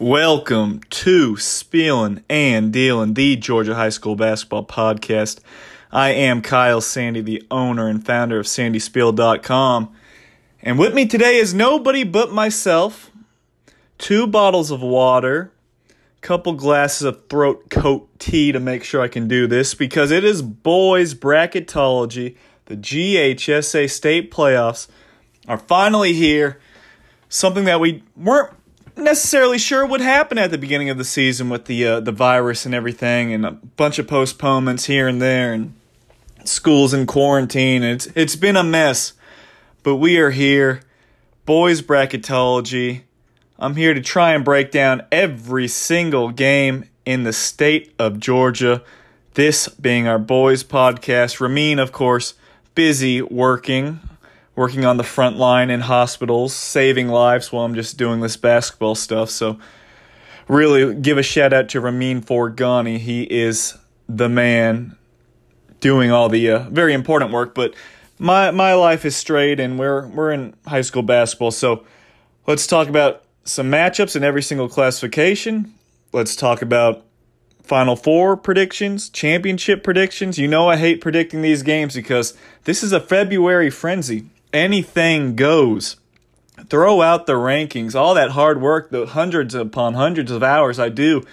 Welcome to Spielin' and Dealin', the Georgia High School Basketball Podcast. I am Kyle Sandy, the owner and founder of SandySpiel.com. And with me today is nobody but myself. Two bottles of water, couple glasses of throat coat tea to make sure I can do this because it is boys bracketology. The GHSA state playoffs are finally here. Something that we weren't necessarily sure what happened at the beginning of the season with the uh, the virus and everything, and a bunch of postponements here and there, and schools in quarantine. It's it's been a mess, but we are here, boys bracketology. I'm here to try and break down every single game in the state of Georgia. This being our boys podcast. Ramin, of course, busy working working on the front line in hospitals, saving lives while I'm just doing this basketball stuff. So, really give a shout out to Ramin Forgani. He is the man doing all the uh, very important work. But my my life is straight, and we're we're in high school basketball. So, let's talk about some matchups in every single classification. Let's talk about Final Four predictions, championship predictions. You know, I hate predicting these games because this is a February frenzy anything goes. Throw out the rankings, all that hard work, the hundreds upon hundreds of hours I do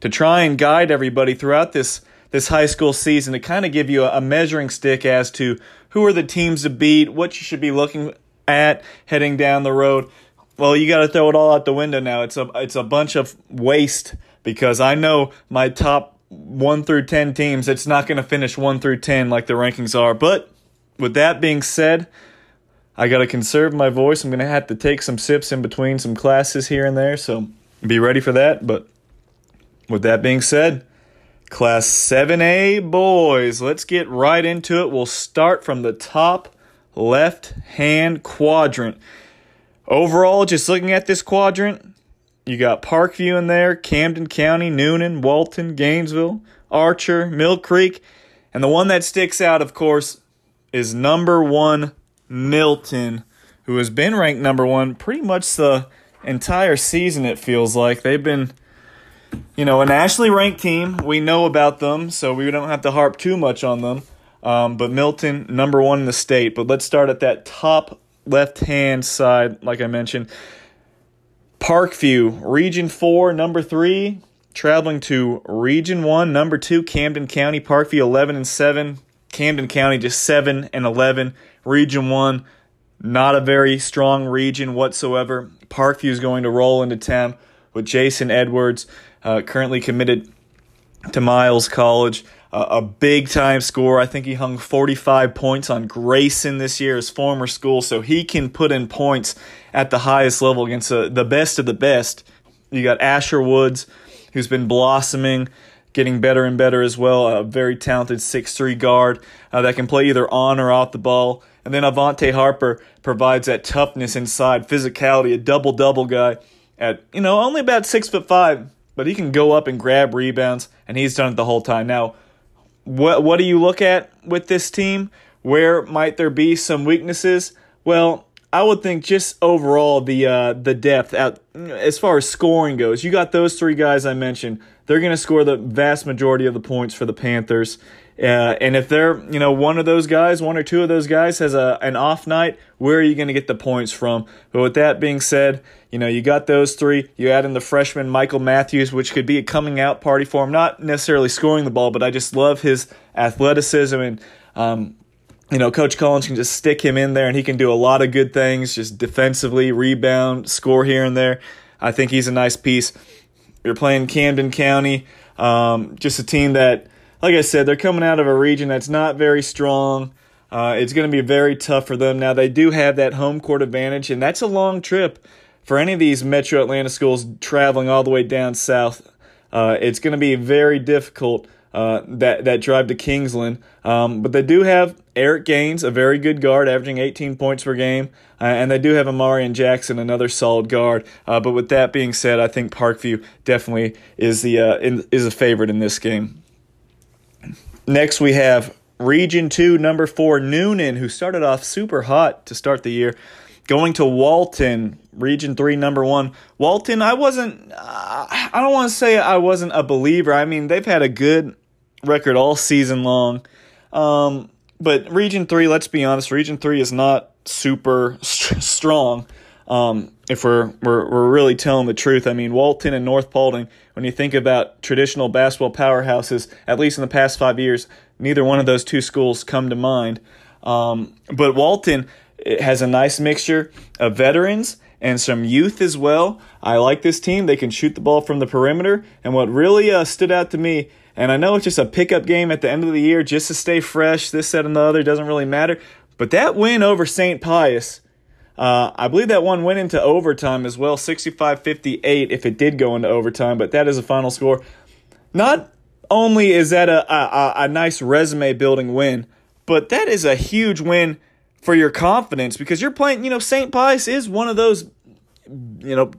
to try and guide everybody throughout this this high school season to kind of give you a, a measuring stick as to who are the teams to beat, what you should be looking at heading down the road. Well, you got to throw it all out the window now. It's a it's a bunch of waste because I know my top 1 through 10 teams, it's not going to finish 1 through 10 like the rankings are. But with that being said, I got to conserve my voice. I'm going to have to take some sips in between some classes here and there, so be ready for that. But with that being said, Class 7A boys, let's get right into it. We'll start from the top left hand quadrant. Overall, just looking at this quadrant, you got Parkview in there, Camden County, Newnan, Walton, Gainesville, Archer, Mill Creek, and the one that sticks out, of course, is number one Milton, who has been ranked number one pretty much the entire season, it feels like. They've been, you know, a nationally ranked team. We know about them, so we don't have to harp too much on them. Um, but Milton, number one in the state. But let's start at that top left hand side, like I mentioned. Parkview, Region 4, number 3, traveling to Region 1, number 2, Camden County, Parkview 11 and 7, Camden County just 7 and 11. Region 1, not a very strong region whatsoever. Parkview is going to roll into town with Jason Edwards, uh, currently committed to Miles College. Uh, a big time score. I think he hung 45 points on Grayson this year, his former school, so he can put in points at the highest level against uh, the best of the best. You got Asher Woods, who's been blossoming getting better and better as well. A very talented six-three guard uh, that can play either on or off the ball. And then Avante Harper provides that toughness inside, physicality, a double double guy at you know only about six foot five, but he can go up and grab rebounds, and he's done it the whole time. Now, what what do you look at with this team? Where might there be some weaknesses? Well, I would think just overall the uh, the depth out as far as scoring goes. You got those three guys I mentioned. They're going to score the vast majority of the points for the Panthers. Uh, and if they're, you know, one of those guys, one or two of those guys has a an off night, where are you going to get the points from? But with that being said, you know, you got those three. You add in the freshman Michael Matthews, which could be a coming out party for him. Not necessarily scoring the ball, but I just love his athleticism and, um, you know, Coach Collins can just stick him in there and he can do a lot of good things, just defensively, rebound, score here and there. I think he's a nice piece. You're playing Camden County, um, just a team that like I said, they're coming out of a region that's not very strong. Uh, it's going to be very tough for them. Now, they do have that home court advantage, and that's a long trip for any of these metro Atlanta schools traveling all the way down south. Uh, it's going to be very difficult. Uh, that that drive to Kingsland. Um, but they do have Eric Gaines, a very good guard, averaging 18 points per game, uh, and they do have Amari and Jackson, another solid guard. Uh, but with that being said, I think Parkview definitely is the uh, in, is a favorite in this game. Next, we have Region 2, number 4, Newnan, who started off super hot to start the year. going to Walton, Region 3, number one. Walton, I wasn't, uh, I don't want to say I wasn't a believer. I mean, they've had a good record all season long. Um, but Region 3, let's be honest, Region 3 is not super st- strong. Um, if we're, we're we're really telling the truth, I mean Walton and North Paulding. When you think about traditional basketball powerhouses, at least in the past five years, neither one of those two schools come to mind. Um, but Walton has a nice mixture of veterans and some youth as well. I like this team; they can shoot the ball from the perimeter. And what really uh, stood out to me, and I know it's just a pickup game at the end of the year, just to stay fresh. This, that, and the other doesn't really matter. But that win over St. Pius uh, I believe that one went into overtime as well, 65 58 if it did go into overtime, but that is a final score. Not only is that a, a, a nice resume building win, but that is a huge win for your confidence because you're playing, you know, St. Pius is one of those you know,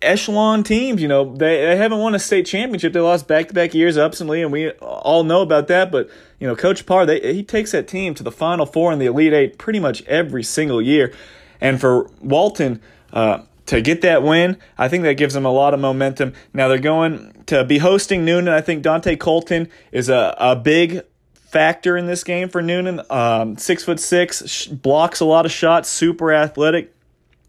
echelon teams. You know, they, they haven't won a state championship. They lost back to back years absently, and we all know about that. But you know, Coach Parr, they, he takes that team to the Final Four and the Elite Eight pretty much every single year. And for Walton uh, to get that win, I think that gives them a lot of momentum. Now they're going to be hosting Newnan. I think Dante Colton is a, a big factor in this game for Newnan. Um, six foot six, sh- blocks a lot of shots, super athletic.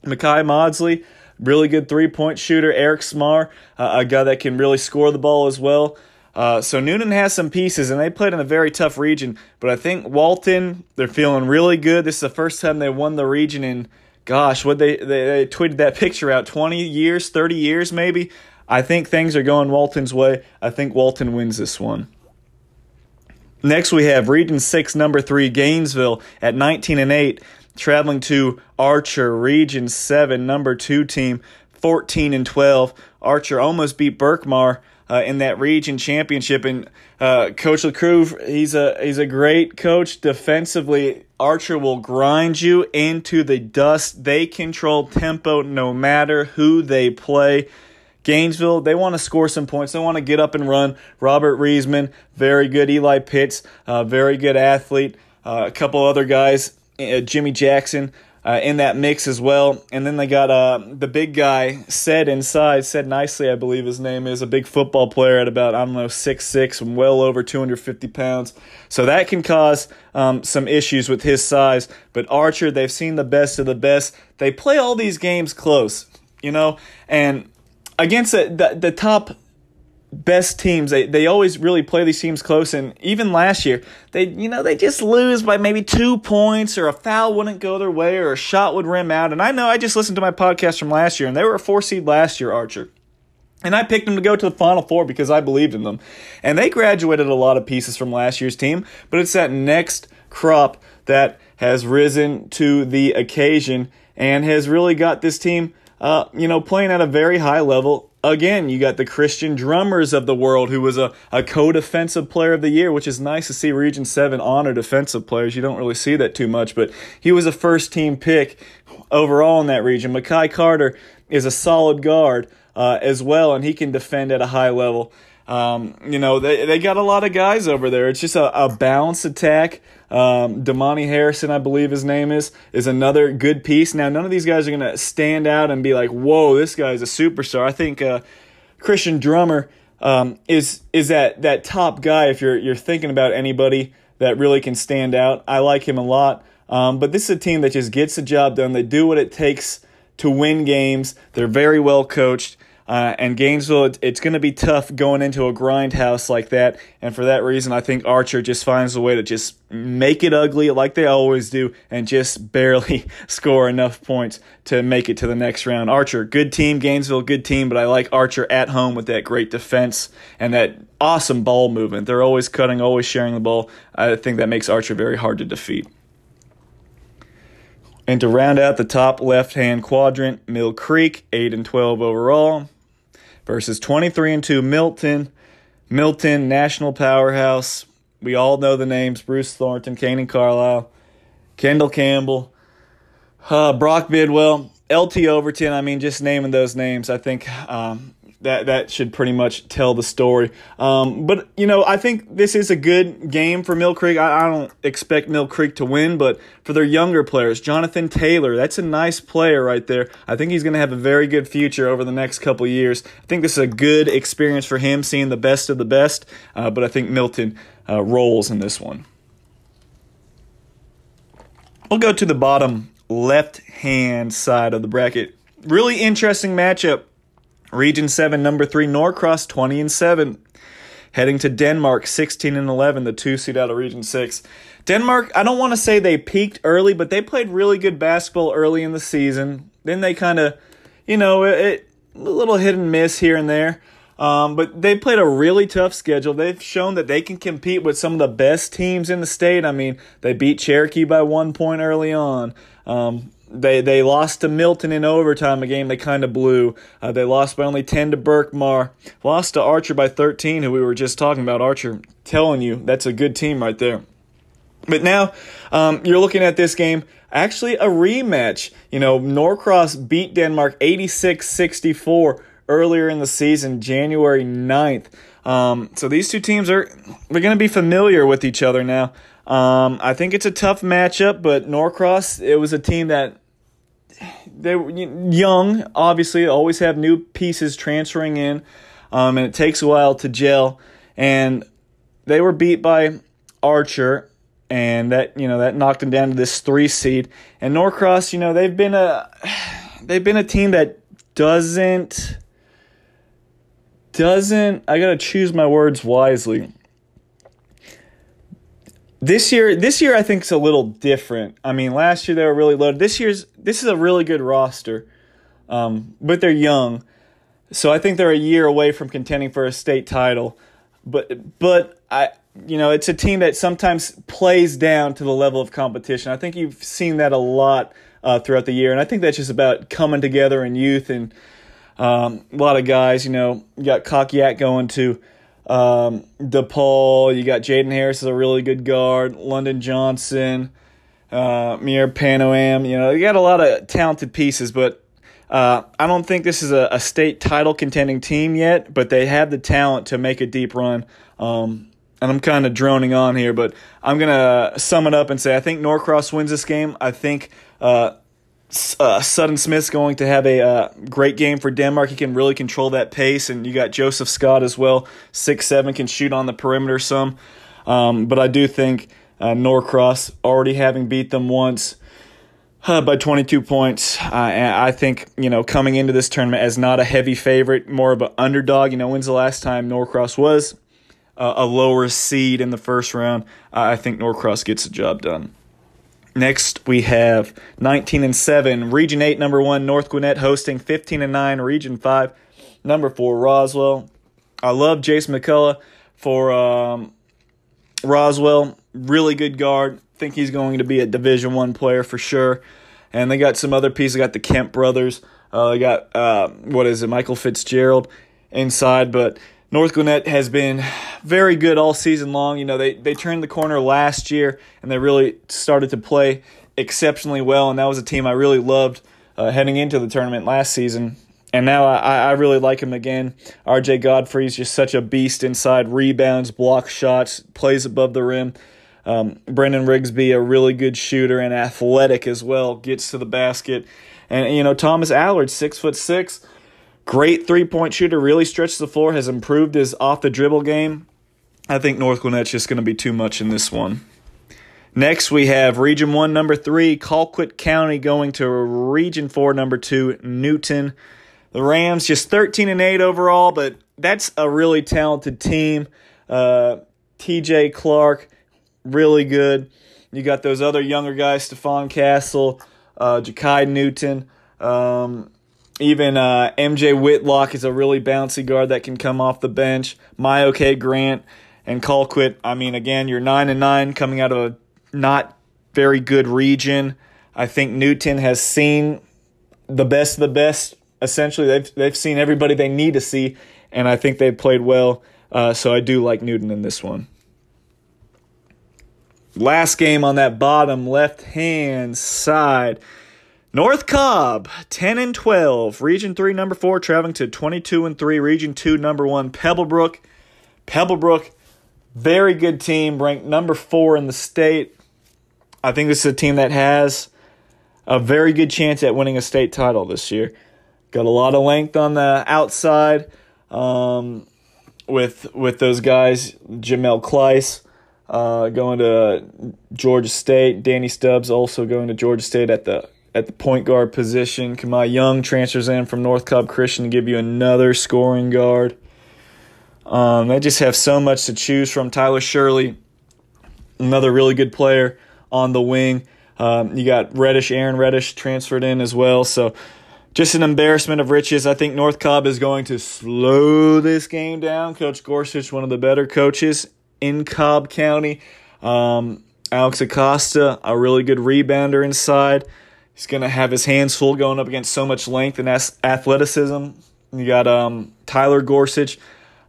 Makai Maudsley, really good three point shooter. Eric Smar, uh, a guy that can really score the ball as well. Uh, so Newnan has some pieces, and they played in a very tough region. But I think Walton, they're feeling really good. This is the first time they won the region in, gosh, what they, they they tweeted that picture out, twenty years, thirty years maybe. I think things are going Walton's way. I think Walton wins this one. Next, we have Region Six, number three, Gainesville at nineteen and eight, traveling to Archer, Region Seven, number two team, fourteen and twelve. Archer almost beat Berkmar uh, in that region championship. And uh, Coach LeCroux, he's a he's a great coach defensively. Archer will grind you into the dust. They control tempo no matter who they play. Gainesville, they want to score some points. They want to get up and run. Robert Riesman, very good. Eli Pitts, uh, very good athlete. Uh, a couple other guys, uh, Jimmy Jackson, uh, in that mix as well. And then they got uh, the big guy, said inside, said nicely, I believe his name is, a big football player at about, I don't know, six six, well over 250 pounds. So that can cause um, some issues with his size. But Archer, they've seen the best of the best. They play all these games close, you know, and against the, the, the top best teams. They they always really play these teams close, and even last year, they you know they just lose by maybe two points, or a foul wouldn't go their way, or a shot would rim out. And I know I just listened to my podcast from last year, and they were a four seed last year, Archer. And I picked them to go to the Final Four because I believed in them. And they graduated a lot of pieces from last year's team, but it's that next crop that has risen to the occasion and has really got this team, uh, you know, playing at a very high level again, you got the Christian Drummers of the world, who was a, a co defensive player of the year, which is nice to see Region 7 honor defensive players. You don't really see that too much, but he was a first team pick overall in that region. Makai Carter is a solid guard uh, as well, and he can defend at a high level. Um, you know, they, they got a lot of guys over there. It's just a, a balanced attack. Um, Damani Harrison, I believe his name is, is another good piece. Now, none of these guys are going to stand out and be like, whoa, this guy's a superstar. I think uh, Christian Drummer um, is is that, that top guy if you're, you're thinking about anybody that really can stand out. I like him a lot. Um, but this is a team that just gets the job done. They do what it takes to win games. They're very well coached. Uh, and Gainesville, it, it's going to be tough going into a grindhouse like that. And for that reason, I think Archer just finds a way to just make it ugly like they always do and just barely score enough points to make it to the next round. Archer, good team. Gainesville, good team. But I like Archer at home with that great defense and that awesome ball movement. They're always cutting, always sharing the ball. I think that makes Archer very hard to defeat. And to round out the top left hand quadrant, Mill Creek, 8 and 12 overall versus 23 and 2 Milton. Milton, national powerhouse. We all know the names Bruce Thornton, Kanaan Carlyle, Kendall Campbell, uh, Brock Bidwell, LT Overton. I mean, just naming those names, I think um, that that should pretty much tell the story. Um, but you know, I think this is a good game for Mill Creek. I, I, don't expect Mill Creek to win, but for their younger players, Jonathan Taylor, that's a nice player right there. I think he's going to have a very good future over the next couple years. I think this is a good experience for him, seeing the best of the best. Uh, but I think Milton uh, rolls in this one. We'll go to the bottom left hand side of the bracket. Really interesting matchup Region 7, number 3, Norcross 20 and 7. Heading to Denmark 16 and 11, the two seed out of Region 6. Denmark, I don't want to say they peaked early, but they played really good basketball early in the season. Then they kind of, you know, it, a little hit and miss here and there. Um, but they played a really tough schedule. They've shown that they can compete with some of the best teams in the state. I mean, they beat Cherokee by one point early on. Um, they they lost to Milton in overtime, a game they kind of blew. Uh, they lost by only 10 to Berkmar. Lost to Archer by 13, who we were just talking about. Archer, telling you, that's a good team right there. But now um, you're looking at this game, actually a rematch. You know, Norcross beat Denmark 86 64 earlier in the season, January 9th. Um, so these two teams are they're going to be familiar with each other now. Um, I think it's a tough matchup, but Norcross, it was a team that they were young, obviously, always have new pieces transferring in, um, and it takes a while to gel. And they were beat by Archer, and that you know that knocked them down to this three seed. And Norcross, you know, they've been a they've been a team that doesn't doesn't I gotta choose my words wisely this year, this year I think is a little different. I mean, last year they were really loaded. This year's this is a really good roster, um, but they're young, so I think they're a year away from contending for a state title. But but I you know it's a team that sometimes plays down to the level of competition. I think you've seen that a lot uh, throughout the year, and I think that's just about coming together in youth and um, a lot of guys. You know, you got Cockyack going to um, DePaul, you got Jaden Harris is a really good guard. London Johnson, uh, Mir Panoam. You know, you got a lot of talented pieces, but uh, I don't think this is a, a, state title contending team yet. But they have the talent to make a deep run. Um, and I'm kind of droning on here, but I'm gonna sum it up and say I think Norcross wins this game. I think uh, uh, Sutton Smith's going to have a uh, great game for Denmark. He can really control that pace, and you got Joseph Scott as well. Six seven can shoot on the perimeter some, um, but I do think uh, Norcross already having beat them once. Uh, by 22 points. I think, you know, coming into this tournament as not a heavy favorite, more of an underdog. You know, when's the last time Norcross was uh, a lower seed in the first round? I think Norcross gets the job done. Next, we have 19 and 7, Region 8, number 1, North Gwinnett hosting 15 and 9, Region 5, number 4, Roswell. I love Jason McCullough for um, Roswell. Really good guard. Think he's going to be a Division One player for sure. And they got some other pieces. They got the Kemp brothers. Uh, they got, uh, what is it, Michael Fitzgerald inside. But North Gwinnett has been very good all season long. You know, they, they turned the corner last year and they really started to play exceptionally well. And that was a team I really loved uh, heading into the tournament last season. And now I, I really like him again. RJ Godfrey's just such a beast inside, rebounds, block shots, plays above the rim. Um, Brendan Rigsby, a really good shooter and athletic as well, gets to the basket. And, you know, Thomas Allard, six foot six Great three point shooter, really stretched the floor, has improved his off the dribble game. I think North Gwinnett's just going to be too much in this one. Next, we have Region 1, number 3, Colquitt County going to Region 4, number 2, Newton. The Rams just 13 and 8 overall, but that's a really talented team. Uh, TJ Clark, really good. You got those other younger guys, Stephon Castle, uh, Jakai Newton. Um, even uh, MJ Whitlock is a really bouncy guard that can come off the bench. My OK Grant and Colquitt. I mean, again, you're nine and nine coming out of a not very good region. I think Newton has seen the best of the best. Essentially, they've they've seen everybody they need to see, and I think they've played well. Uh, so I do like Newton in this one. Last game on that bottom left hand side. North Cobb, 10 and 12. Region 3, number 4, traveling to 22 and 3. Region 2, number 1, Pebblebrook. Pebblebrook, very good team, ranked number 4 in the state. I think this is a team that has a very good chance at winning a state title this year. Got a lot of length on the outside um, with with those guys. Jamel Kleiss uh, going to Georgia State. Danny Stubbs also going to Georgia State at the at the point guard position. Kamai Young transfers in from North Cobb Christian to give you another scoring guard. Um, they just have so much to choose from. Tyler Shirley, another really good player on the wing. Um, you got Reddish, Aaron Reddish transferred in as well. So just an embarrassment of riches. I think North Cobb is going to slow this game down. Coach Gorsuch, one of the better coaches in Cobb County. Um, Alex Acosta, a really good rebounder inside. He's going to have his hands full going up against so much length and athleticism. You got um, Tyler Gorsuch,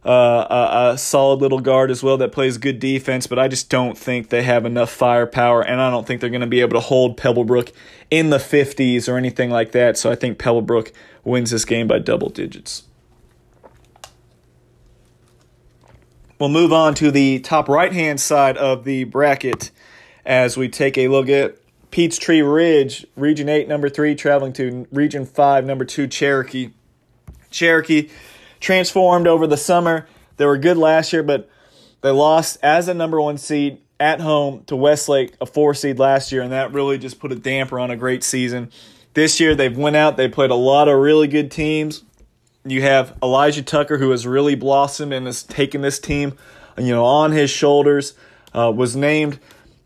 uh, a, a, solid little guard as well that plays good defense, but I just don't think they have enough firepower, and I don't think they're going to be able to hold Pebblebrook in the 50s or anything like that. So I think Pebblebrook wins this game by double digits. We'll move on to the top right hand side of the bracket as we take a look at Peachtree Ridge, Region 8, number 3, traveling to Region 5, number 2, Cherokee. Cherokee transformed over the summer. They were good last year, but they lost as a number one seed at home to Westlake, a four seed last year, and that really just put a damper on a great season. This year they've went out, they played a lot of really good teams. You have Elijah Tucker, who has really blossomed and has taken this team, you know, on his shoulders. Uh, was named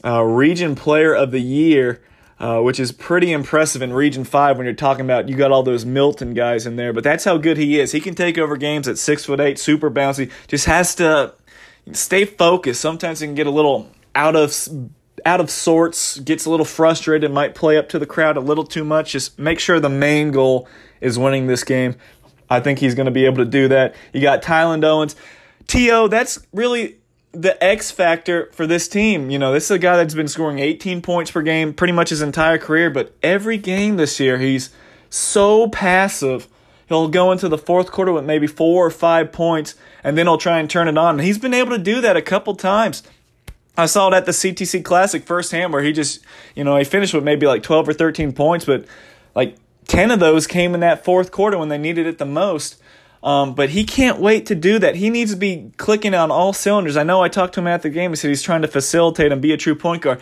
uh, Region Player of the Year, uh, which is pretty impressive in Region 5 when you're talking about you got all those Milton guys in there. But that's how good he is. He can take over games at 6 foot 8, super bouncy, just has to stay focused. Sometimes he can get a little out of out of sorts, gets a little frustrated, might play up to the crowd a little too much. Just make sure the main goal is winning this game. I think he's going to be able to do that. You got Tyland Owens. T.O., that's really the X factor for this team. You know, this is a guy that's been scoring 18 points per game pretty much his entire career, but every game this year he's so passive. He'll go into the fourth quarter with maybe four or five points, and then he'll try and turn it on. And he's been able to do that a couple times. I saw it at the CTC Classic firsthand where he just, you know, he finished with maybe like 12 or 13 points, but like 10 of those came in that fourth quarter when they needed it the most. Um, but he can't wait to do that. He needs to be clicking on all cylinders. I know I talked to him at the game. He said he's trying to facilitate and be a true point guard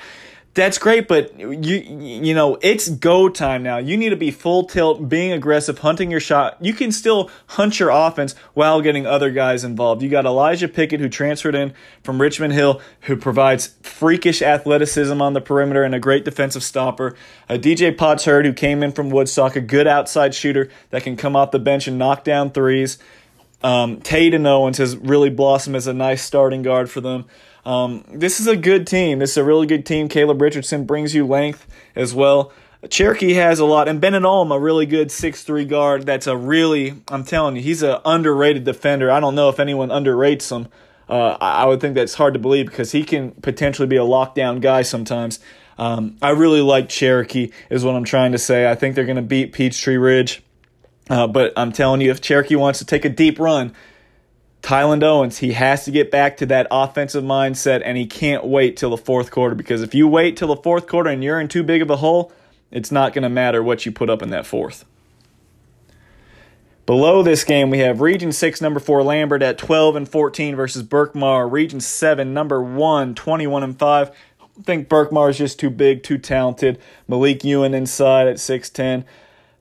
that's great, but you you know it's go time now. You need to be full tilt, being aggressive, hunting your shot. You can still hunt your offense while getting other guys involved. You got Elijah Pickett who transferred in from Richmond Hill, who provides freakish athleticism on the perimeter and a great defensive stopper. A DJ Potts Hurd who came in from Woodstock, a good outside shooter that can come off the bench and knock down threes. Um, Taden Owens has really blossomed as a nice starting guard for them. Um, this is a good team. This is a really good team. Caleb Richardson brings you length as well. Cherokee has a lot, and Bennett Olm, a really good six-three guard. That's a really, I'm telling you, he's an underrated defender. I don't know if anyone underrates him. Uh, I would think that's hard to believe because he can potentially be a lockdown guy sometimes. Um, I really like Cherokee, is what I'm trying to say. I think they're going to beat Peachtree Ridge. Uh, but I'm telling you, if Cherokee wants to take a deep run, Tyland Owens, he has to get back to that offensive mindset, and he can't wait till the fourth quarter because if you wait till the fourth quarter and you're in too big of a hole, it's not going to matter what you put up in that fourth. Below this game, we have Region 6, number 4, Lambert at 12 and 14 versus Berkmar. Region 7, number 1, 21 and 5. I think Berkmar is just too big, too talented. Malik Ewan inside at 6'10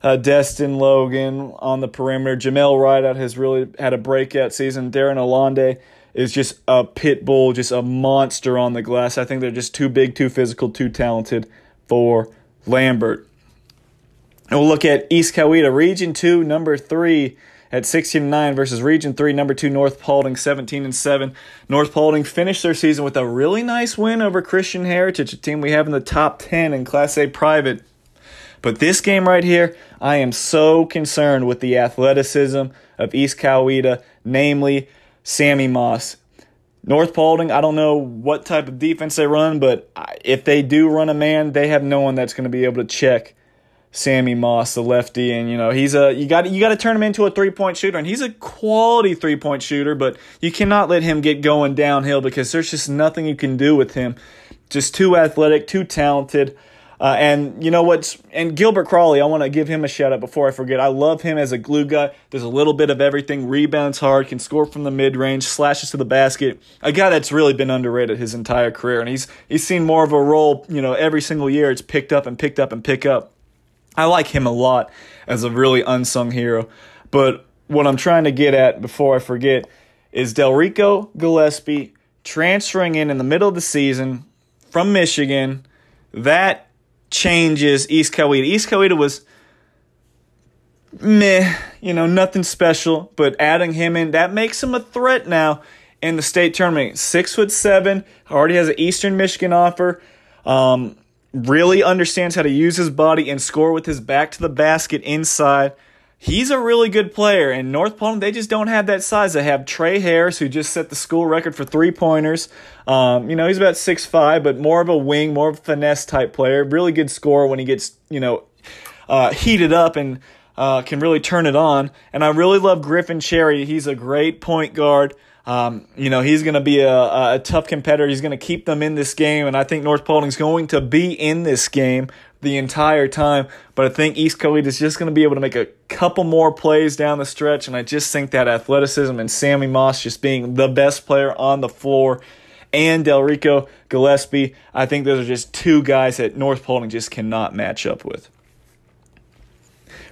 uh, Destin Logan on the perimeter. Jamel Rideout has really had a breakout season. Darren Alonde is just a pit bull, just a monster on the glass. I think they're just too big, too physical, too talented for Lambert. And we'll look at East Coweta, Region 2, number 3 at 16 9 versus Region 3, number 2, North Paulding, 17 and 7. North Paulding finished their season with a really nice win over Christian Heritage, a team we have in the top 10 in Class A private. But this game right here, I am so concerned with the athleticism of East Coweta, namely Sammy Moss. North Paulding, I don't know what type of defense they run, but if they do run a man, they have no one that's going to be able to check Sammy Moss, the lefty, and you know he's a you got you got to turn him into a three point shooter, and he's a quality three point shooter, but you cannot let him get going downhill because there's just nothing you can do with him. Just too athletic, too talented. Uh, and you know what's and Gilbert Crawley, I want to give him a shout out before I forget. I love him as a glue guy. There's a little bit of everything. Rebounds hard, can score from the mid range, slashes to the basket. A guy that's really been underrated his entire career, and he's he's seen more of a role. You know, every single year it's picked up and picked up and pick up. I like him a lot as a really unsung hero. But what I'm trying to get at before I forget is Delrico Gillespie transferring in in the middle of the season from Michigan. That changes East Coweta. East Coweta was meh, you know, nothing special, but adding him in, that makes him a threat now in the state tournament. Six foot seven, already has an Eastern Michigan offer. Um, really understands how to use his body and score with his back to the basket inside. He's a really good player, and North Paulding, they just don't have that size. They have Trey Harris, who just set the school record for three pointers. Um, you know, he's about six five, but more of a wing, more of a finesse type player. Really good scorer when he gets, you know, uh, heated up and uh, can really turn it on. And I really love Griffin Cherry. He's a great point guard. Um, you know, he's going to be a, a tough competitor. He's going to keep them in this game, and I think North Paulding's going to be in this game the entire time. But I think East Coweta is just going to be able to make a couple more plays down the stretch, and I just think that athleticism and Sammy Moss just being the best player on the floor and Delrico Gillespie, I think those are just two guys that North Paulding just cannot match up with.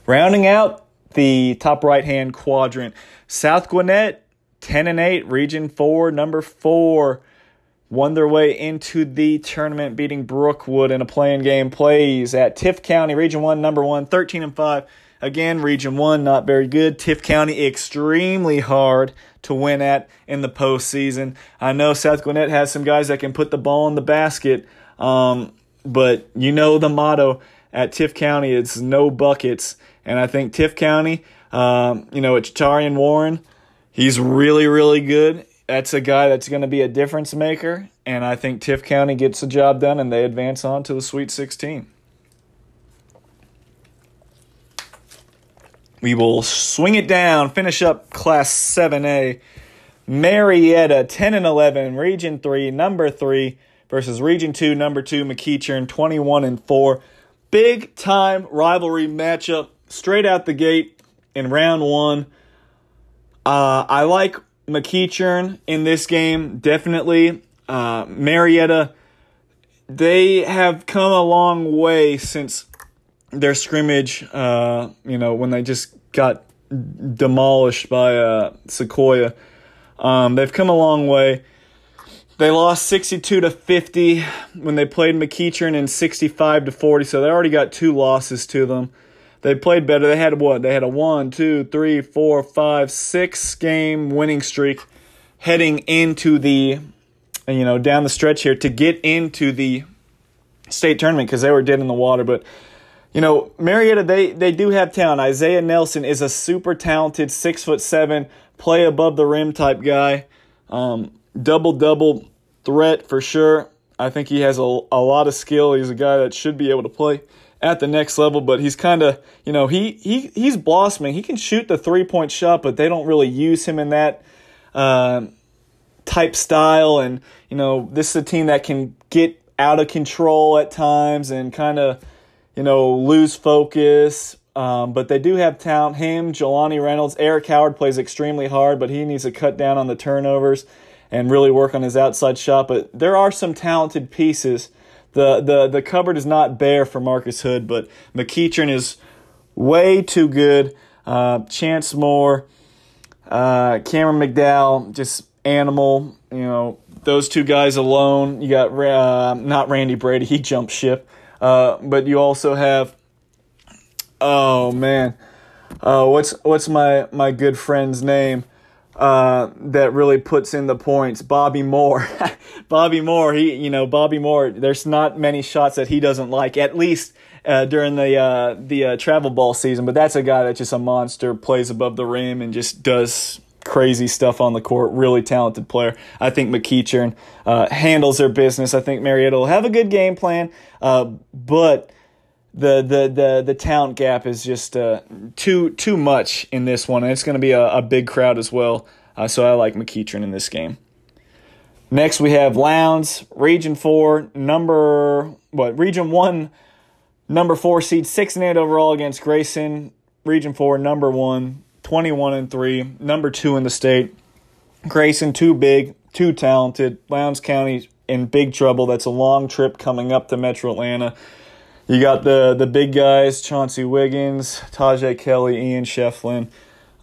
Rounding out the top right hand quadrant, South Gwinnett 10 and 8, Region 4, number 4 won their way into the tournament, beating Brookwood in a playing game. Plays at Tift County, Region 1, number 1, 13 and 5. Again, Region 1, not very good. Tift County, extremely hard to win at in the postseason. I know South Gwinnett has some guys that can put the ball in the basket, um, but you know the motto at Tift County, it's no buckets. And I think Tift County, um, you know, it's Charian Warren. He's really, really good that's a guy that's going to be a difference maker, and I think Tift County gets the job done and they advance on to the Sweet 16. We will swing it down, finish up Class 7A. Marietta 10 and 11, Region 3, number 3 versus Region 2, number 2 McEachern 21 and 4. Big time rivalry matchup straight out the gate in round 1. Uh, I like McEachern in this game, definitely. Uh, Marietta, they have come a long way since their scrimmage, uh, you know, when they just got demolished by uh, Sequoyah. Um, they've come a long way. They lost 62 to 50 when they played McEachern and 65 to 40, so they already got two losses to them. They played better. They had what? They had a one, two, three, four, five, six game winning streak heading into the, you know, down the stretch here to get into the state tournament because they were dead in the water. But, you know, Marietta, they, they do have talent. Isaiah Nelson is a super talented six foot seven, play above the rim type guy. Um, double double threat for sure. I think he has a, a lot of skill. He's a guy that should be able to play at the next level, but he's kind of, you know, he, he he's blossoming. He can shoot the three point shot, but they don't really use him in that uh, type style. And, you know, this is a team that can get out of control at times and kind of, you know, lose focus. Um, but they do have talent. Him, Jelani Reynolds, Eric Howard plays extremely hard, but he needs to cut down on the turnovers and really work on his outside shot. But there are some talented pieces the the the cupboard is not bare for Marcus Hood, but McEachern is way too good. Uh, Chance Moore, uh, Cameron McDowell, just animal. You know those two guys alone. You got uh, not Randy Brady, he jumped ship, uh, but you also have. Oh man, uh, what's what's my my good friend's name? Uh, that really puts in the points. Bobby Moore, Bobby Moore. He, you know, Bobby Moore. There's not many shots that he doesn't like. At least uh, during the uh, the uh, travel ball season. But that's a guy that's just a monster. Plays above the rim and just does crazy stuff on the court. Really talented player. I think McEachern uh, handles their business. I think Marietta will have a good game plan, uh, but the the the the talent gap is just uh, too too much in this one, and it's going to be a, a big crowd as well. Uh, so I like McEachern in this game. Next we have Lowndes, Region Four, number what? Region One, number four seed, six and eight overall against Grayson. Region Four, number one, 21 and three, number two in the state. Grayson too big, too talented. Lowndes County in big trouble. That's a long trip coming up to Metro Atlanta. You got the the big guys: Chauncey Wiggins, Tajay Kelly, Ian Shefflin.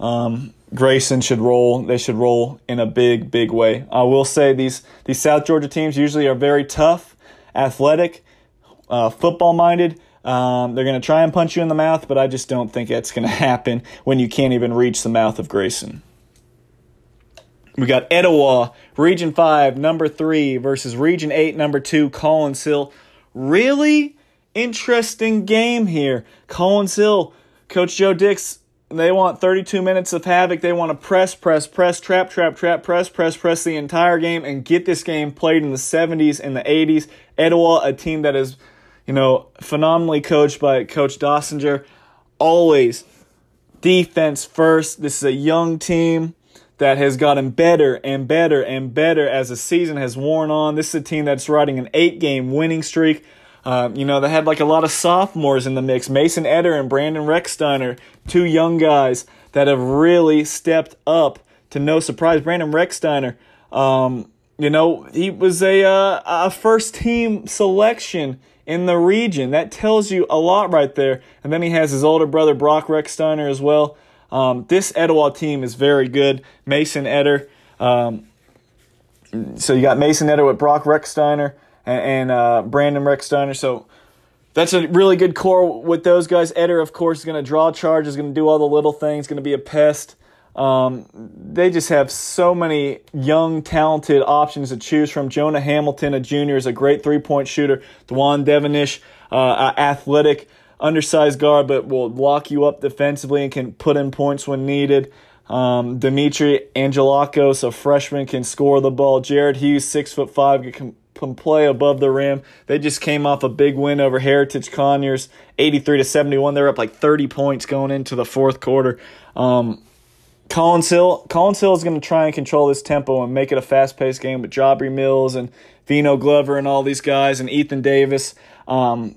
Um, Grayson should roll. They should roll in a big, big way. I will say these these South Georgia teams usually are very tough, athletic, uh, football minded. Um, they're going to try and punch you in the mouth, but I just don't think that's going to happen when you can't even reach the mouth of Grayson. We got Etowah, Region 5, number 3, versus Region 8, number 2, Collins Hill. Really? Interesting game here. Collins Hill, Coach Joe Dix, they want 32 minutes of havoc. They want to press, press, press, trap, trap, trap, press, press, press the entire game and get this game played in the 70s and the 80s. Etowah, a team that is, you know, phenomenally coached by Coach Dossinger, always defense first. This is a young team that has gotten better and better and better as the season has worn on. This is a team that's riding an eight game winning streak. Uh, you know, they had like a lot of sophomores in the mix. Mason Eder and Brandon Recksteiner, two young guys that have really stepped up to no surprise. Brandon Recksteiner, um, you know, he was a, uh, a first team selection in the region. That tells you a lot right there. And then he has his older brother, Brock Recksteiner, as well. Um, this Etowah team is very good. Mason Eder. Um, so you got Mason Eder with Brock Rechsteiner and, uh, Brandon Rechsteiner. So that's a really good core with those guys. Eder, of course, is going to draw charges, going to do all the little things, going to be a pest. Um, they just have so many young, talented options to choose from. Jonah Hamilton, a junior, is a great three point shooter. Dwan Devonish, uh, athletic, undersized guard, but will lock you up defensively and can put in points when needed. Um, Dimitri Angelakos, a freshman, can score the ball. Jared Hughes, six foot five, can can play above the rim. They just came off a big win over Heritage Conyers, 83 to 71. They're up like 30 points going into the fourth quarter. Um, Collins Hill, Collins Hill is going to try and control this tempo and make it a fast-paced game with Jobry Mills and Vino Glover and all these guys and Ethan Davis. Um,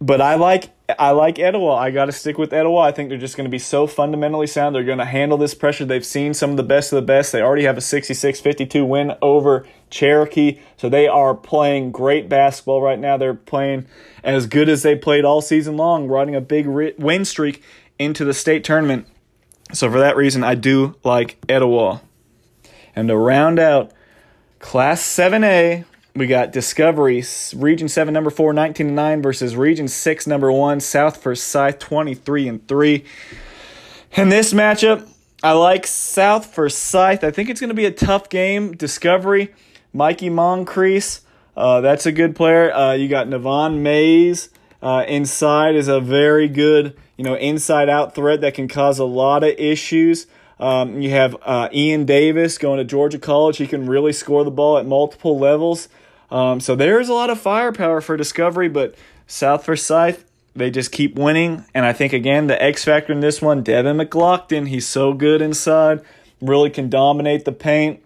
but I like I like Etowah. I got to stick with Etowah. I think they're just going to be so fundamentally sound. They're going to handle this pressure. They've seen some of the best of the best. They already have a 66-52 win over Cherokee. So they are playing great basketball right now. They're playing as good as they played all season long, riding a big win streak into the state tournament. So for that reason, I do like Etowah. And to round out Class 7A, we got Discovery, Region 7, number 4, 19 and 9 versus Region 6, number 1, South Forsyth, 23 and 3. In this matchup, I like South Forsyth. I think it's going to be a tough game. Discovery, Mikey Moncrief, uh, that's a good player. Uh, you got Navon Mays. Uh, inside is a very good, you know, inside out threat that can cause a lot of issues. Um, you have uh, Ian Davis going to Georgia College. He can really score the ball at multiple levels. Um, so there's a lot of firepower for Discovery, but South Forsyth, they just keep winning. And I think, again, the X factor in this one, Devin McLaughlin, he's so good inside, really can dominate the paint.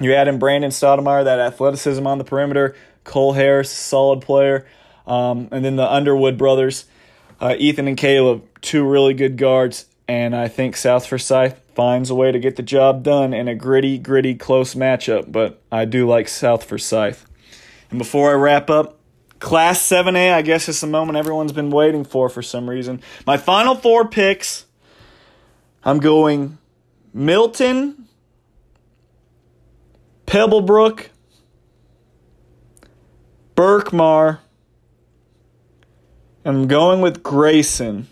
You add in Brandon Stoudemire, that athleticism on the perimeter. Cole Harris, solid player. Um, and then the Underwood brothers, uh, Ethan and Caleb, two really good guards. And I think South Forsyth finds a way to get the job done in a gritty, gritty, close matchup. But I do like South Forsyth. And before I wrap up, Class 7A, I guess is the moment everyone's been waiting for for some reason. My final four picks I'm going Milton, Pebblebrook, Berkmar, and I'm going with Grayson.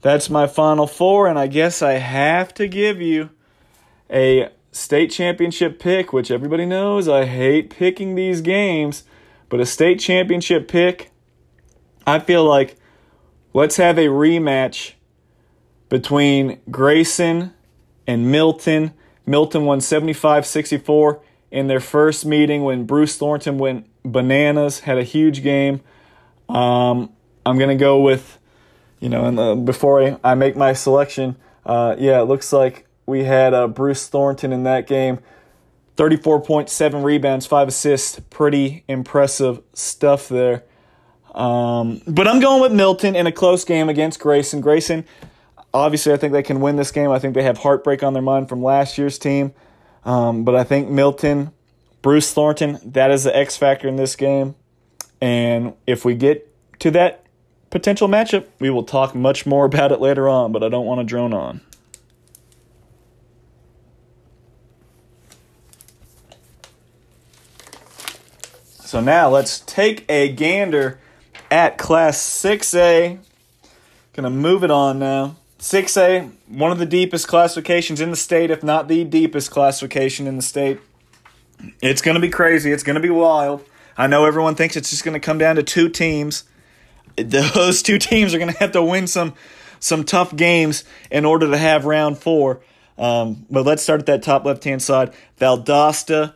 That's my final four, and I guess I have to give you a state championship pick, which everybody knows I hate picking these games, but a state championship pick, I feel like let's have a rematch between Grayson and Milton. Milton won 75 64 in their first meeting when Bruce Thornton went bananas, had a huge game. Um, I'm gonna go with, you know, and uh, before I, I make my selection, uh, yeah, it looks like we had uh, Bruce Thornton in that game. 34.7 rebounds, 5 assists. Pretty impressive stuff there. Um, but I'm going with Milton in a close game against Grayson. Grayson, obviously, I think they can win this game. I think they have heartbreak on their mind from last year's team. Um, but I think Milton, Bruce Thornton, that is the X factor in this game. And if we get to that potential matchup, we will talk much more about it later on, but I don't want to drone on. So now let's take a gander at Class 6A. Gonna move it on now. 6A, one of the deepest classifications in the state, if not the deepest classification in the state. It's gonna be crazy. It's gonna be wild. I know everyone thinks it's just gonna come down to two teams. Those two teams are gonna have to win some some tough games in order to have round four. Um, but let's start at that top left hand side. Valdosta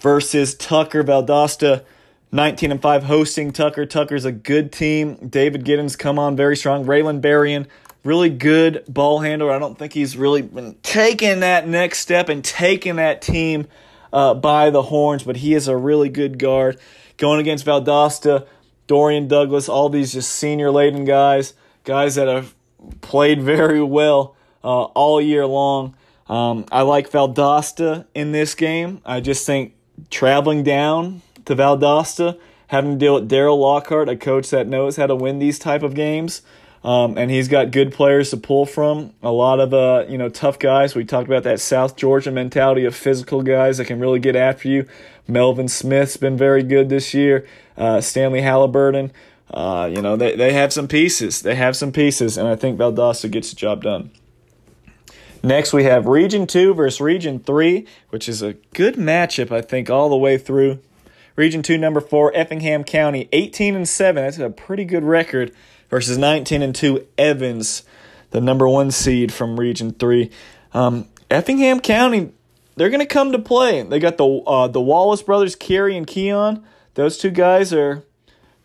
versus Tucker. Valdosta 19 and 5 hosting Tucker. Tucker's a good team. David Giddens come on very strong. Raylan Berrien, really good ball handler. I don't think he's really been taking that next step and taking that team uh, by the horns, but he is a really good guard. Going against Valdosta, Dorian Douglas, all these just senior laden guys, guys that have played very well uh, all year long. Um, I like Valdosta in this game. I just think traveling down to Valdosta, having to deal with Daryl Lockhart, a coach that knows how to win these type of games. Um, and he's got good players to pull from. A lot of uh, you know tough guys. We talked about that South Georgia mentality of physical guys that can really get after you. Melvin Smith's been very good this year. Uh, Stanley Halliburton. Uh, you know they they have some pieces. They have some pieces, and I think Valdosta gets the job done. Next, we have Region 2 versus Region 3, which is a good matchup, I think, all the way through. Region 2, number 4, Effingham County, 18 and 7. That's a pretty good record versus 19 and 2, Evans, the number one seed from Region 3. Um, Effingham County, they're going to come to play. They got the uh, the Wallace brothers, Kerry and Keon. Those two guys are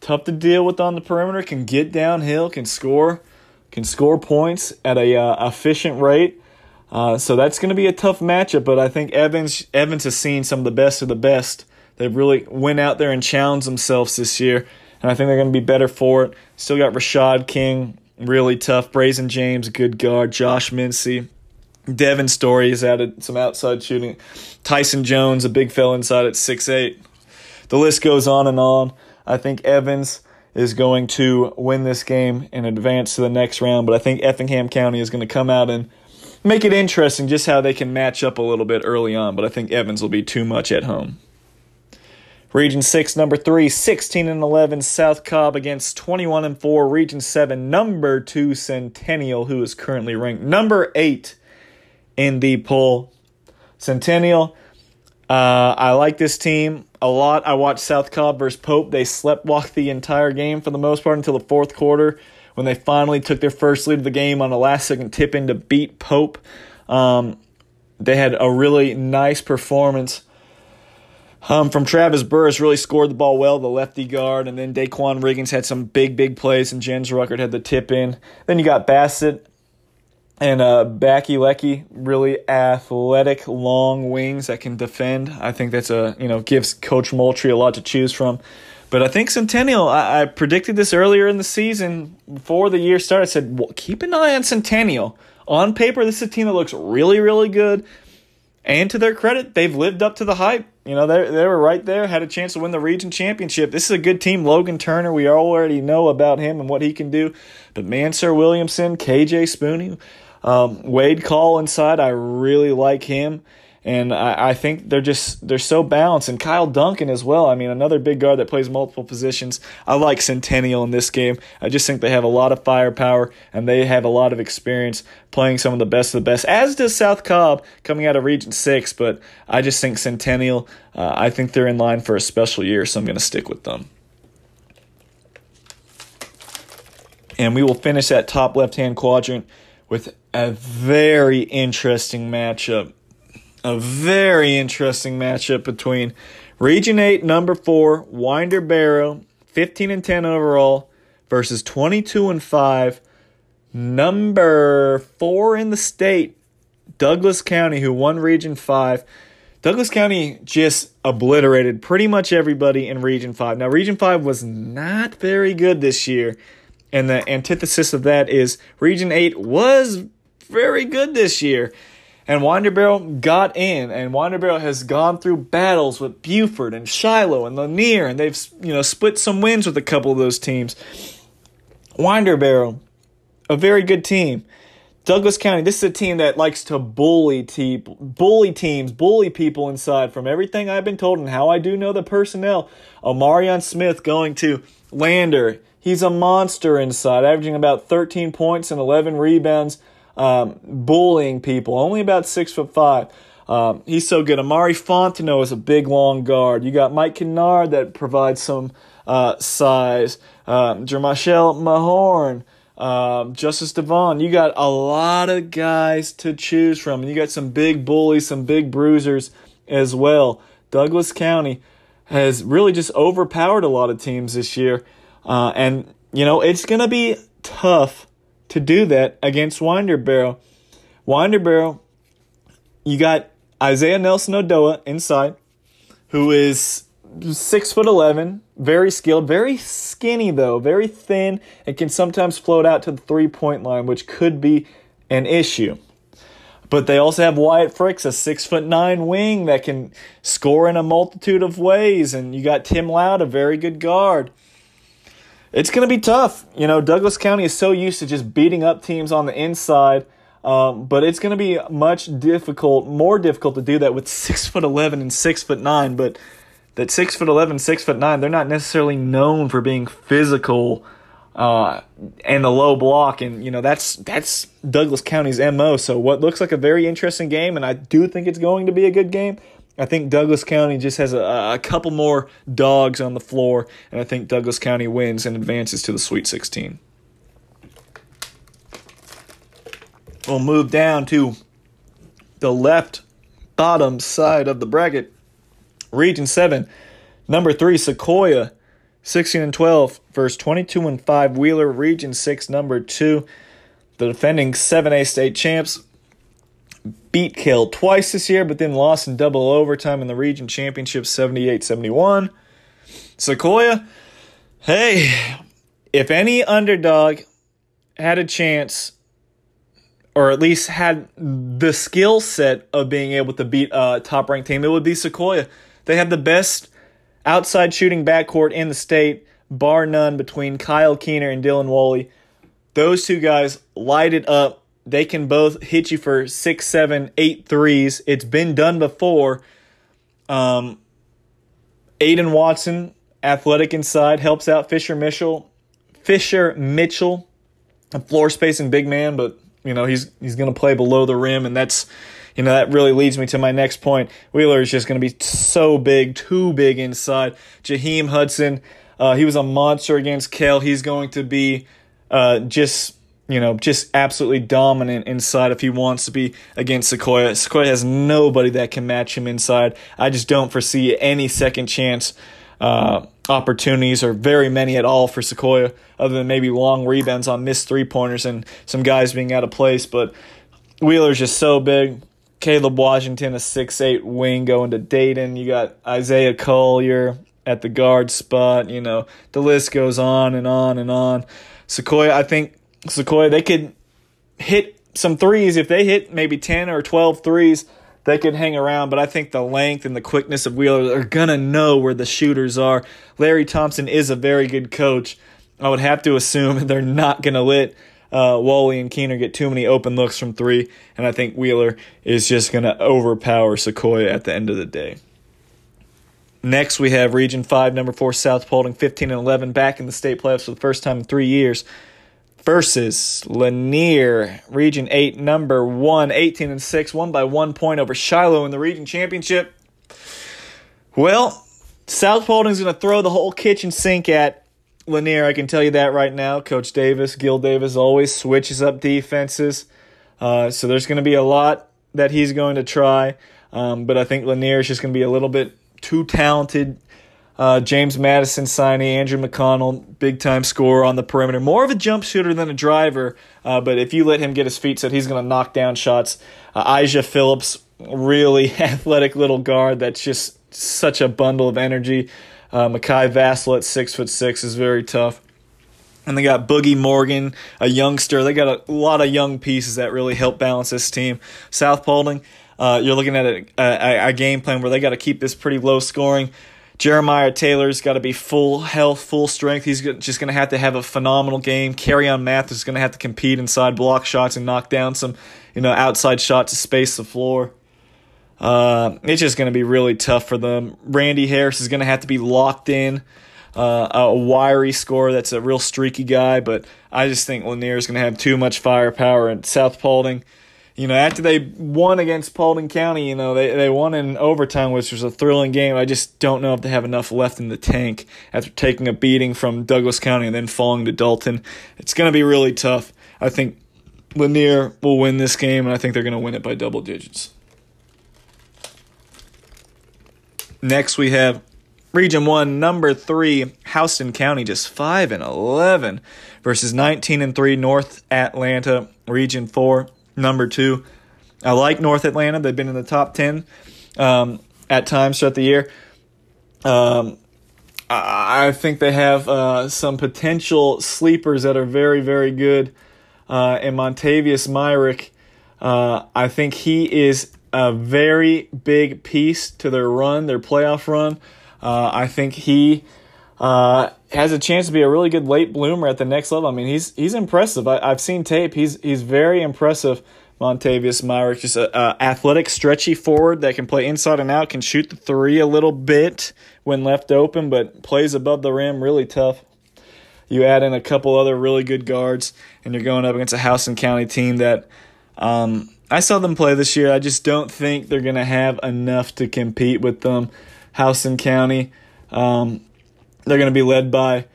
tough to deal with on the perimeter, can get downhill, can score, can score points at a uh, efficient rate. Uh, so that's going to be a tough matchup, but I think Evans Evans has seen some of the best of the best. They've really went out there and challenged themselves this year, and I think they're going to be better for it. Still got Rashad King, really tough. Brazen James, good guard. Josh Mincy. Devin Story has added some outside shooting. Tyson Jones, a big fella inside at six eight. The list goes on and on. I think Evans is going to win this game and advance to the next round, but I think Effingham County is going to come out and make it interesting just how they can match up a little bit early on, but I think Evans will be too much at home. Region 6, number 3, 16 and 11, South Cobb against 21 and 4, Region 7, number 2, Centennial, who is currently ranked number 8 in the poll. Centennial, uh, I like this team a lot. I watched South Cobb versus Pope. They slept walk the entire game for the most part until the fourth quarter when they finally took their first lead of the game on a last second tip in to beat Pope. Um, they had a really nice performance. Um, from Travis Burris, really scored the ball well, the lefty guard, and then Daquan Riggins had some big, big plays, and Jens Ruckert had the tip in. Then you got Bassett and uh, Backy Lecky, really athletic, long wings that can defend. I think that's a you know gives Coach Moultrie a lot to choose from. But I think Centennial, I, I, predicted this earlier in the season before the year started. I said, well, keep an eye on Centennial. On paper, this is a team that looks really, really good. And to their credit, they've lived up to the hype. You know, they they were right there, had a chance to win the region championship. This is a good team. Logan Turner, we already know about him and what he can do. But Sir Williamson, KJ Spooney, um, Wade Call inside, I really like him and I, I, think they're just they're so balanced. And Kyle Duncan as well. I mean, another big guard that plays multiple positions. I like Centennial in this game. I just think they have a lot of firepower and they have a lot of experience playing some of the best of the best. As does South Cobb coming out of Region Six. But I just think Centennial. Uh, I think they're in line for a special year, so I'm going to stick with them. And we will finish that top left hand quadrant with a very interesting matchup a very interesting matchup between Region 8, number 4, Winder Barrow, 15 and 10 overall, versus 22 and 5, number 4 in the state, Douglas County, who won Region 5. Douglas County just obliterated pretty much everybody in Region 5. Now, Region 5 was not very good this year, and the antithesis of that is Region 8 was very good this year. And Winder Barrow got in, and Winder Barrow has gone through battles with Buford and Shiloh and Lanier, and they've you know split some wins with a couple of those teams. Winder Barrow, a very good team. Douglas County, this is a team that likes to bully te- bully teams, bully people inside. From everything I've been told and how I do know the personnel, Omarion Smith going to Lander. He's a monster inside, averaging about 13 points and 11 rebounds um, bullying people. Only about six foot five. Um, he's so good. Amari Fontenot is a big, long guard. You got Mike Kennard that provides some uh, size. Um, Mahorn, um, Justice Devon. You got a lot of guys to choose from. And you got some big bullies, some big bruisers as well. Douglas County has really just overpowered a lot of teams this year. Uh, and, you know, it's going to be tough to do that against Winder Barrow. Winder Barrow, you got Isaiah Nelson Odoa inside, who is six foot eleven, very skilled, very skinny though, very thin, and can sometimes float out to the three point line, which could be an issue. But they also have Wyatt Fricks, a six foot nine wing that can score in a multitude of ways, and you got Tim Loud, a very good guard it's going to be tough. You know, Douglas County is so used to just beating up teams on the inside, um, but it's going to be much difficult, more difficult to do that with six foot eleven and six foot nine. But that six foot eleven, six foot nine, they're not necessarily known for being physical uh, and the low block, and you know that's that's Douglas County's mo. So what looks like a very interesting game, and I do think it's going to be a good game. I think Douglas County just has a, a couple more dogs on the floor, and I think Douglas County wins and advances to the Sweet 16. We'll move down to the left bottom side of the bracket. Region 7, number 3, Sequoyah, 16 and 12, versus 22 and 5, Wheeler. Region 6, number 2, the defending 7A state champs, beat Kell twice this year, but then lost in double overtime in the region championship 78 71. Sequoyah, hey, if any underdog had a chance, or at least had the skill set of being able to beat a top ranked team, it would be Sequoyah. They have the best outside shooting backcourt in the state, bar none, between Kyle Keener and Dylan Woolley. Those two guys light it up they can both hit you for six, seven, eight threes. It's been done before. Um, Aiden Watson, athletic inside, helps out Fisher Mitchell. Fisher Mitchell, a floor spacing big man, but you know he's he's going to play below the rim, and that's you know that really leads me to my next point. Wheeler is just going to be so big, too big inside. Jaheim Hudson, uh, he was a monster against Kell. He's going to be uh, just you know, just absolutely dominant inside if he wants to be against Sequoyah. Sequoyah has nobody that can match him inside. I just don't foresee any second chance uh, opportunities or very many at all for Sequoyah, other than maybe long rebounds on missed three pointers and some guys being out of place. But Wheeler's just so big. Caleb Washington, a six eight wing going to Dayton. You got Isaiah Collier at the guard spot. You know, the list goes on and on and on. Sequoyah, I think Sequoyah, they could hit some threes. If they hit maybe 10 or 12 threes, they could hang around. But I think the length and the quickness of Wheeler are going to know where the shooters are. Larry Thompson is a very good coach. I would have to assume they're not going to let uh, Woolley and Keener get too many open looks from three. And I think Wheeler is just going to overpower Sequoyah at the end of the day. Next, we have Region 5, number 4, South Paulding, 15 and 11, back in the state playoffs for the first time in three years versus Lanier, Region 8, number 1, 18 and 6, won by one point over Shiloh in the region championship. Well, South Paulding's going to throw the whole kitchen sink at Lanier. I can tell you that right now. Coach Davis, Gil Davis, always switches up defenses. Uh, so there's going to be a lot that he's going to try. Um, but I think Lanier is just going to be a little bit too talented Uh, James Madison signing, Andrew McConnell, big time scorer on the perimeter. More of a jump shooter than a driver, uh, but if you let him get his feet set, he's going to knock down shots. Uh, Phillips, really athletic little guard that's just such a bundle of energy. Uh, Makai Vassell at six foot six is very tough. And they got Boogie Morgan, a youngster. They got a lot of young pieces that really help balance this team. South Paulding, uh, you're looking at a, a, a game plan where they got to keep this pretty low scoring. Jeremiah Taylor's got to be full health, full strength. He's just going to have to have a phenomenal game. Carry on Mathis is going to have to compete inside block shots and knock down some, you know, outside shots to space the floor. Uh, it's just going to be really tough for them. Randy Harris is going to have to be locked in. Uh, a wiry scorer that's a real streaky guy, but I just think Lanier is going to have too much firepower. And South Paulding, you know, after they won against Paulding County, you know, they, they won in overtime, which was a thrilling game. I just don't know if they have enough left in the tank after taking a beating from Douglas County and then falling to Dalton. It's going to be really tough. I think Lanier will win this game, and I think they're going to win it by double digits. Next, we have Region 1, number 3, Houston County, just 5 and 11 versus 19 and 3, North Atlanta, Region 4, number 2. I like North Atlanta. They've been in the top 10 um, at times throughout the year. Um, I think they have uh, some potential sleepers that are very, very good. Uh, and Montavious Myrick, uh, I think he is a very big piece to their run, their playoff run. Uh, I think he uh, has a chance to be a really good late bloomer at the next level. I mean, he's he's impressive. I, have seen tape. He's he's very impressive. Montavious Myrick, just a, a, athletic, stretchy forward that can play inside and out, can shoot the three a little bit when left open, but plays above the rim, really tough. You add in a couple other really good guards, and you're going up against a Houston County team that um, I saw them play this year. I just don't think they're going to have enough to compete with them. Houston County. Um, they're going to be led by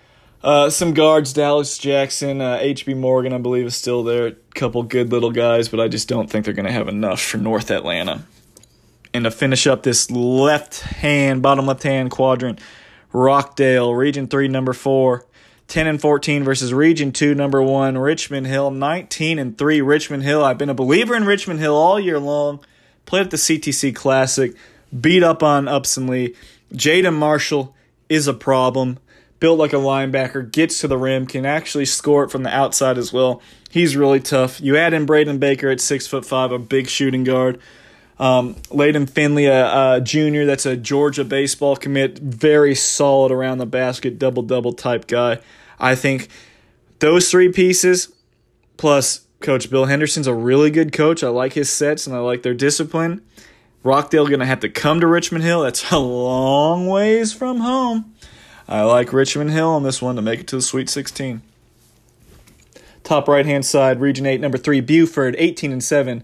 uh, some guards, Dallas Jackson, uh, H.B. Morgan, I believe, is still there. A couple good little guys, but I just don't think they're going to have enough for North Atlanta. And to finish up this left hand, bottom left hand quadrant, Rockdale, Region 3, number 4, 10 and 14 versus Region 2, number 1, Richmond Hill, 19 and 3, Richmond Hill. I've been a believer in Richmond Hill all year long. Played at the CTC Classic beat up on Upson Lee. Jaden Marshall is a problem. Built like a linebacker, gets to the rim, can actually score it from the outside as well. He's really tough. You add in Braden Baker at six foot five, a big shooting guard. Um, Layden Finley, a, junior, that's a Georgia baseball commit, very solid around the basket, double double type guy. I think those three pieces, plus Coach Bill Henderson's a really good coach. I like his sets and I like their discipline. Rockdale going to have to come to Richmond Hill. That's a long ways from home. I like Richmond Hill on this one to make it to the Sweet 16. Top right hand side, Region 8, number 3, Buford, 18 and 7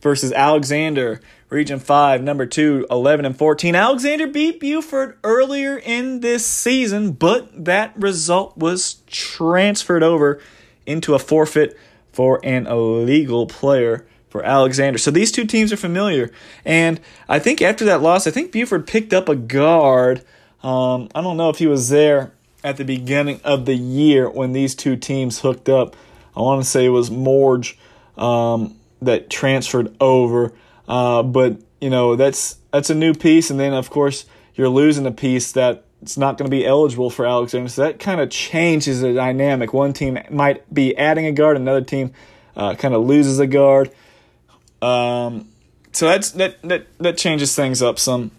versus Alexander, Region 5, number 2, 11 and 14. Alexander beat Buford earlier in this season, but that result was transferred over into a forfeit for an illegal player for Alexander. So these two teams are familiar. And I think after that loss, I think Buford picked up a guard. Um, I don't know if he was there at the beginning of the year when these two teams hooked up. I want to say it was Morge um, that transferred over. Uh, but, you know, that's that's a new piece. And then, of course, you're losing a piece that it's not going to be eligible for Alexander. So that kind of changes the dynamic. One team might be adding a guard, another team uh, kind of loses a guard. Um, so that's that that that changes things up some.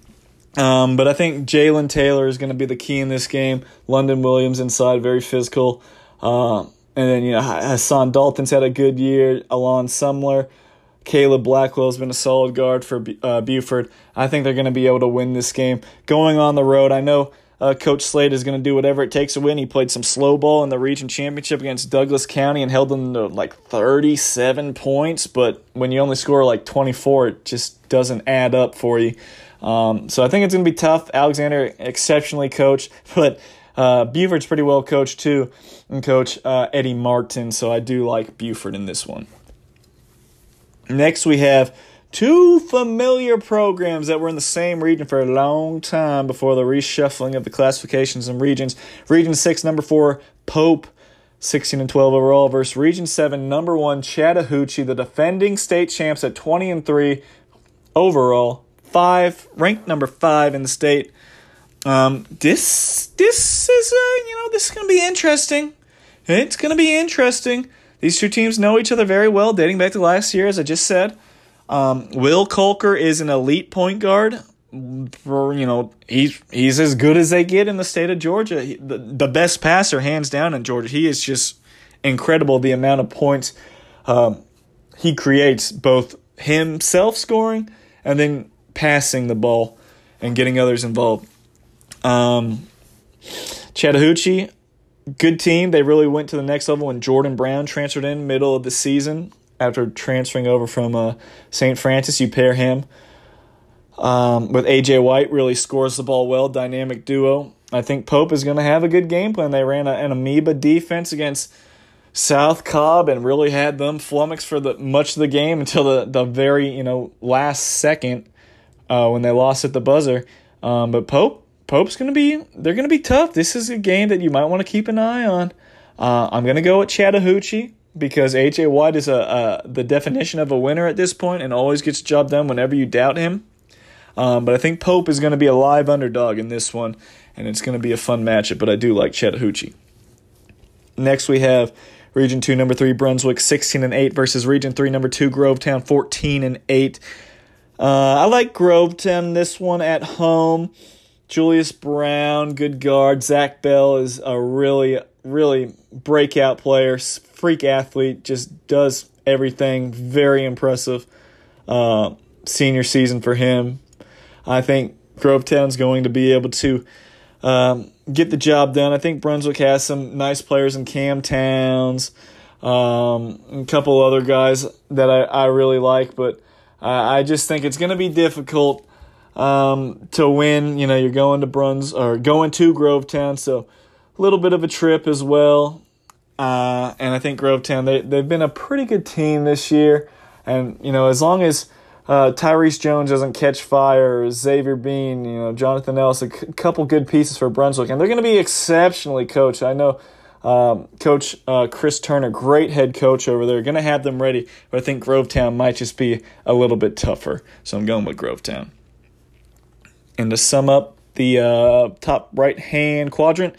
Um, but I think Jalen Taylor is going to be the key in this game. London Williams inside, very physical. Uh, and then you know Hassan Dalton's had a good year. Alon Sumler, Caleb Blackwell's been a solid guard for uh, Buford. I think they're going to be able to win this game. Going on the road, I know uh, Coach Slade is going to do whatever it takes to win. He played some slow ball in the region championship against Douglas County and held them to like 37 points. But when you only score like 24, it just doesn't add up for you. Um, so I think it's going to be tough. Alexander, exceptionally coached, but uh, Buford's pretty well coached too, and Coach uh, Eddie Martin. So I do like Buford in this one. Next, we have two familiar programs that were in the same region for a long time before the reshuffling of the classifications and regions. Region 6, number 4, Pope, 16 and 12 overall, versus Region 7, number 1, Chattahoochee, the defending state champs at 20 and 3 overall, 5, ranked number 5 in the state. Um, this this is uh, you know this is gonna be interesting. It's gonna be interesting. These two teams know each other very well, dating back to last year, as I just said. Um, Will Colker is an elite point guard. For, you know, he's he's as good as they get in the state of Georgia. He, the, the best passer, hands down, in Georgia. He is just incredible. The amount of points um, he creates, both himself scoring and then passing the ball and getting others involved. Um, Chattahoochee, good team. They really went to the next level when Jordan Brown transferred in middle of the season after transferring over from uh, St. Francis. You pair him um, with AJ White, really scores the ball well, dynamic duo. I think Pope is going to have a good game plan. They ran a, an amoeba defense against South Cobb and really had them flummoxed for the much of the game until the, the very you know last second uh, when they lost at the buzzer. Um, but Pope Pope's going to be they're going to be tough. This is a game that you might want to keep an eye on. Uh, I'm going to go with Chattahoochee because AJ White is a, the definition of a winner at this point and always gets job done whenever you doubt him. Um, but I think Pope is going to be a live underdog in this one, and it's going to be a fun matchup. But I do like Chattahoochee. Next, we have Region Two, number three Brunswick, sixteen and eight versus Region Three, number two Grovetown, fourteen and eight. Uh, I like Grovetown this one at home. Julius Brown, good guard. Zach Bell is a really, really breakout player, freak athlete, just does everything. Very impressive uh, senior season for him. I think Grovetown's going to be able to um, get the job done. I think Brunswick has some nice players in Cam Towns, um, a couple other guys that I, I really like, but I, I just think it's going to be difficult um, to win. You know, you're going to Bruns or going to Grovetown, so a little bit of a trip as well. Uh, and I think Grovetown they they've been a pretty good team this year, and you know as long as uh, Tyrese Jones doesn't catch fire, Xavier Bean, you know Jonathan Ellis, a c- couple good pieces for Brunswick, and they're going to be exceptionally coached. I know. Um, coach uh, Chris Turner, great head coach over there, going to have them ready, but I think Grovetown might just be a little bit tougher. So I'm going with Grovetown. And to sum up the uh, top right hand quadrant,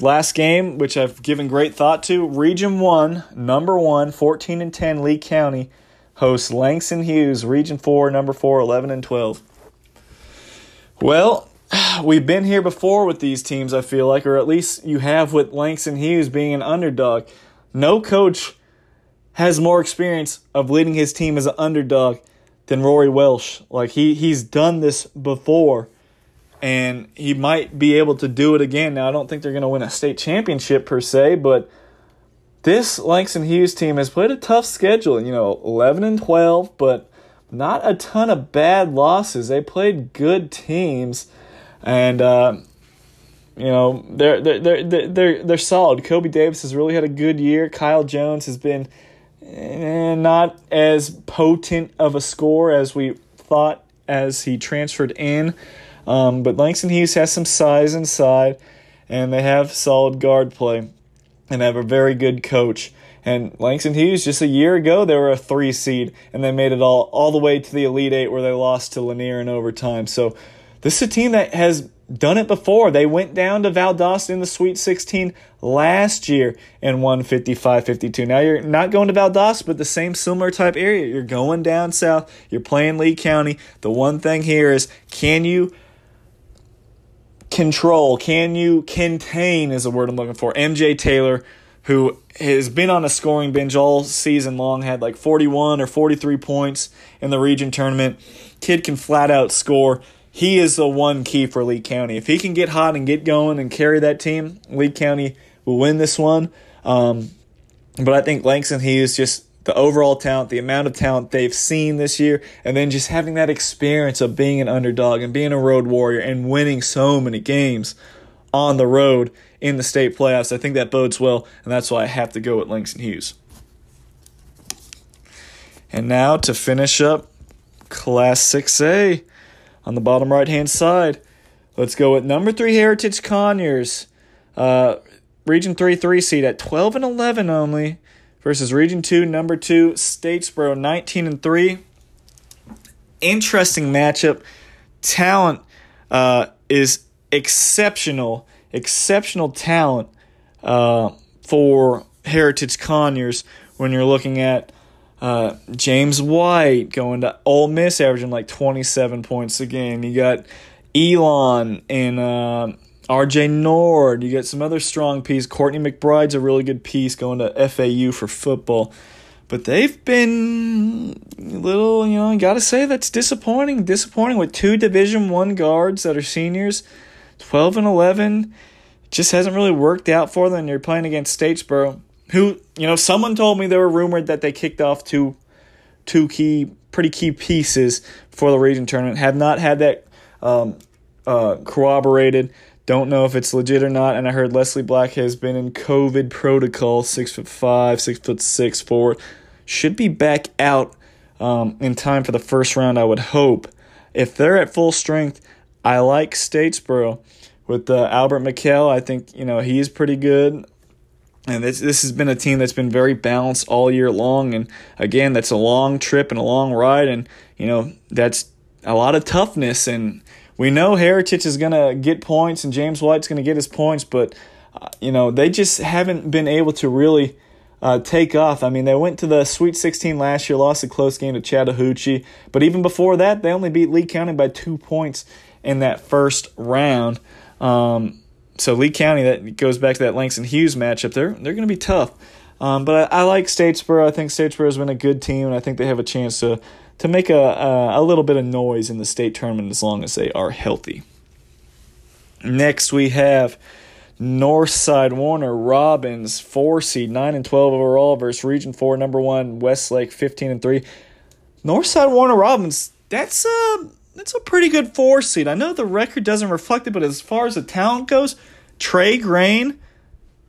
last game, which I've given great thought to, Region 1, number 1, 14 and 10, Lee County hosts Langston Hughes, Region 4, number 4, 11 and 12. Well, we've been here before with these teams, I feel like, or at least you have with Langston Hughes being an underdog. No coach has more experience of leading his team as an underdog than Rory Welsh. Like he he's done this before and he might be able to do it again. Now, I don't think they're going to win a state championship per se, but this Langston Hughes team has played a tough schedule. You know, 11 and 12, but not a ton of bad losses. They played good teams, and uh, you know they're they're they're they're they're solid. Kobe Davis has really had a good year. Kyle Jones has been eh, not as potent of a score as we thought as he transferred in. Um, but Langston Hughes has some size inside, and they have solid guard play, and have a very good coach. And Langston Hughes, just a year ago, they were a three seed, and they made it all all the way to the Elite Eight, where they lost to Lanier in overtime. So this is a team that has done it before. They went down to Valdosta in the Sweet 16 last year and won 55-52. Now you're not going to Valdosta, but the same similar type area. You're going down south. You're playing Lee County. The one thing here is, can you control? Can you contain is the word I'm looking for. MJ Taylor, who has been on a scoring binge all season long, had like 41 or 43 points in the region tournament. Kid can flat out score. He is the one key for Lee County. If he can get hot and get going and carry that team, Lee County will win this one. Um, but I think Langston he is just the overall talent, the amount of talent they've seen this year, and then just having that experience of being an underdog and being a road warrior and winning so many games on the road in the state playoffs. I think that bodes well, and that's why I have to go with Langston Hughes. And now to finish up Class 6A on the bottom right hand side. Let's go with number three Heritage Conyers, uh, Region 3 3 seed at 12 and 11 only versus Region 2 number 2 Statesboro 19 and 3. Interesting matchup. Talent uh, is exceptional, exceptional talent uh, for Heritage Conyers when you're looking at uh, James White going to Ole Miss, averaging like 27 points a game. You got Elon and uh, RJ Nord. You get some other strong pieces. Courtney McBride's a really good piece going to FAU for football. But they've been a little, you know, I gotta say that's disappointing. Disappointing with two Division One guards that are seniors, twelve and eleven. Just hasn't really worked out for them. You're playing against Statesboro, who, you know, someone told me they were rumored that they kicked off two two key pretty key pieces for the region tournament. Have not had that um, uh, corroborated. Don't know if it's legit or not. And I heard Leslie Black has been in COVID protocol, six foot five, six foot six, four. Should be back out um, in time for the first round, I would hope. If they're at full strength, I like Statesboro with uh, Albert McKell. I think you know he's pretty good. And this this has been a team that's been very balanced all year long. And again, that's a long trip and a long ride, and you know that's a lot of toughness and we know Heritage is going to get points and James White's going to get his points, but uh, you know they just haven't been able to really uh, take off. I mean, they went to the Sweet 16 last year, lost a close game to Chattahoochee, but even before that, they only beat Lee County by two points in that first round. Um, so Lee County, that goes back to that Langston Hughes matchup. They're they're going to be tough. Um, but I, I, like Statesboro. I think Statesboro has been a good team, and I think they have a chance to to make a, a, a little bit of noise in the state tournament as long as they are healthy. Next, we have Northside Warner Robins, four seed, nine and twelve overall versus Region Four, number one Westlake, fifteen and three. Northside Warner Robins, that's a that's a pretty good four seed. I know the record doesn't reflect it, but as far as the talent goes, Trey Grain,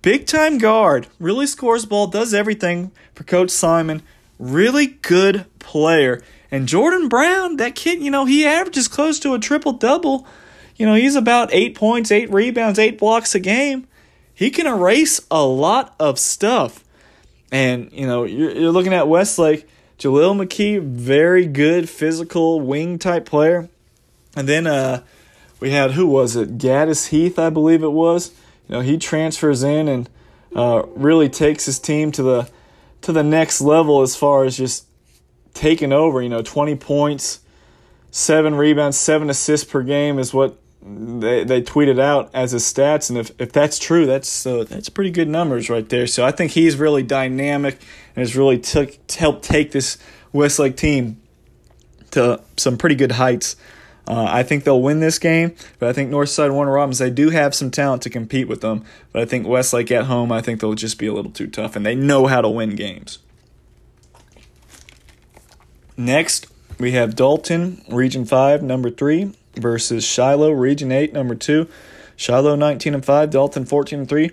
big time guard, really scores ball, does everything for Coach Simon. Really good player. And Jordan Brown, that kid, you know, he averages close to a triple double. You know, he's about eight points, eight rebounds, eight blocks a game. He can erase a lot of stuff. And, you know, you're, you're looking at Westlake, Jalil McKee, very good physical wing type player. And then uh, we had, who was it? Gaddis Heath, I believe it was. You know, he transfers in and uh, really takes his team to the to the next level as far as just taken over. You know, 20 points, seven rebounds, seven assists per game is what they they tweeted out as his stats. And if, if that's true, that's uh, that's pretty good numbers right there. So I think he's really dynamic and has really took helped take this Westlake team to some pretty good heights. Uh, I think they'll win this game, but I think Northside Warner Robins, they do have some talent to compete with them. But I think Westlake at home, I think they'll just be a little too tough, and they know how to win games. Next, we have Dalton, Region 5, number 3, versus Shiloh, Region 8, number 2. Shiloh 19 and 5, Dalton 14 and 3.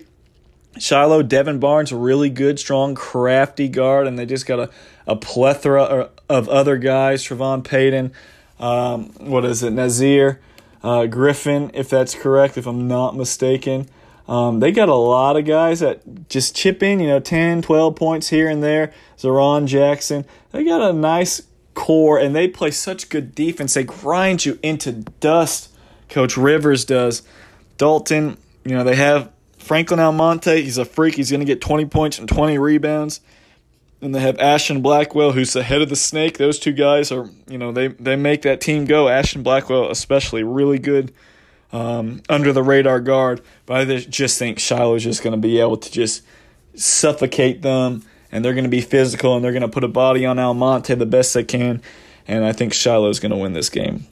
Shiloh, Devin Barnes, really good, strong, crafty guard, and they just got a, a plethora of other guys. Trevon Payton, um, what is it, Nazir, uh, Griffin, if that's correct, if I'm not mistaken. Um, they got a lot of guys that just chip in, you know, 10, 12 points here and there. Zeron Jackson. They got a nice core, and they play such good defense. They grind you into dust. Coach Rivers does. Dalton, you know, they have Franklin Almonte. He's a freak. He's going to get 20 points and 20 rebounds. And they have Ashton Blackwell, who's the head of the snake. Those two guys are, you know, they, they make that team go. Ashton Blackwell, especially, really good um, under the radar guard. But I just think Shiloh's just going to be able to just suffocate them and they're going to be physical and they're going to put a body on Almonte the best they can. And I think Shiloh's going to win this game.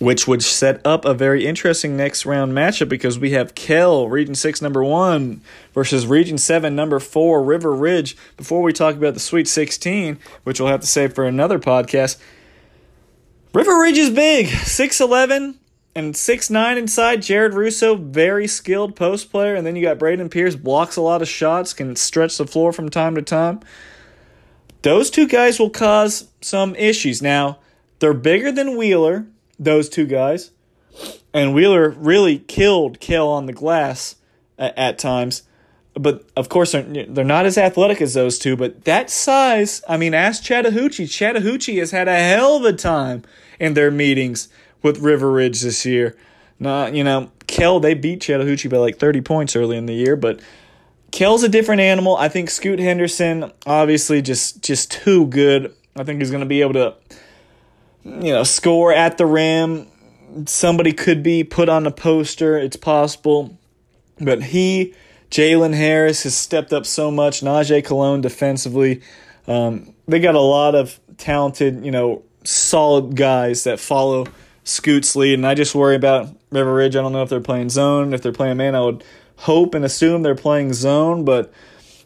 Which would set up a very interesting next round matchup because we have Kell, Region 6, number 1, versus Region 7, number 4, River Ridge. Before we talk about the Sweet 16, which we'll have to save for another podcast, River Ridge is big. 6'11, and six nine inside, Jared Russo, very skilled post player, and then you got Braden Pierce, blocks a lot of shots, can stretch the floor from time to time. Those two guys will cause some issues. Now, they're bigger than Wheeler, those two guys. And Wheeler really killed Kell on the glass at, at times. But of course, they're, they're not as athletic as those two. But that size, I mean, ask Chattahoochee. Chattahoochee has had a hell of a time in their meetings with River Ridge this year. Not, you know, Kell, they beat Chattahoochee by like 30 points early in the year, but Kell's a different animal. I think Scoot Henderson, obviously, just just too good. I think he's going to be able to, you know, score at the rim. Somebody could be put on a poster. It's possible, but he, Jalen Harris, has stepped up so much. Najee Cologne defensively, um, they got a lot of talented, you know, solid guys that follow Scoot's lead, and I just worry about River Ridge. I don't know if they're playing zone. If they're playing man, I would hope and assume they're playing zone, but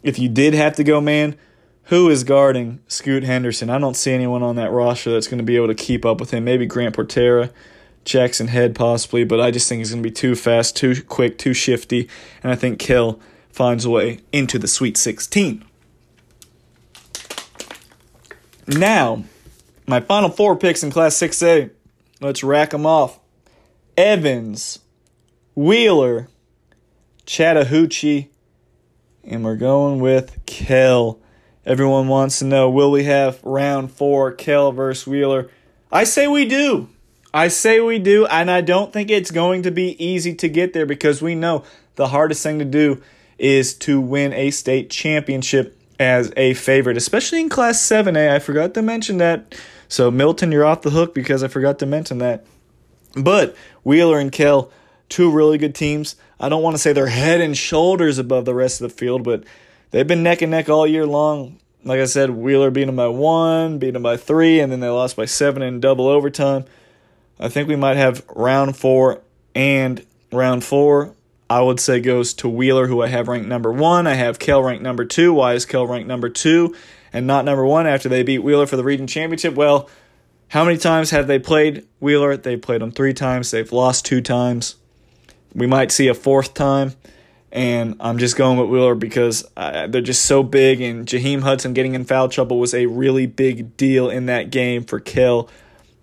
if you did have to go man, who is guarding Scoot Henderson? I don't see anyone on that roster that's going to be able to keep up with him. Maybe Grant Portera, Jackson Head possibly, but I just think he's going to be too fast, too quick, too shifty, and I think Kell finds a way into the Sweet 16. Now, my final four picks in Class 6A. Let's rack them off. Evans, Wheeler, Chattahoochee, and we're going with Kell. Everyone wants to know will we have round four, Kell versus Wheeler? I say we do. I say we do, and I don't think it's going to be easy to get there because we know the hardest thing to do is to win a state championship as a favorite, especially in Class 7A. I forgot to mention that. So, Milton, you're off the hook because I forgot to mention that. But Wheeler and Kell, two really good teams. I don't want to say they're head and shoulders above the rest of the field, but they've been neck and neck all year long. Like I said, Wheeler beat them by one, beat them by three, and then they lost by seven in double overtime. I think we might have round four and round four. I would say goes to Wheeler, who I have ranked number one. I have Kell ranked number two. Why is Kell ranked number two and not number one after they beat Wheeler for the region championship? Well, how many times have they played Wheeler? They've played them three times. They've lost two times. We might see a fourth time, and I'm just going with Wheeler because uh, they're just so big. And Jaheim Hudson getting in foul trouble was a really big deal in that game for Kell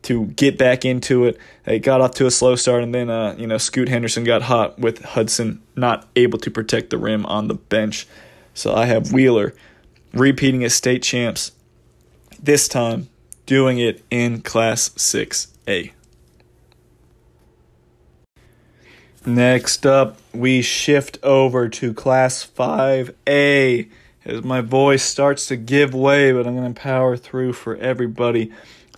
to get back into it. They got off to a slow start, and then uh, you know Scoot Henderson got hot with Hudson not able to protect the rim on the bench. So I have Wheeler repeating as state champs. This time, doing it in Class 6A. Next up, we shift over to Class 5A as my voice starts to give way, but I'm going to power through for everybody.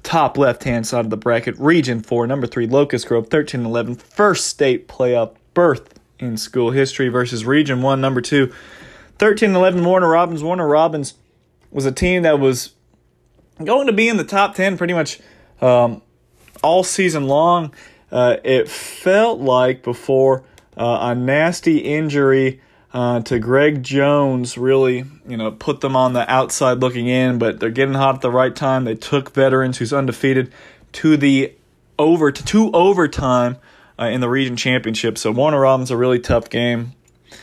Top left hand side of the bracket, Region 4, number 3, Locust Grove, 13 11, first state playoff berth in school history versus Region 1, number 2, 13 11, Warner Robins. Warner Robins was a team that was going to be in the top 10 pretty much um, all season long. Uh, it felt like before uh, a nasty injury uh, to Greg Jones really, you know, put them on the outside looking in, but they're getting hot at the right time. They took veterans who's undefeated to the over to two overtime uh, in the region championship. So Warner Robins a really tough game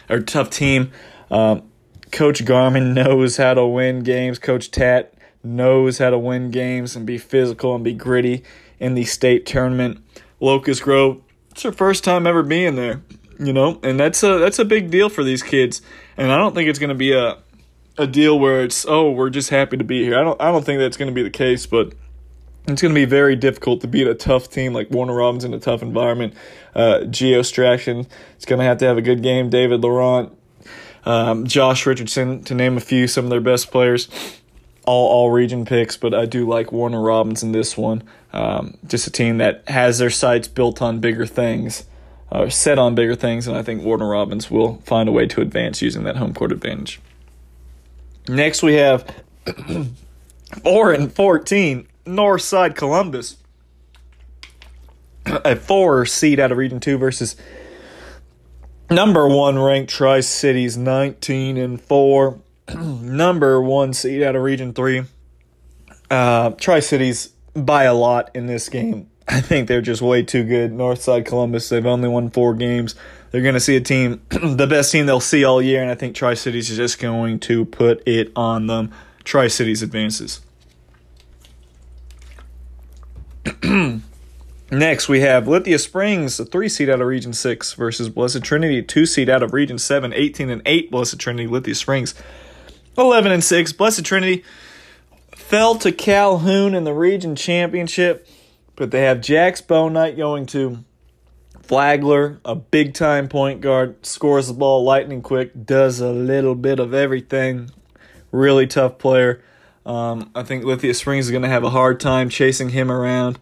or tough team. Um, Coach Garmin knows how to win games. Coach Tat knows how to win games and be physical and be gritty in the state tournament. Locust Grove. It's their first time ever being there, you know, and that's a that's a big deal for these kids. And I don't think it's going to be a a deal where it's oh we're just happy to be here. I don't I don't think that's going to be the case, but it's going to be very difficult to beat a tough team like Warner Robins in a tough environment. Uh, Geo Straction is going to have to have a good game. David Laurent, um, Josh Richardson, to name a few, some of their best players all all region picks, but I do like Warner Robins in this one. Um, just a team that has their sights built on bigger things, or set on bigger things, and I think Warner Robins will find a way to advance using that home court advantage. Next, we have four and fourteen Northside Columbus, a four seed out of Region Two versus number one ranked Tri Cities, nineteen and four. number one seed out of Region 3. Uh, Tri Cities by a lot in this game. I think they're just way too good. Northside Columbus, they've only won four games. They're going to see a team, the best team they'll see all year, and I think Tri Cities is just going to put it on them. Tri Cities advances. Next, we have Lithia Springs, the three seed out of Region 6, versus Blessed Trinity, two seed out of Region 7, 18 and 8, Blessed Trinity, Lithia Springs, 11 and 6. Blessed Trinity fell to Calhoun in the region championship, but they have Jax Knight going to Flagler, a big time point guard, scores the ball lightning quick, does a little bit of everything. Really tough player. Um, I think Lithia Springs is going to have a hard time chasing him around.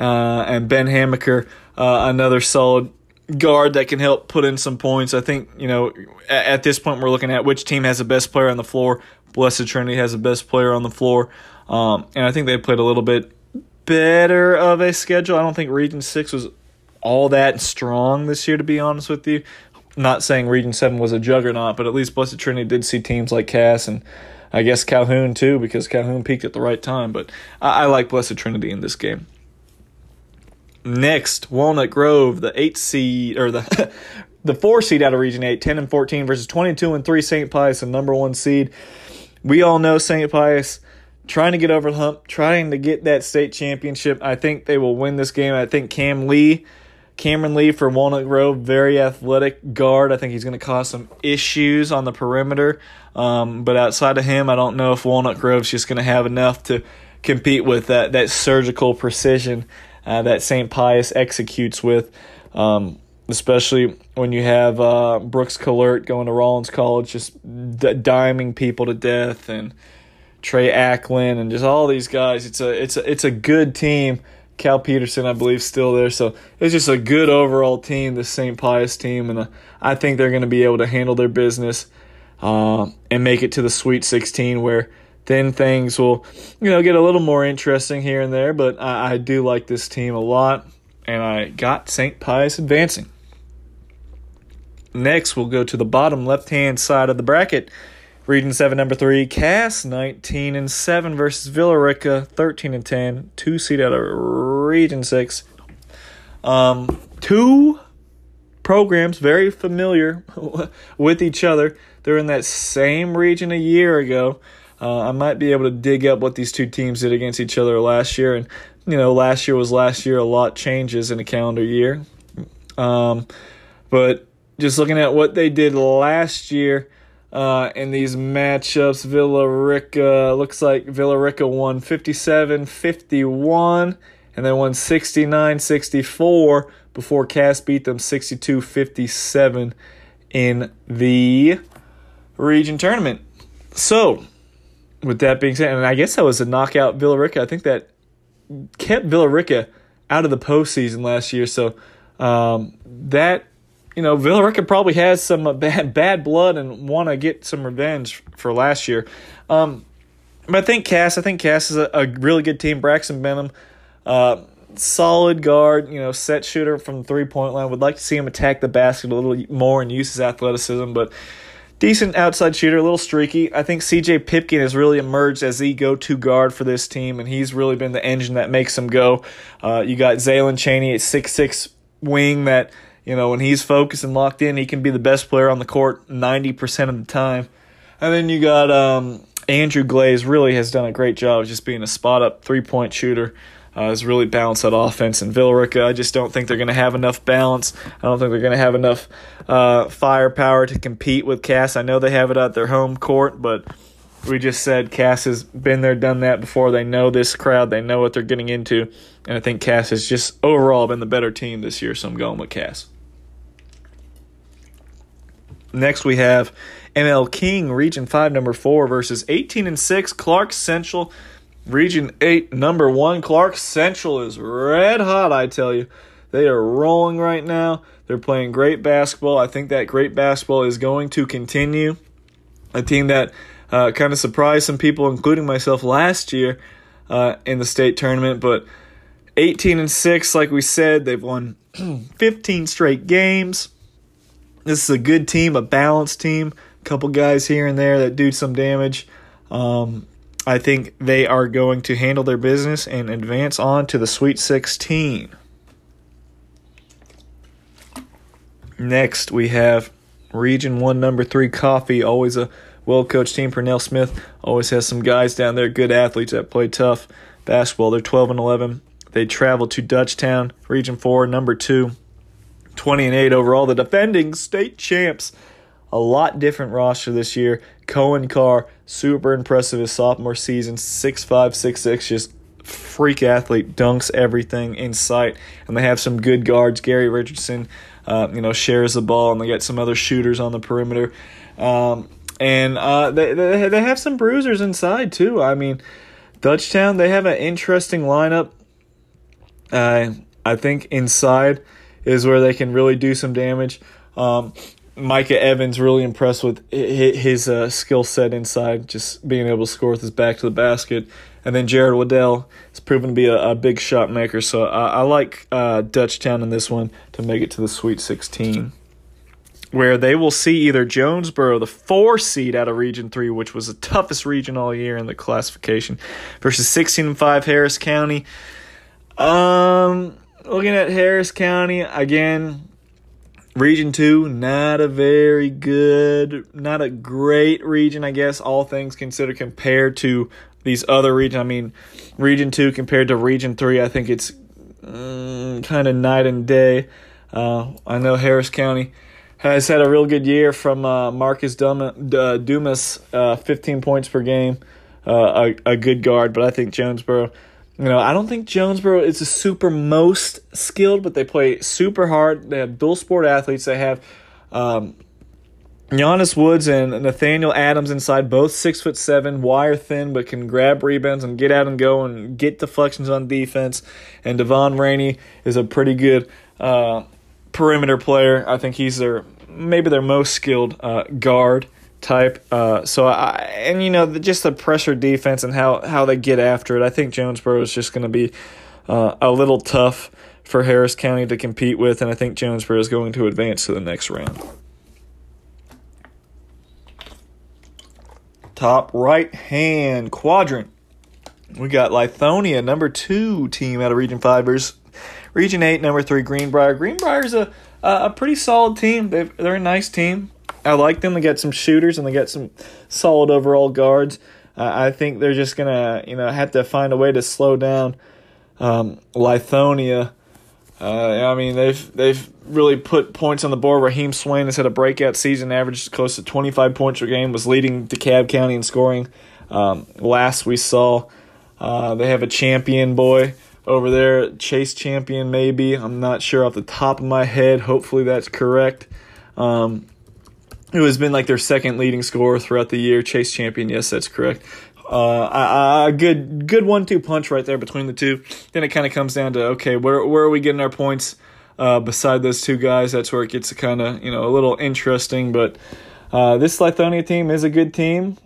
Uh, and Ben Hamaker, uh, another solid guard that can help put in some points. I think, you know, at, at, this point, we're looking at which team has the best player on the floor. Blessed Trinity has the best player on the floor. Um, and I think they played a little bit better of a schedule. I don't think Region 6 was all that strong this year, to be honest with you. not saying Region 7 was a juggernaut, but at least Blessed Trinity did see teams like Cass and I guess Calhoun too, because Calhoun peaked at the right time. But I, I like Blessed Trinity in this game. Next, Walnut Grove, the eight seed or the the four seed out of Region 8, 10 and 14 versus 22 and 3 St. Pius, the number one seed. We all know St. Pius trying to get over the hump, trying to get that state championship. I think they will win this game. I think Cam Lee, Cameron Lee for Walnut Grove, very athletic guard. I think he's going to cause some issues on the perimeter. Um, but outside of him, I don't know if Walnut Grove's just going to have enough to compete with that that surgical precision uh, that St. Pius executes with, um, especially when you have uh, Brooks Collert going to Rollins College, just d- diming people to death, and Trey Acklin, and just all these guys. It's a it's a, it's a good team. Cal Peterson, I believe, still there. So it's just a good overall team, the St. Pius team, and uh, I think they're going to be able to handle their business uh, and make it to the Sweet 16, where then things will, you know, get a little more interesting here and there. But I, I do like this team a lot, and I got St. Pius advancing. Next, we'll go to the bottom left hand side of the bracket. Region 7, number 3, Cass, 19 and 7 versus Villa Rica, 13 and 10, two seed out of Region 6. Um, two programs very familiar with each other. They're in that same region a year ago. Uh, I might be able to dig up what these two teams did against each other last year. And, you know, last year was last year. A lot changes in a calendar year. Um, but just looking at what they did last year uh, in these matchups, Villa Rica, looks like Villa Rica won 57 51 and they won 69 64 before Cass beat them 62 57 in the region tournament. So, with that being said, and I guess that was a knockout Villa Rica. I think that kept Villa Rica out of the postseason last year. So um, that you know Villa Rica probably has some uh, bad bad blood and want to get some revenge for last year. Um, but I think Cass, I think Cass is a, a really good team. Braxton Benham, uh, solid guard, you know, set shooter from three point line. Would like to see him attack the basket a little more and use his athleticism, but decent outside shooter, a little streaky. I think CJ Pipkin has really emerged as the go to guard for this team, and he's really been the engine that makes them go. Uh, you got Zaylen Cheney at six six wing that, you know, when he's focused and locked in, he can be the best player on the court 90% of the time. And then you got um, Andrew Glaze, really has done a great job just being a spot up three point shooter uh, has really balanced that offense. And Villa Rica, I just don't think they're going to have enough balance. I don't think they're going to have enough uh, firepower to compete with Cass. I know they have it at their home court, but we just said Cass has been there, done that before. They know this crowd, they know what they're getting into. And I think Cass has just overall been the better team this year, so I'm going with Cass. Next, we have ML King, Region 5, number 4, versus 18 and 6, Clark Central. Region 8, number 1, Clark Central is red hot, I tell you. They are rolling right now. They're playing great basketball. I think that great basketball is going to continue. A team that uh, kind of surprised some people, including myself, last year uh, in the state tournament. But 18 and 6, like we said, they've won 15 straight games. This is a good team, a balanced team. A couple guys here and there that do some damage. Um, I think they are going to handle their business and advance on to the Sweet 16. Next, we have Region 1, number 3, Coffee. Always a well coached team. Purnell Smith always has some guys down there, good athletes that play tough basketball. They're 12 and 11 They travel to Dutchtown, Region 4, number 2, 20 and 8 overall. The defending state champs. A lot different roster this year. Cohen Carr, super impressive his sophomore season, 6'5, 6'6, just freak athlete, dunks everything in sight. And they have some good guards. Gary Richardson, uh, you know, shares the ball, and they got some other shooters on the perimeter. Um, and uh, they, they they have some bruisers inside too. I mean, Dutchtown they have an interesting lineup. Uh, I think inside is where they can really do some damage. Um, Micah Evans really impressed with his uh, skill set inside, just being able to score with his back to the basket. And then Jared Waddell has proven to be a, a big shot maker, so I, I like uh, Dutchtown in this one to make it to the Sweet 16, where they will see either Jonesboro, the four seed out of Region 3, which was the toughest region all year in the classification, versus 16 and 5 Harris County. Um, looking at Harris County again, Region 2, not a very good, not a great region, I guess, all things considered, compared to these other regions. I mean, Region 2 compared to Region 3, I think it's mm, kind of night and day. Uh, I know Harris County has had a real good year from uh, Marcus Dumas, uh, 15 points per game, uh, a, a good guard, but I think Jonesboro you know, I don't think Jonesboro is the super most skilled, but they play super hard. They have dual sport athletes. They have um, Giannis Woods and Nathaniel Adams inside, both six foot seven, wire thin, but can grab rebounds and get out and go and get deflections on defense. And Devon Rainey is a pretty good uh, perimeter player. I think he's their maybe their most skilled uh, guard type. Uh, so I and you know the, just the pressure defense and how how they get after it. I think Jonesboro is just going to be uh, a little tough for Harris County to compete with, and I think Jonesboro is going to advance to the next round. Top right hand quadrant. We got Lithonia, number two team out of Region Five versus Region Eight, number three Greenbrier. Greenbrier's a a pretty solid team. they they're a nice team. I like them. They got some shooters and they got some solid overall guards. Uh, I think they're just gonna, you know, have to find a way to slow down um, Lithonia. Uh, I mean, they've they've really put points on the board. Raheem Swain has had a breakout season, averaged close to 25 points per game, was leading DeKalb County in scoring. Um, last we saw, uh, they have a champion boy over there, Chase Champion, maybe. I'm not sure off the top of my head. Hopefully that's correct. Um, who has been like their second leading scorer throughout the year. Chase Champion, yes, that's correct. Uh, a good good one two punch right there between the two. Then it kind of comes down to okay, where where are we getting our points? Uh, beside those two guys, that's where it gets kind of you know a little interesting. But uh, this Lithonia team is a good team,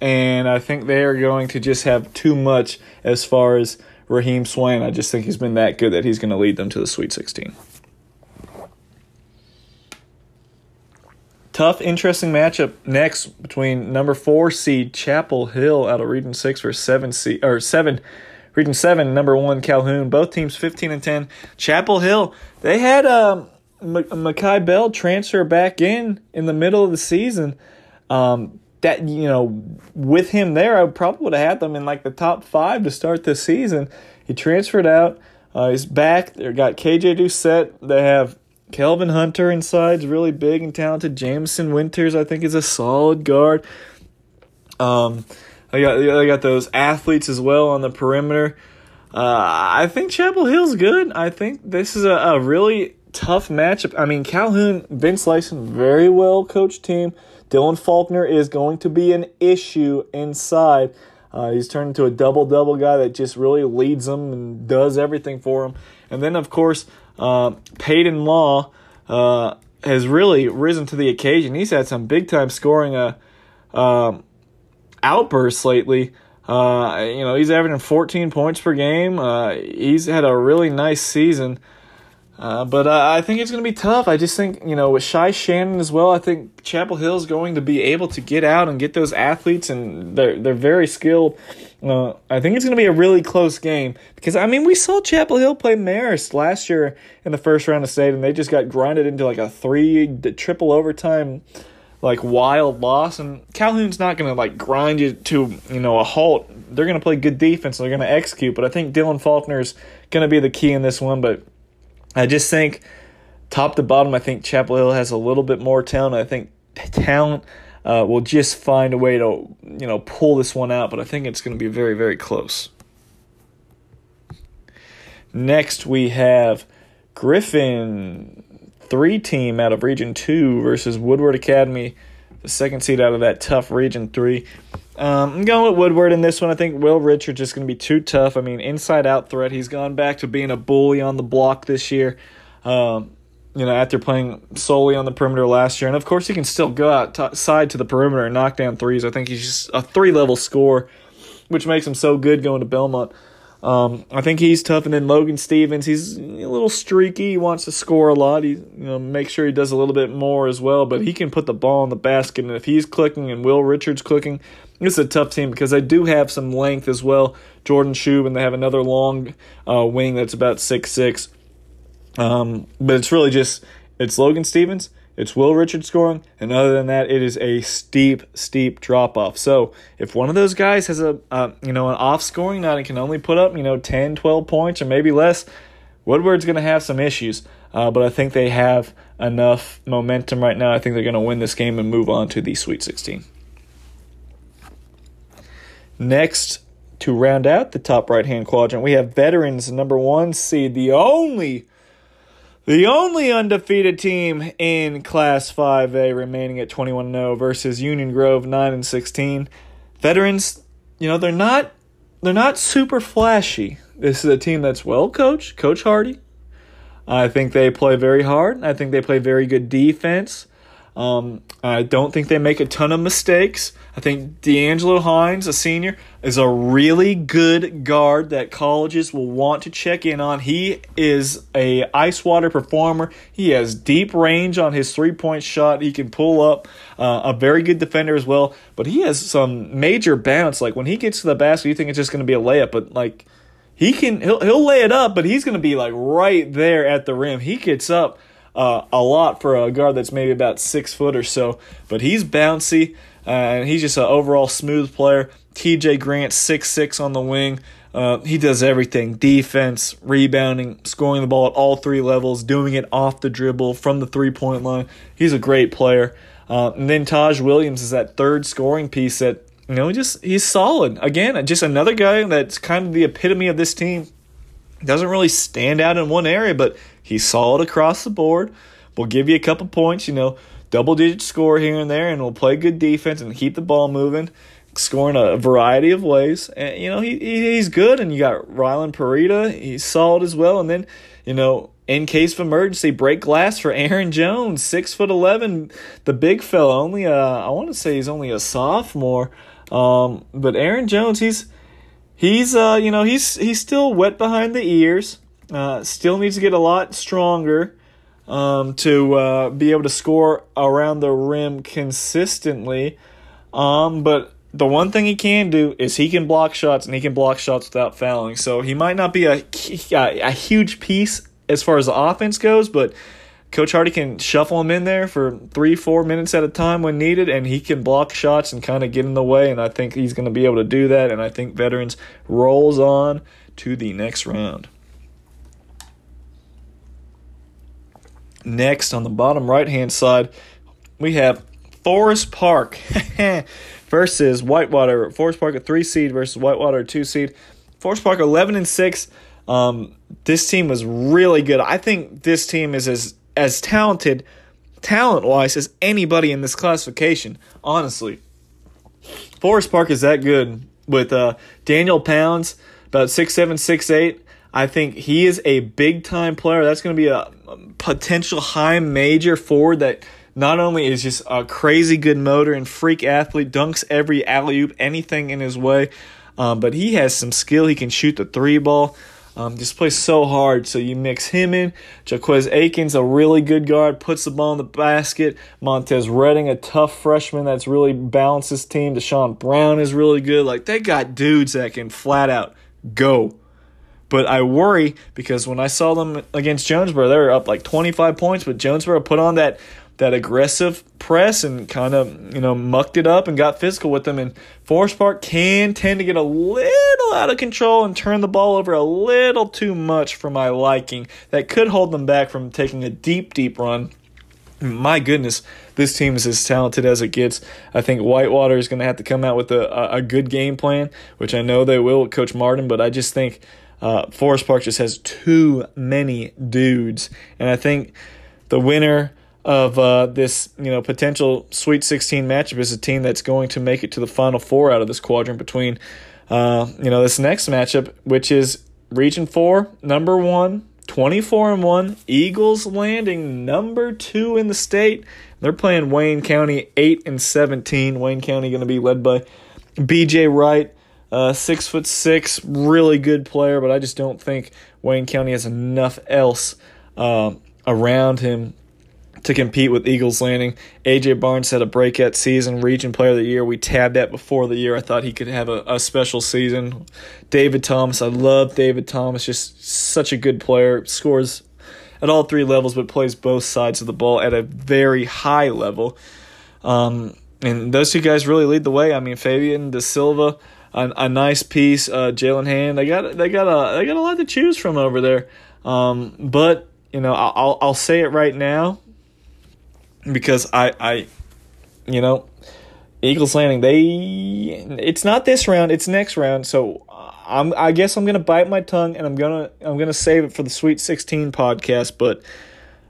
and I think they are going to just have too much as far as Raheem Swain. I just think he's been that good that he's going to lead them to the Sweet 16. Tough, interesting matchup next between number four seed Chapel Hill out of Region Six versus seven seed or seven Region Seven number one Calhoun. Both teams fifteen and ten. Chapel Hill they had um, Makai Bell transfer back in in the middle of the season. Um, that you know, with him there, I probably would have had them in like the top five to start this season. He transferred out. Uh, he's back. They got KJ Doucette. They have Kelvin Hunter inside is really big and talented. Jameson Winters, I think, is a solid guard. Um, I got I got those athletes as well on the perimeter. Uh, I think Chapel Hill's good. I think this is a, a really tough matchup. I mean, Calhoun, Vince Lyson, very well coached team. Dylan Faulkner is going to be an issue inside. Uh, he's turned into a double double guy that just really leads them and does everything for them. And then, of course, uh, Peyton Law uh, has really risen to the occasion. He's had some big time scoring uh, um, outbursts lately. Uh, you know, he's averaging 14 points per game. Uh, he's had a really nice season. Uh, but uh, I think it's going to be tough. I just think, you know, with Shy Shannon as well, I think Chapel Hill is going to be able to get out and get those athletes, and they're, they're very skilled. Uh, I think it's going to be a really close game because, I mean, we saw Chapel Hill play Marist last year in the first round of state, and they just got grinded into like a three triple overtime like wild loss. And Calhoun's not going to like grind you to you know a halt. They're going to play good defense. They're going to execute. But I think Dylan Faulkner is going to be the key in this one. But I just think top to bottom, I think Chapel Hill has a little bit more talent. I think talent uh, will just find a way to you know pull this one out. But I think it's going to be very very close. Next we have Griffin three team out of Region 2 versus Woodward Academy, the second seed out of that tough Region 3. Um, I'm going with Woodward in this one. I think Will Richards just going to be too tough. I mean, inside out threat. He's gone back to being a bully on the block this year. Um, you know, after playing solely on the perimeter last year. And of course, he can still go outside to the perimeter and knock down threes. I think he's just a three level scorer, which makes him so good going to Belmont. Um, I think he's tough, and then Logan Stevens, he's a little streaky. He wants to score a lot. He, you know, make sure he does a little bit more as well. But he can put the ball in the basket, and if he's clicking and Will Richards clicking, it's a tough team because they do have some length as well. Jordan Shub, and they have another long uh, wing that's about six six. Um, but it's really just it's Logan Stevens it's Will Richards scoring, and other than that, it is a steep, steep drop off. So if one of those guys has a uh, you know an off scoring night and can only put up you know 10, 12 points or maybe less, Woodward's going to have some issues. Uh, but I think they have enough momentum right now. I think they're going to win this game and move on to the Sweet 16. Next, to round out the top right hand quadrant, we have veterans number one seed, the only the only undefeated team in Class 5A remaining at 21 0 versus Union Grove 9 and 16. Veterans, you know, they're not they're not super flashy. This is a team that's well coached, Coach Hardy. I think they play very hard. I think they play very good defense. Um, I don't think they make a ton of mistakes. I think D'Angelo Hines, a senior, is a really good guard that colleges will want to check in on. He is a ice water performer. He has deep range on his three point shot. He can pull up. Uh, a very good defender as well. But he has some major bounce. Like when he gets to the basket, you think it's just going to be a layup, but like he can he'll he'll lay it up, but he's going to be like right there at the rim. He gets up uh, a lot for a guard that's maybe about six foot or so. But he's bouncy uh, and he's just an overall smooth player. TJ Grant, six six on the wing. Uh, he does everything defense, rebounding, scoring the ball at all three levels, doing it off the dribble, from the three point line. He's a great player. Uh, and then Taj Williams is that third scoring piece that, you know, just he's solid. Again, just another guy that's kind of the epitome of this team. Doesn't really stand out in one area, but He's solid across the board. We'll give you a couple points, you know, double digit score here and there, and we'll play good defense and keep the ball moving, scoring a variety of ways. And you know, he, he's good. And you got Rylan Parita, he's solid as well. And then, you know, in case of emergency, break glass for Aaron Jones, six foot eleven, the big fella. Only a, I want to say he's only a sophomore, um, but Aaron Jones, he's he's uh, you know he's he's still wet behind the ears. Uh, still needs to get a lot stronger um, to uh, be able to score around the rim consistently. Um, but the one thing he can do is he can block shots and he can block shots without fouling. So he might not be a, a huge piece as far as the offense goes, but Coach Hardy can shuffle him in there for three, four minutes at a time when needed, and he can block shots and kind of get in the way. And I think he's going to be able to do that. And I think veterans rolls on to the next round. Next, on the bottom right hand side, we have Forest Park versus Whitewater. Forest Park a three seed versus Whitewater a two seed. Forest Park eleven and six. Um, this team was really good. I think this team is as as talented, talent wise, as anybody in this classification. Honestly, Forest Park is that good with uh, Daniel Pounds, about six seven, six eight. I think he is a big time player. That's going to be a potential high major forward that not only is just a crazy good motor and freak athlete, dunks every alley oop, anything in his way, um, but he has some skill. He can shoot the three ball. Um, just plays so hard. So you mix him in. Jaquez Aikens, a really good guard, puts the ball in the basket. Montez Redding, a tough freshman that's really balanced his team. Deshaun Brown is really good. Like they got dudes that can flat out go. But I worry because when I saw them against Jonesboro, they were up like 25 points, but Jonesboro put on that that aggressive press and kind of you know mucked it up and got physical with them. And Forest Park can tend to get a little out of control and turn the ball over a little too much for my liking. That could hold them back from taking a deep, deep run. My goodness, this team is as talented as it gets. I think Whitewater is going to have to come out with a, a good game plan, which I know they will with Coach Martin, but I just think uh, Forest Park just has too many dudes. And I think the winner of uh, this you know potential Sweet 16 matchup is a team that's going to make it to the Final Four out of this quadrant between uh, you know this next matchup, which is Region Four, number one, 24 and one, Eagles Landing, number two in the state. They're playing Wayne County, eight and 17. Wayne County going to be led by B.J. Wright. Uh, six foot six, really good player, but I just don't think Wayne County has enough else uh, around him to compete with Eagles Landing. AJ Barnes had a breakout season, Region Player of the Year. We tabbed that before the year. I thought he could have a, a special season. David Thomas, I love David Thomas, just such a good player. Scores at all three levels, but plays both sides of the ball at a very high level. Um, and those two guys really lead the way. I mean, Fabian De Silva, a, a nice piece. Uh, Jalen Hand, they got they got a they got a lot to choose from over there. Um, but you know, I'll I'll say it right now because I, I, you know, Eagles Landing. They, it's not this round. It's next round. So I'm, I guess I'm gonna bite my tongue and I'm gonna, I'm gonna save it for the Sweet 16 podcast. But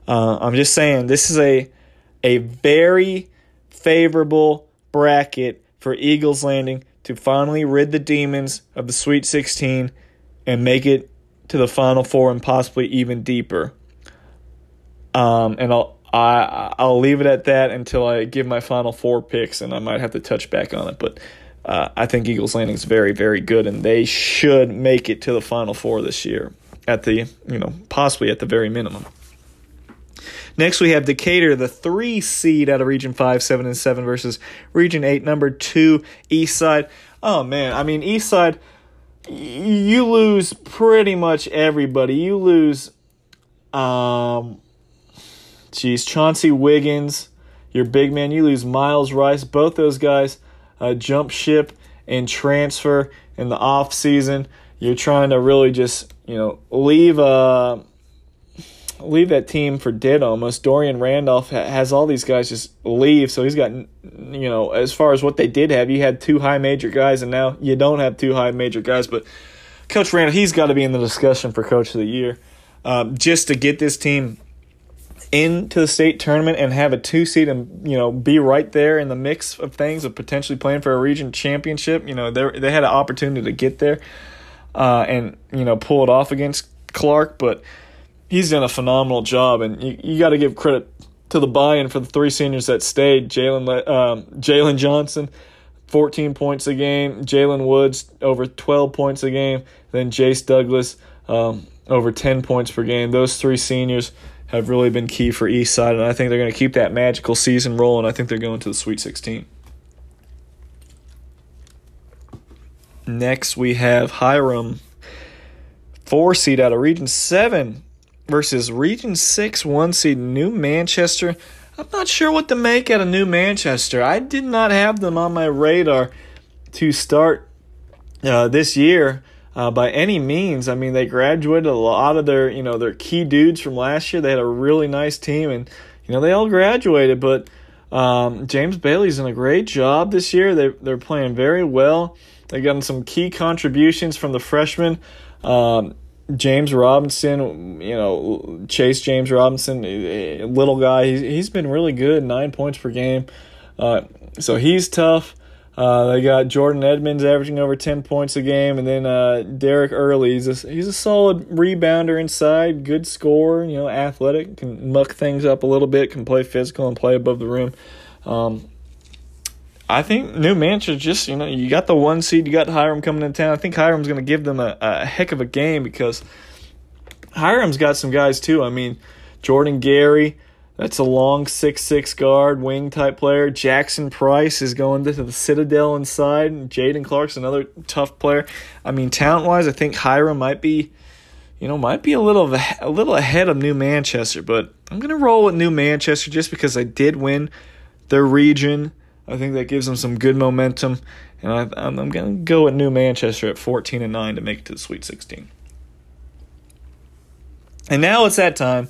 uh, I'm just saying this is a, a very favorable bracket for Eagles Landing to finally rid the demons of the Sweet 16 and make it to the Final Four and possibly even deeper. Um, and I'll I I'll leave it at that until I give my final four picks, and I might have to touch back on it. But uh, I think Eagles Landing is very very good, and they should make it to the final four this year at the you know possibly at the very minimum. Next, we have Decatur, the three seed out of Region 5, 7, and 7 versus Region 8, number 2, East Side. Oh, man. I mean, East Side, you lose pretty much everybody. You lose um, Geez, Chauncey Wiggins, your big man. You lose Miles Rice. Both those guys uh, jump ship and transfer in the off season. You're trying to really just you know leave uh leave that team for dead almost. Dorian Randolph ha- has all these guys just leave, so he's got you know as far as what they did have, you had two high major guys, and now you don't have two high major guys. But Coach Randolph, he's got to be in the discussion for Coach of the Year, um, just to get this team into the state tournament and have a two seed and you know be right there in the mix of things of potentially playing for a region championship. You know they they had an opportunity to get there uh, and you know pull it off against Clark, but he's done a phenomenal job, and you, you got to give credit to the buy-in for the three seniors that stayed. Jalen um, Jalen Johnson. 14 points a game. Jalen Woods over 12 points a game. Then Jace Douglas um, over 10 points per game. Those three seniors have really been key for Eastside, and I think they're going to keep that magical season rolling. I think they're going to the Sweet 16. Next, we have Hiram, four seed out of Region 7 versus Region 6, one seed New Manchester. I'm not sure what to make out of New Manchester. I did not have them on my radar to start uh, this year uh, by any means. I mean, they graduated a lot of their, you know, their key dudes from last year. They had a really nice team, and you know, they all graduated. But um, James Bailey's done a great job this year. They they're playing very well. They've gotten some key contributions from the freshmen. Um, James Robinson, you know, Chase James Robinson, little guy. He's, he's been really good, nine points per game. Uh, so he's tough. Uh, they got Jordan Edmonds averaging over 10 points a game, and then uh, Derek Early. He's a, he's a solid rebounder inside, good scorer, you know, athletic, can muck things up a little bit, can play physical and play above the rim. Um, I think New Manchester just, you know, you got the one seed, you got Hiram coming into town. I think Hiram's going to give them a, a heck of a game because Hiram's got some guys too. I mean, Jordan Gary. That's a long six six guard, wing type player. Jackson Price is going to the Citadel inside. Jaden Clark's another tough player. I mean, talent wise, I think Hiram might be, you know, might be a little a little ahead of New Manchester, but I'm gonna roll with New Manchester just because I did win their region. I think that gives them some good momentum, and I, I'm, I'm gonna go with New Manchester at 14 and nine to make it to the Sweet 16. And now it's that time.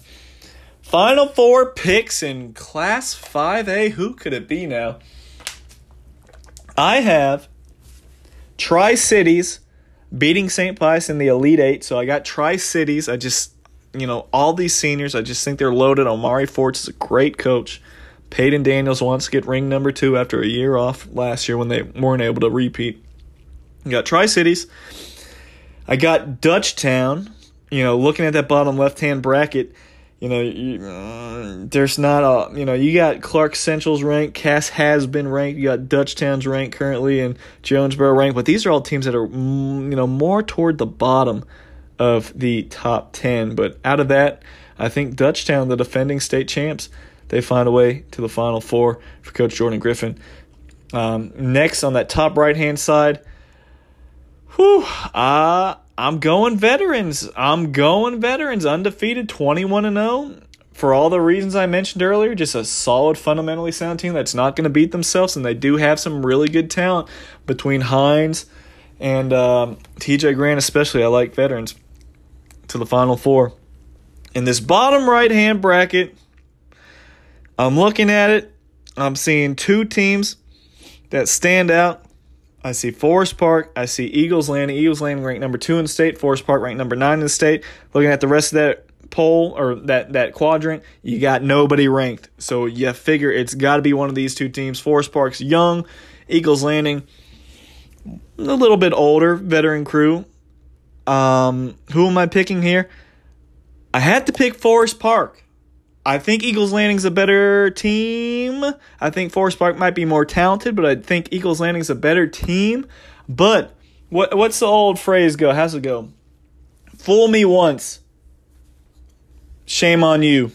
Final four picks in Class 5A. Who could it be now? I have Tri Cities beating St. Pius in the Elite Eight. So I got Tri Cities. I just, you know, all these seniors, I just think they're loaded. Omari Forts is a great coach. Peyton Daniels wants to get ring number two after a year off last year when they weren't able to repeat. You got Tri Cities. I got Dutchtown. You know, looking at that bottom left hand bracket, you know, you, uh, there's not a, you know, you got Clark Central's ranked, Cass has been ranked, you got Dutchtown's ranked currently, and Jonesboro ranked, but these are all teams that are, mm, you know, more toward the bottom of the top 10. But out of that, I think Dutchtown, the defending state champs, they find a way to the Final Four for Coach Jordan Griffin. Um, next on that top right hand side, whew, uh, I'm going veterans. I'm going veterans. Undefeated, 21 and 0. For all the reasons I mentioned earlier, just a solid, fundamentally sound team that's not going to beat themselves, and they do have some really good talent between Hines and um, TJ Grant, especially. I like veterans to the Final Four. In this bottom right hand bracket, I'm looking at it. I'm seeing two teams that stand out I see Forest Park. I see Eagles Landing. Eagles Landing ranked number two in the state. Forest Park ranked number nine in the state. Looking at the rest of that poll or that that quadrant, you got nobody ranked. So you figure it's got to be one of these two teams. Forest Park's young. Eagles Landing a little bit older, veteran crew. Um, who am I picking here? I had to pick Forest Park. I think Eagles Landing's a better team. I think Forest Park might be more talented, but I think Eagles Landing's a better team. But what what's the old phrase go? How's it go? Fool me once. Shame on you.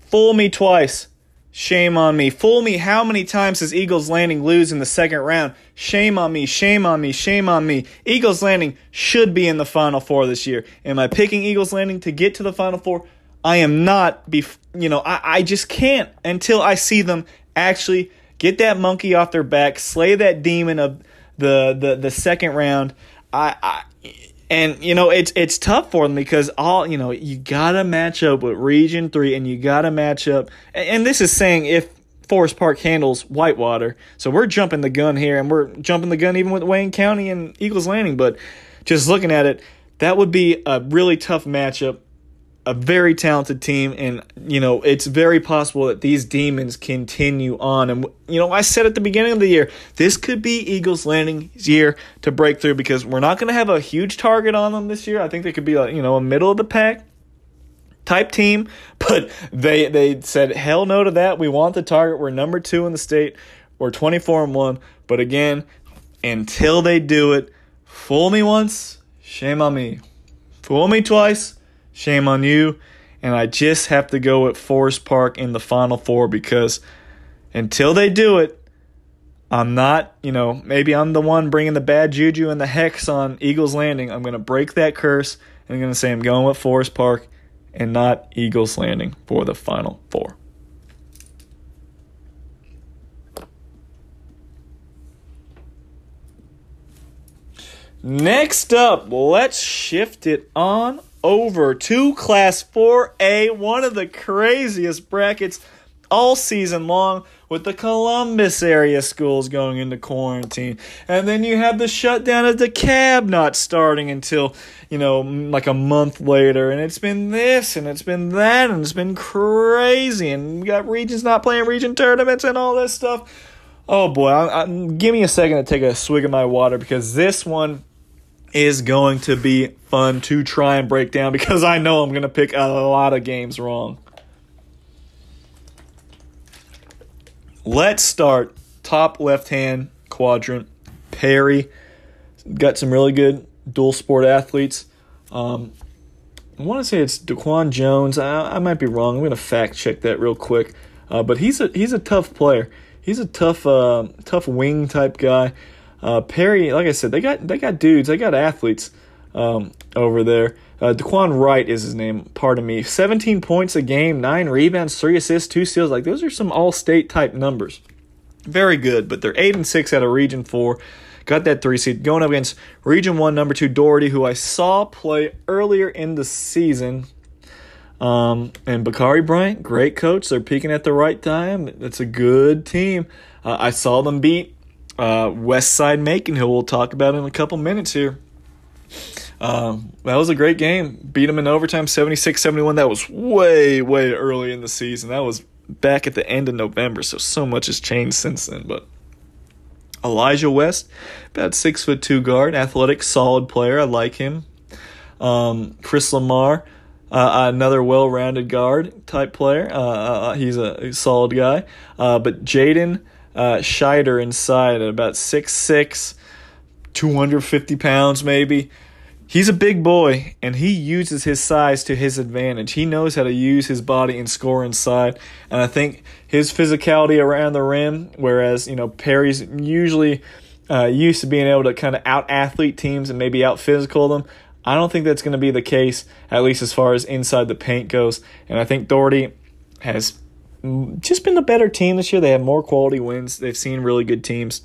Fool me twice. Shame on me. Fool me. How many times does Eagles Landing lose in the second round? Shame on me. Shame on me. Shame on me. Eagles Landing should be in the Final Four this year. Am I picking Eagles Landing to get to the Final Four? I am not, bef- you know, I, I just can't until I see them actually get that monkey off their back, slay that demon of the the, the second round. I, I and you know it's it's tough for them because all you know you gotta match up with Region Three, and you gotta match up. And, and this is saying if Forest Park handles Whitewater, so we're jumping the gun here, and we're jumping the gun even with Wayne County and Eagles Landing. But just looking at it, that would be a really tough matchup a very talented team, and you know it's very possible that these demons continue on. And you know, I said at the beginning of the year, this could be Eagles' Landing's year to break through because we're not going to have a huge target on them this year. I think they could be like you know a middle of the pack type team, but they they said hell no to that. We want the target. We're number two in the state. We're twenty four and one. But again, until they do it, fool me once, shame on me. Fool me twice Shame on you. And I just have to go with Forest Park in the Final Four because until they do it, I'm not, you know, maybe I'm the one bringing the bad juju and the hex on Eagles Landing. I'm going to break that curse and I'm going to say I'm going with Forest Park and not Eagles Landing for the Final Four. Next up, let's shift it on over to Class 4A, one of the craziest brackets all season long with the Columbus area schools going into quarantine. And then you have the shutdown of the cab not starting until, you know, like a month later. And it's been this and it's been that and it's been crazy. And we got regions not playing region tournaments and all this stuff. Oh boy, I, I, give me a second to take a swig of my water because this one is going to be fun to try and break down because I know I'm going to pick a lot of games wrong. Let's start top left hand quadrant. Perry got some really good dual sport athletes. Um, I want to say it's Daquan Jones. I, I, might be wrong. I'm going to fact check that real quick. Uh, but he's a he's a tough player. He's a tough uh, tough wing type guy. Uh, Perry, like I said, they got they got dudes, they got athletes um, over there. Uh, Daquan Wright is his name. Pardon me. 17 points a game, nine rebounds, three assists, two steals. Like those are some all-state type numbers. Very good. But they're eight and six out of Region Four. Got that three seed going up against Region One, number two Dougherty, who I saw play earlier in the season. Um, and Bakari Bryant, great coach. They're peaking at the right time. It's a good team. Uh, I saw them beat uh, West Side Macon, who we'll talk about in a couple minutes here. Um, that was a great game. Beat them in overtime 76 71. That was way, way early in the season. That was back at the end of November, so so much has changed since then. But Elijah West, about six foot two guard, athletic, solid player. I like him. Um, Chris Lamar, uh, another well rounded guard type player. Uh, uh, he's a, solid guy. Uh, but Jaden uh, Scheider inside at about 6'6, 250 pounds maybe he's a big boy and he uses his size to his advantage. He knows how to use his body and score inside. And I think his physicality around the rim, whereas, you know, Perry's usually uh, used to being able to kind of out athlete teams and maybe out physical them. I don't think that's going to be the case, at least as far as inside the paint goes. And I think Dougherty has just been a better team this year. They have more quality wins. They've seen really good teams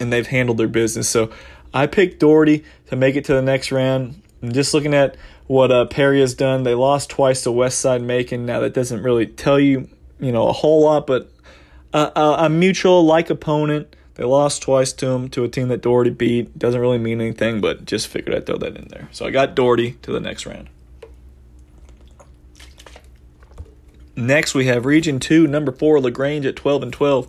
and they've handled their business. So I picked Dougherty to make it to the next round. And just looking at what uh, Perry has done, they lost twice to Westside Macon. Now that doesn't really tell you, you know, a whole lot, but a, a, a mutual like opponent. They lost twice to him to a team that Dougherty beat. Doesn't really mean anything, but just figured I'd throw that in there. So I got Dougherty to the next round. Next, we have Region 2, number 4, LaGrange at 12 and 12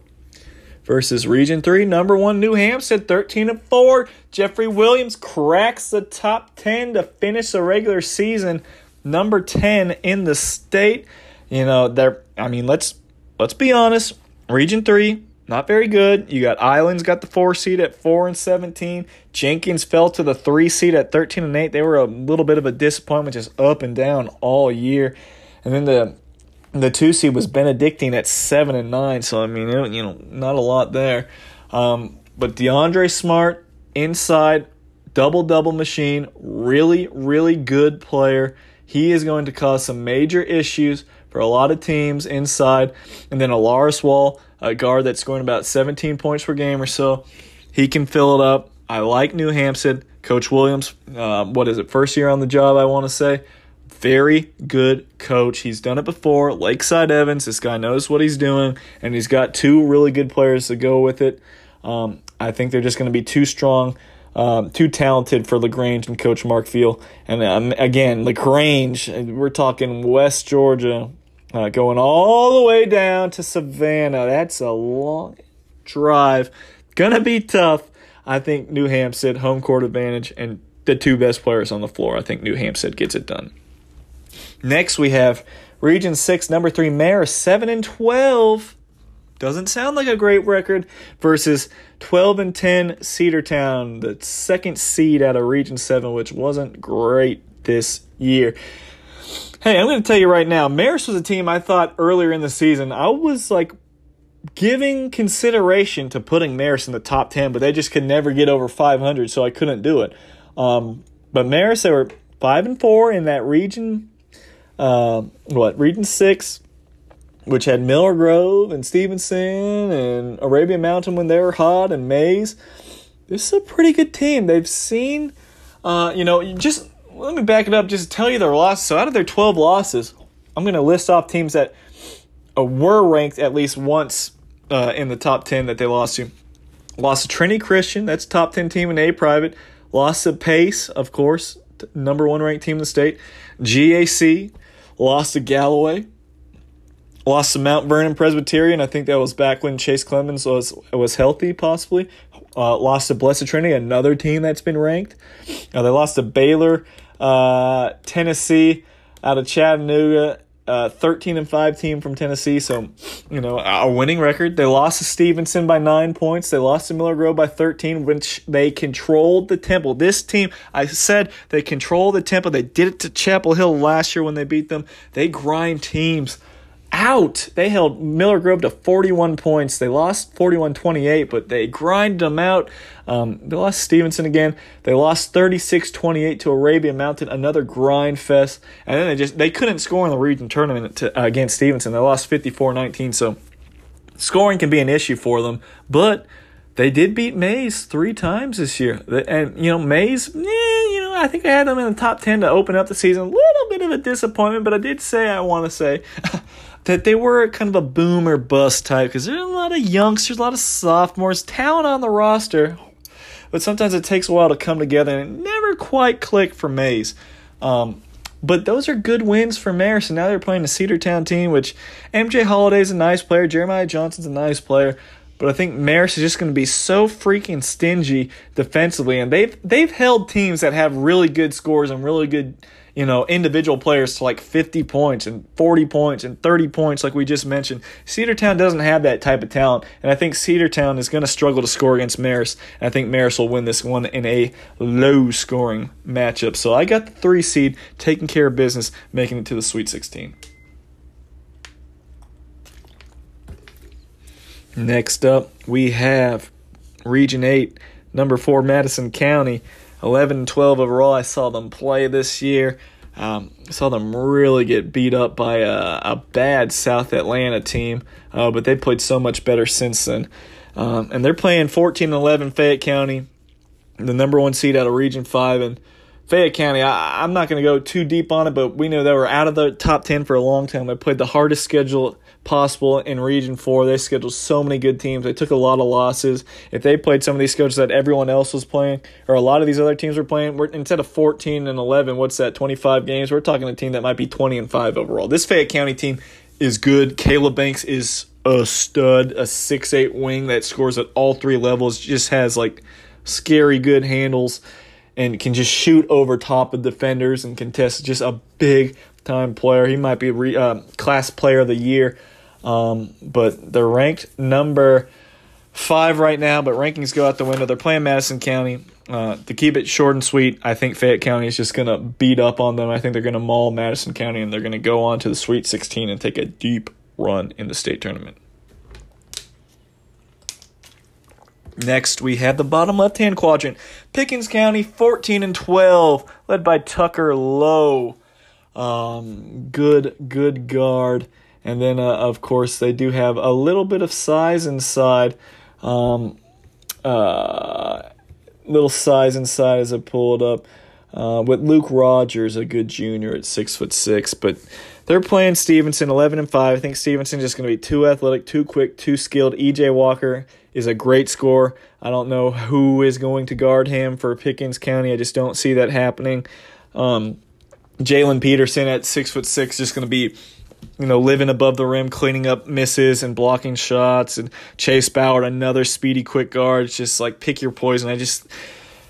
versus Region 3, number 1 New Hampstead 13 and 4. Jeffrey Williams cracks the top 10 to finish the regular season number 10 in the state. You know, there I mean, let's let's be honest. Region 3 not very good. You got Islands got the 4 seed at 4 and 17. Jenkins fell to the 3 seed at 13 and 8. They were a little bit of a disappointment just up and down all year. And then the the two seed was Benedictine at seven and nine, so I mean, you know, not a lot there. Um, but DeAndre Smart inside, double double machine, really really good player. He is going to cause some major issues for a lot of teams inside, and then Alaris Wall, a guard that's scoring about 17 points per game or so. He can fill it up. I like New Hampstead. Coach Williams, uh, what is it, first year on the job, I want to say. Very good coach. He's done it before. Lakeside Evans, this guy knows what he's doing, and he's got two really good players to go with it. Um, I think they're just going to be too strong, um, too talented for LaGrange and Coach Mark Field. And um, again, LaGrange, we're talking West Georgia, uh, going all the way down to Savannah. That's a long drive. Gonna be tough. I think New Hampstead, home court advantage, and the two best players on the floor. I think New Hampstead gets it done. Next, we have Region 6, number 3, Marist, 7 and 12. Doesn't sound like a great record versus 12 and 10 Cedartown, the second seed out of Region 7, which wasn't great this year. Hey, I'm going to tell you right now, Marist was a team I thought earlier in the season, I was like giving consideration to putting Marist in the top 10, but they just could never get over 500, so I couldn't do it. Um, but Marist, they were 5 and 4 in that region uh, what Region Six, which had Miller Grove and Stephenson and Arabian Mountain when they were hot and Mays. This is a pretty good team. They've seen, uh, you know, just let me back it up. Just tell you their losses. So out of their twelve losses, I'm going to list off teams that uh, were ranked at least once uh, in the top ten that they lost to. Lost to Trinity Christian. That's top ten team in A private. Lost to Pace, of course, number one ranked team in the state. GAC Lost to Galloway. Lost to Mount Vernon Presbyterian. I think that was back when Chase Clemens was was healthy, possibly. Uh, lost to Blessed Trinity, another team that's been ranked. Uh, they lost to Baylor, uh, Tennessee, out of Chattanooga, uh, 13 and 5 team from Tennessee. So, you know, a winning record. They lost to Stephenson by nine points. They lost to Miller Grove by 13, which they controlled the temple. This team, I said they control the temple. They did it to Chapel Hill last year when they beat them. They grind teams out. They held Miller Grove to 41 points. They lost 41 28, but they grinded them out. Um, they lost Stephenson again. They lost 36 28 to Arabian Mountain, another grind fest. And then they just they couldn't score in the region tournament to, uh, against Stephenson. They lost 54 19. So scoring can be an issue for them, but they did beat Mays three times this year. And, you know, Mays, eh, you know, I think I had them in the top 10 to open up the season. A little bit of a disappointment, but I did say, I want to say, that they were kind of a boom or bust type because there's a lot of youngsters, a lot of sophomores, talent on the roster. But sometimes it takes a while to come together and it never quite clicked for Mays. Um, but those are good wins for Marist. And now they're playing a Cedartown team, which MJ Holiday's a nice player. Jeremiah Johnson's a nice player. But I think Marist is just going to be so freaking stingy defensively, and they've they've held teams that have really good scores and really good, you know, individual players to like 50 points and 40 points and 30 points, like we just mentioned. Cedartown doesn't have that type of talent, and I think Cedartown is going to struggle to score against Marist. And I think Marist will win this one in a low scoring matchup. So I got the three seed taking care of business, making it to the Sweet 16. Next up, we have Region 8, number 4, Madison County. 11 and 12 overall. I saw them play this year. Um, I saw them really get beat up by a, a bad South Atlanta team, uh, but they played so much better since then. Um, and they're playing 14 11 Fayette County, the number one seed out of Region 5. And Fayette County, I, I'm not going to go too deep on it, but we know they were out of the top 10 for a long time. They played the hardest schedule possible in Region 4. They scheduled so many good teams. They took a lot of losses. If they played some of these coaches that everyone else was playing, or a lot of these other teams were playing, we're, instead of 14 and 11, what's that, 25 games? We're talking a team that might be 20 and 5 overall. This Fayette County team is good. Caleb Banks is a stud, a six-eight wing that scores at all three levels, just has like scary good handles and can just shoot over top of defenders and contest just a big time player. He might be re, uh, class player of the year. Um, but they're ranked number five right now, but rankings go out the window. They're playing Madison County. Uh, to keep it short and sweet, I think Fayette County is just going to beat up on them. I think they're going to maul Madison County and they're going to go on to the Sweet 16 and take a deep run in the state tournament. Next, we have the bottom left-hand quadrant. Pickens County, 14 and 12, led by Tucker Lowe. Um, good, good guard. And then, uh, of course, they do have a little bit of size inside. Um, uh, little size inside as I pulled up. Uh, with Luke Rogers, a good junior at six foot six, but they're playing Stephenson, eleven and five. I think Stephenson just going to be too athletic, too quick, too skilled. EJ Walker is a great scorer. I don't know who is going to guard him for Pickens County. I just don't see that happening. Um, Jalen Peterson at six foot six, just going to be you know, living above the rim, cleaning up misses and blocking shots. And Chase Bauer, another speedy, quick guard. It's just like pick your poison. I just,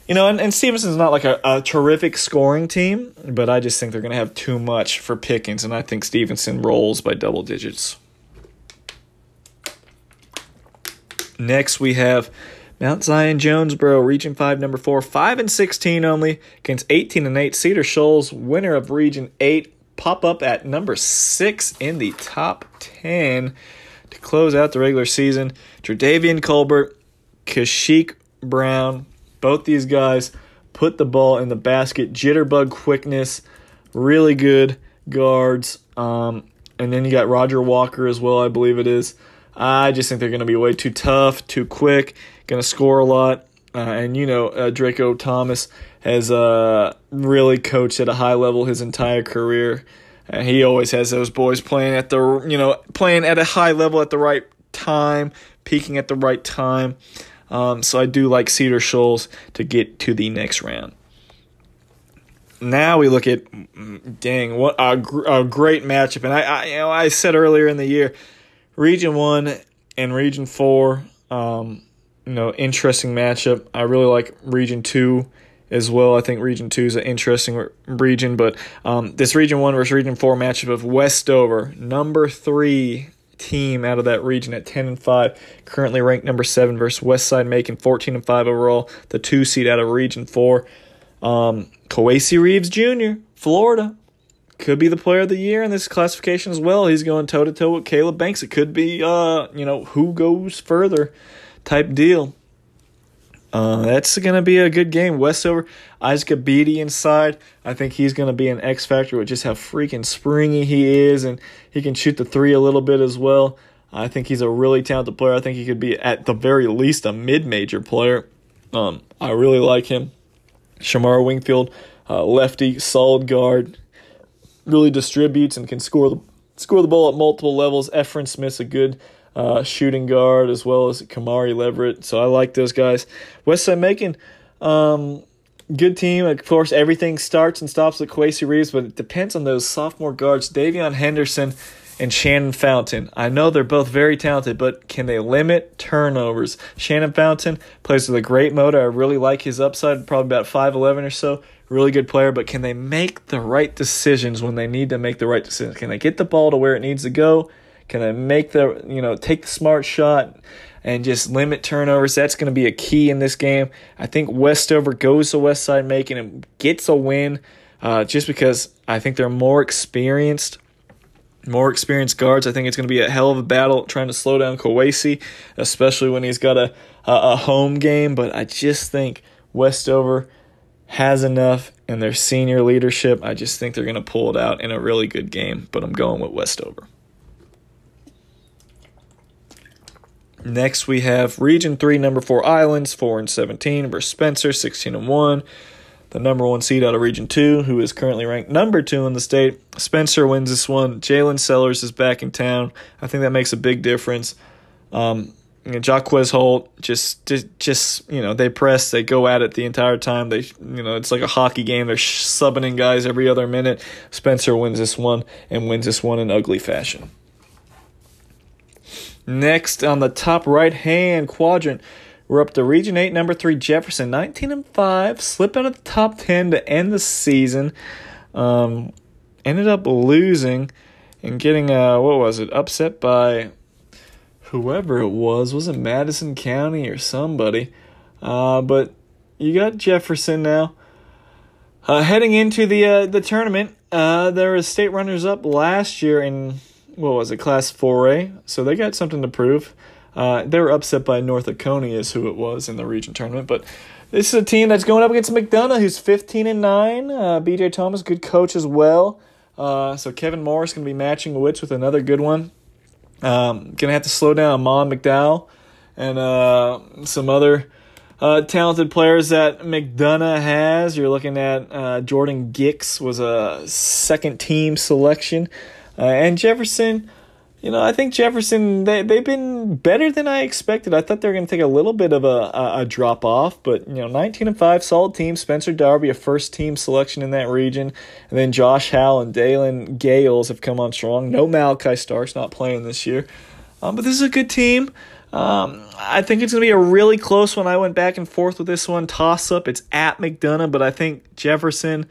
you know, and, and Stephenson's not like a, a terrific scoring team, but I just think they're going to have too much for Pickens. And I think Stephenson rolls by double digits. Next, we have Mount Zion Jonesboro, Region 5, number 4, 5 and 16 only, against 18 and 8. Cedar Shoals, winner of Region 8, pop up at number six in the top 10 to close out the regular season. Dradavian Colbert, Kashik Brown, both these guys put the ball in the basket. Jitterbug quickness, really good guards. Um, and then you got Roger Walker as well, I believe it is. I just think they're going to be way too tough, too quick, going to score a lot. Uh, and you know, uh, Draco Thomas has uh, really coached at a high level his entire career. Uh, he always has those boys playing at the you know playing at a high level at the right time, peaking at the right time. Um, so I do like Cedar Shoals to get to the next round. Now we look at dang what a, a great matchup, and I, I you know I said earlier in the year, Region One and Region Four. Um, you know, interesting matchup. I really like Region 2 as well. I think Region 2 is an interesting region, but um, this Region 1 versus Region 4 matchup of Westover, number 3 team out of that region at 10 and 5, currently ranked number 7 versus Westside Macon 14 and 5 overall, the 2 seed out of Region 4. Um, Kowacie Reeves Jr., Florida, could be the player of the year in this classification as well. He's going toe to toe with Caleb Banks. It could be, uh, you know, who goes further type deal. Uh, that's going to be a good game. Westover, Isaac Abidi inside. I think he's going to be an X factor with just how freaking springy he is, and he can shoot the three a little bit as well. I think he's a really talented player. I think he could be, at the very least, a mid major player. Um, I really like him. Shamar Wingfield, uh, lefty, solid guard, really distributes and can score the score the ball at multiple levels. Efren Smith's a good uh, shooting guard as well as Kamari Leverett. So I like those guys. Westside Macon, um, good team. Of course, everything starts and stops with Kowacie Reeves, but it depends on those sophomore guards, Davion Henderson and Shannon Fountain. I know they're both very talented, but can they limit turnovers? Shannon Fountain plays with a great motor. I really like his upside, probably about 5'11 or so. Really good player, but can they make the right decisions when they need to make the right decisions? Can they get the ball to where it needs to go? Can I make the you know take the smart shot and just limit turnovers? That's going to be a key in this game. I think Westover goes to West Side Macon and gets a win, uh, just because I think they're more experienced. More experienced guards. I think it's going to be a hell of a battle trying to slow down Kowacie, especially when he's got a, a, a home game. But I just think Westover has enough in their senior leadership. I just think they're going to pull it out in a really good game. But I'm going with Westover. Next, we have Region 3, number 4 Islands, 4 and 17 versus Spencer, 16 and 1. The number one seed out of Region 2, who is currently ranked number 2 in the state. Spencer wins this one. Jalen Sellers is back in town. I think that makes a big difference. Um, you know, Holt just, just, just, you know, they press, they go at it the entire time. They, you know, it's like a hockey game. They're subbing in guys every other minute. Spencer wins this one and wins this one in ugly fashion. Next on the top right hand quadrant, we're up to Region 8, number 3, Jefferson, 19 and 5, slip out of the top 10 to end the season. Um, ended up losing and getting, uh, what was it, upset by whoever it was. Was it Madison County or somebody? Uh, but you got Jefferson now. Uh, heading into the uh, the tournament, uh, there was state runners up last year in what was it, Class 4A. So they got something to prove. Uh, they were upset by North Oconee, is who it was in the region tournament. But this is a team that's going up against McDonough, who's 15 and 9. Uh, BJ Thomas, good coach as well. Uh, so Kevin Morris going to be matching wits with another good one. Um, going to have to slow down Amon McDowell and uh, some other uh, talented players that McDonough has. You're looking at uh, Jordan Gix was a second team selection. Uh, and Jefferson, you know, I think Jefferson they they've been better than I expected. I thought they were going to take a little bit of a, a, a drop off, but you know, 19 and 5 solid team. Spencer Darby a first team selection in that region, and then Josh Howell and Dalen Gales have come on strong. No Malachi Starks not playing this year, um, but this is a good team. Um, I think it's going to be a really close one. I went back and forth with this one. Toss up. It's at McDonough, but I think Jefferson.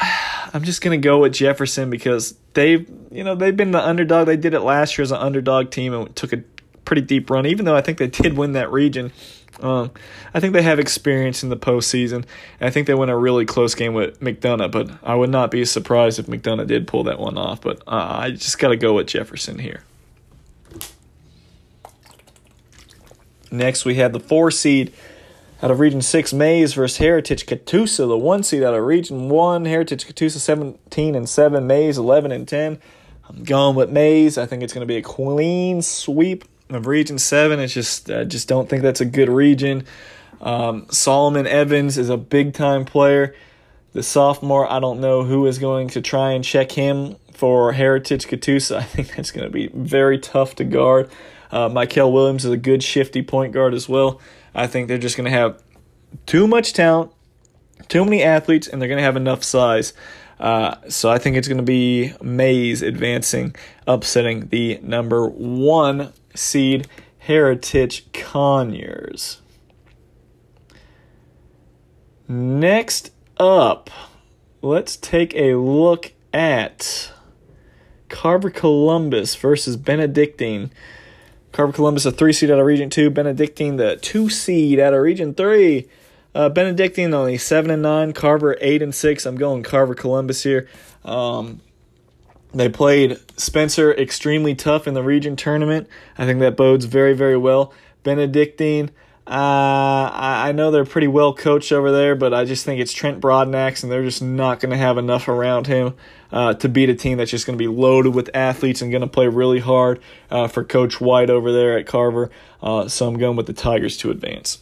I'm just gonna go with Jefferson because they've you know they've been the underdog. They did it last year as an underdog team and took a pretty deep run. Even though I think they did win that region, um, I think they have experience in the postseason. And I think they win a really close game with McDonough. But I would not be surprised if McDonough did pull that one off. But uh, I just got to go with Jefferson here. Next, we have the four seed out of Region 6, Mays versus Heritage Catoosa, the one seed out of Region 1. Heritage Catoosa 17 and 7, Mays 11 and 10. I'm going with Mays. I think it's going to be a clean sweep of Region 7. It's just, I just don't think that's a good region. Um, Solomon Evans is a big time player. The sophomore, I don't know who is going to try and check him for Heritage Catoosa. I think that's going to be very tough to guard. Uh, Michael Williams is a good shifty point guard as well. I think they're just going to have too much talent, too many athletes, and they're going to have enough size. Uh, so I think it's going to be Mays advancing, upsetting the number one seed Heritage Conyers. Next up, let's take a look at Carver Columbus versus Benedictine. Carver Columbus, a three seed out of Region Two. Benedictine, the two seed out of Region Three. Uh, Benedictine only seven and nine. Carver eight and six. I'm going Carver Columbus here. Um, they played Spencer extremely tough in the region tournament. I think that bodes very, very well. Benedictine, uh, I know they're pretty well coached over there, but I just think it's Trent Broadnax, and they're just not going to have enough around him uh, to beat a team that's just going to be loaded with athletes and going to play really hard uh, for Coach White over there at Carver. Uh, so I'm going with the Tigers to advance.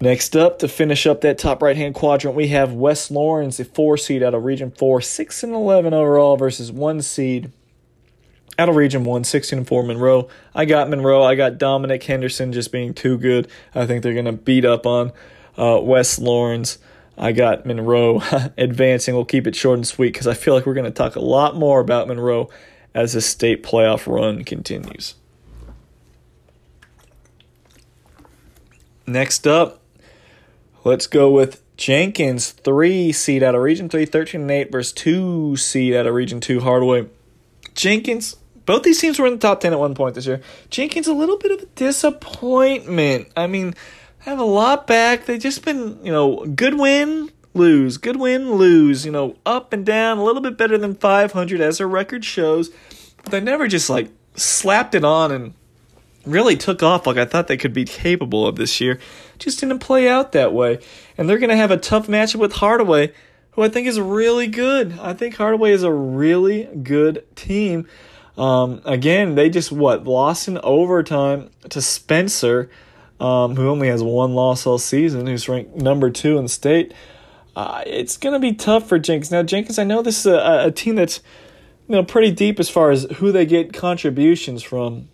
Next up, to finish up that top right hand quadrant, we have West Laurens, a four seed out of Region 4, 6 and 11 overall versus one seed out of Region 1, 16 and 4 Monroe. I got Monroe. I got Dominic Henderson just being too good. I think they're going to beat up on uh, West Laurens. I got Monroe advancing. We'll keep it short and sweet because I feel like we're going to talk a lot more about Monroe as the state playoff run continues. Next up, Let's go with Jenkins, three seed out of Region 3, 13 and 8 versus two seed out of Region 2, Hardaway. Jenkins, both these teams were in the top 10 at one point this year. Jenkins, a little bit of a disappointment. I mean, have a lot back. They've just been, you know, good win, lose, good win, lose, you know, up and down, a little bit better than 500 as their record shows. But they never just like slapped it on and really took off like I thought they could be capable of this year. Just didn't play out that way. And they're going to have a tough matchup with Hardaway, who I think is really good. I think Hardaway is a really good team. Um, again, they just, what, lost in overtime to Spencer, um, who only has one loss all season, who's ranked number two in the state. Uh, it's going to be tough for Jenkins. Now, Jenkins, I know this is a, a team that's you know pretty deep as far as who they get contributions from.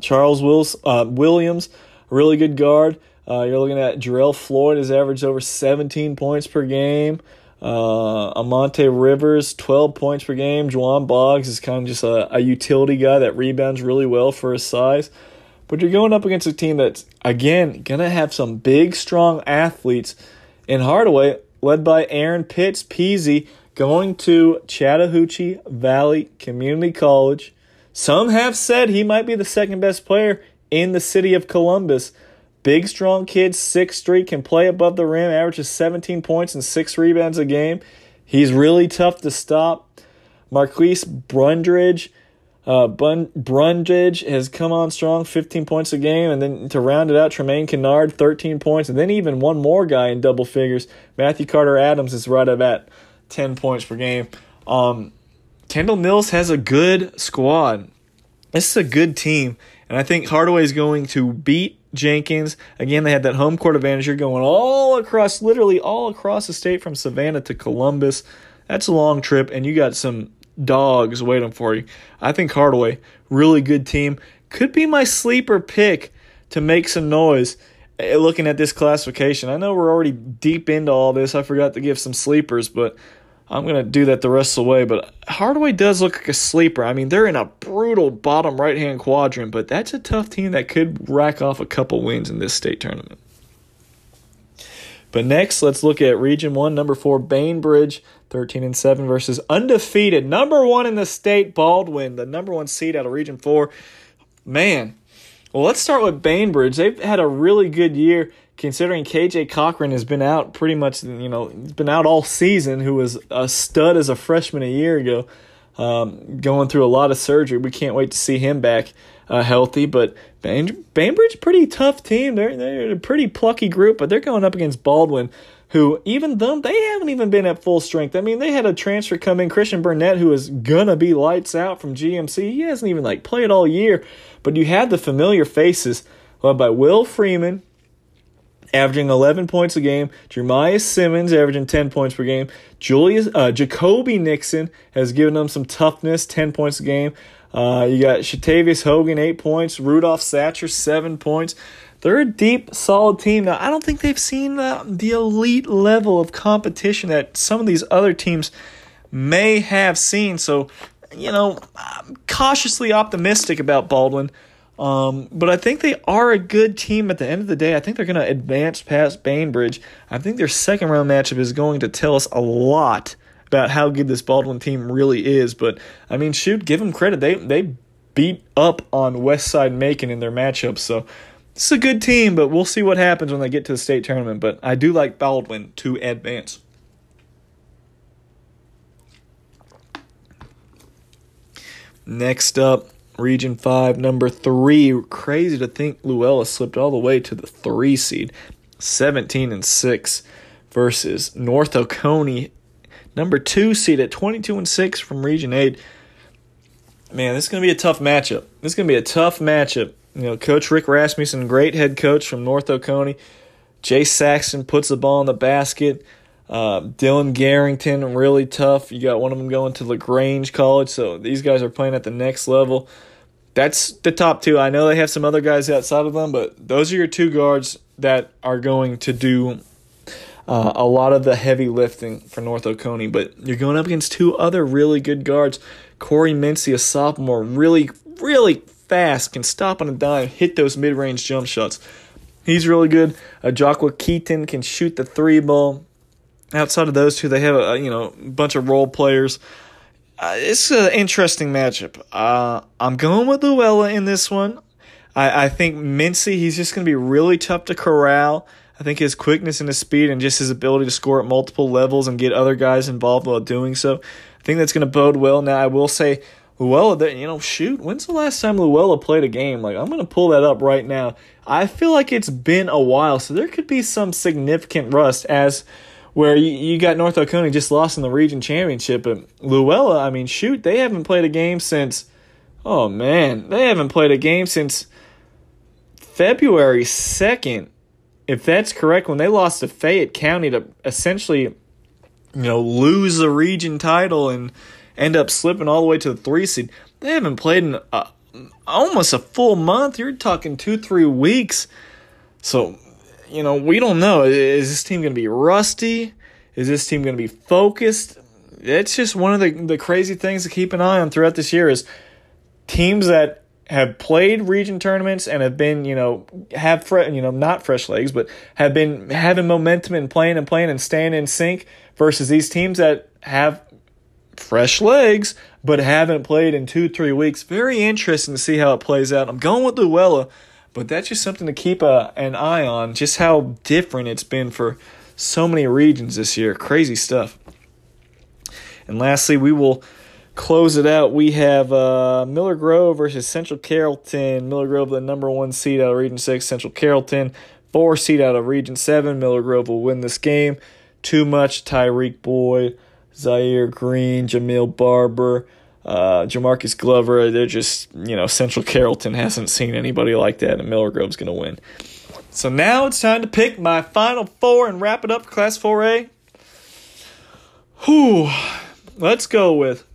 Charles Wills, uh, Williams, really good guard. Uh, you're looking at Jarrell Floyd has averaged over 17 points per game. Uh, Amante Rivers, 12 points per game. Juwan Boggs is kind of just a, a utility guy that rebounds really well for his size. But you're going up against a team that's, again, going to have some big, strong athletes in Hardaway, led by Aaron Pitts, Peasy, going to Chattahoochee Valley Community College. Some have said he might be the second best player in the city of Columbus. Big, strong kid, six three, can play above the rim, averages 17 points and six rebounds a game. He's really tough to stop. Marquise Brundridge, uh, Bun- Brundridge has come on strong, 15 points a game. And then to round it out, Tremaine Kennard, 13 points. And then even one more guy in double figures. Matthew Carter Adams is right about 10 points per game. Um, Kendall Mills has a good squad. This is a good team, and I think Hardaway is going to beat Jenkins. Again, they had that home court advantage. You're going all across, literally all across the state from Savannah to Columbus. That's a long trip, and you got some dogs waiting for you. I think Hardaway, really good team, could be my sleeper pick to make some noise eh, looking at this classification. I know we're already deep into all this. I forgot to give some sleepers, but I'm going to do that the rest of the way, but Hardaway does look like a sleeper. I mean, they're in a brutal bottom right hand quadrant, but that's a tough team that could rack off a couple wins in this state tournament. But next, let's look at Region 1, number 4, Bainbridge, 13 and 7 versus undefeated, number 1 in the state, Baldwin, the number 1 seed out of Region 4. Man, well, let's start with Bainbridge. They've had a really good year considering KJ Cochran has been out pretty much, you know, he's been out all season, who was a stud as a freshman a year ago, um, going through a lot of surgery. We can't wait to see him back uh, healthy. But Bain- Bainbridge, pretty tough team. They're, they're a pretty plucky group, but they're going up against Baldwin, who even though they haven't even been at full strength. I mean, they had a transfer come in, Christian Burnett, who is gonna be lights out from GMC. He hasn't even like played all year, but you had the familiar faces led by Will Freeman, averaging 11 points a game. Jeremiah Simmons averaging 10 points per game. Julius uh, Jacoby Nixon has given them some toughness, 10 points a game. Uh, you got Shatavius Hogan, 8 points. Rudolph Satcher, 7 points. They're a deep, solid team. Now, I don't think they've seen uh, the elite level of competition that some of these other teams may have seen. So, you know, I'm cautiously optimistic about Baldwin. Um, but I think they are a good team at the end of the day. I think they're going to advance past Bainbridge. I think their second round matchup is going to tell us a lot about how good this Baldwin team really is. But I mean, shoot, give them credit. They they beat up on West Side Macon in their matchup. So it's a good team, but we'll see what happens when they get to the state tournament. But I do like Baldwin to advance. Next up, Region 5, number 3. Crazy to think Luella slipped all the way to the 3 seed. 17 and 6 versus North Oconee, number 2 seed at 22 and 6 from Region 8. Man, this is going to be a tough matchup. This is going to be a tough matchup. You know, Coach Rick Rasmussen, great head coach from North Oconee. Jay Saxon puts the ball in the basket. Uh, Dylan Garrington, really tough. You got one of them going to LaGrange College, so these guys are playing at the next level. That's the top two. I know they have some other guys outside of them, but those are your two guards that are going to do uh, a lot of the heavy lifting for North Oconee. But you're going up against two other really good guards. Corey Mincy, a sophomore, really, really fast, can stop on a dime, hit those mid range jump shots. He's really good. Uh, Joqua Keaton can shoot the three ball outside of those two, they have a you know a bunch of role players. Uh, it's an interesting matchup. Uh, I'm going with Luella in this one. I, I think Mincy, he's just going to be really tough to corral. I think his quickness and his speed and just his ability to score at multiple levels and get other guys involved while doing so, I think that's going to bode well. Now, I will say, Luella, you know, shoot, when's the last time Luella played a game? Like, I'm going to pull that up right now. I feel like it's been a while, so there could be some significant rust as – where you, you got North Oconee just lost in the region championship, but Luella, I mean, shoot, they haven't played a game since. Oh man, they haven't played a game since February second. If that's correct, when they lost to Fayette County to essentially, you know, lose the region title and end up slipping all the way to the three seed, they haven't played in a, almost a full month. You're talking two, three weeks. So you know, we don't know. Is this team going to be rusty? Is this team going to be focused? It's just one of the, the crazy things to keep an eye on throughout this year is teams that have played region tournaments and have been, you know, have fre- you know, not fresh legs, but have been having momentum and playing and playing and staying in sync versus these teams that have fresh legs but haven't played in two, three weeks. Very interesting to see how it plays out. I'm going with Luella but that's just something to keep a, an eye on, just how different it's been for so many regions this year. Crazy stuff. And lastly, we will close it out. We have uh, Miller Grove versus Central Carrollton. Miller Grove, the number one seed out of Region 6. Central Carrollton, four seed out of Region 7. Miller Grove will win this game. Too much Tyreek Boyd, Zaire Green, Jamil Barber uh, Jamarcus Glover, they're just, you know, Central Carrollton hasn't seen anybody like that, and Miller Grove's going to win. So now it's time to pick my final four and wrap it up for Class 4A. Whew. Let's go with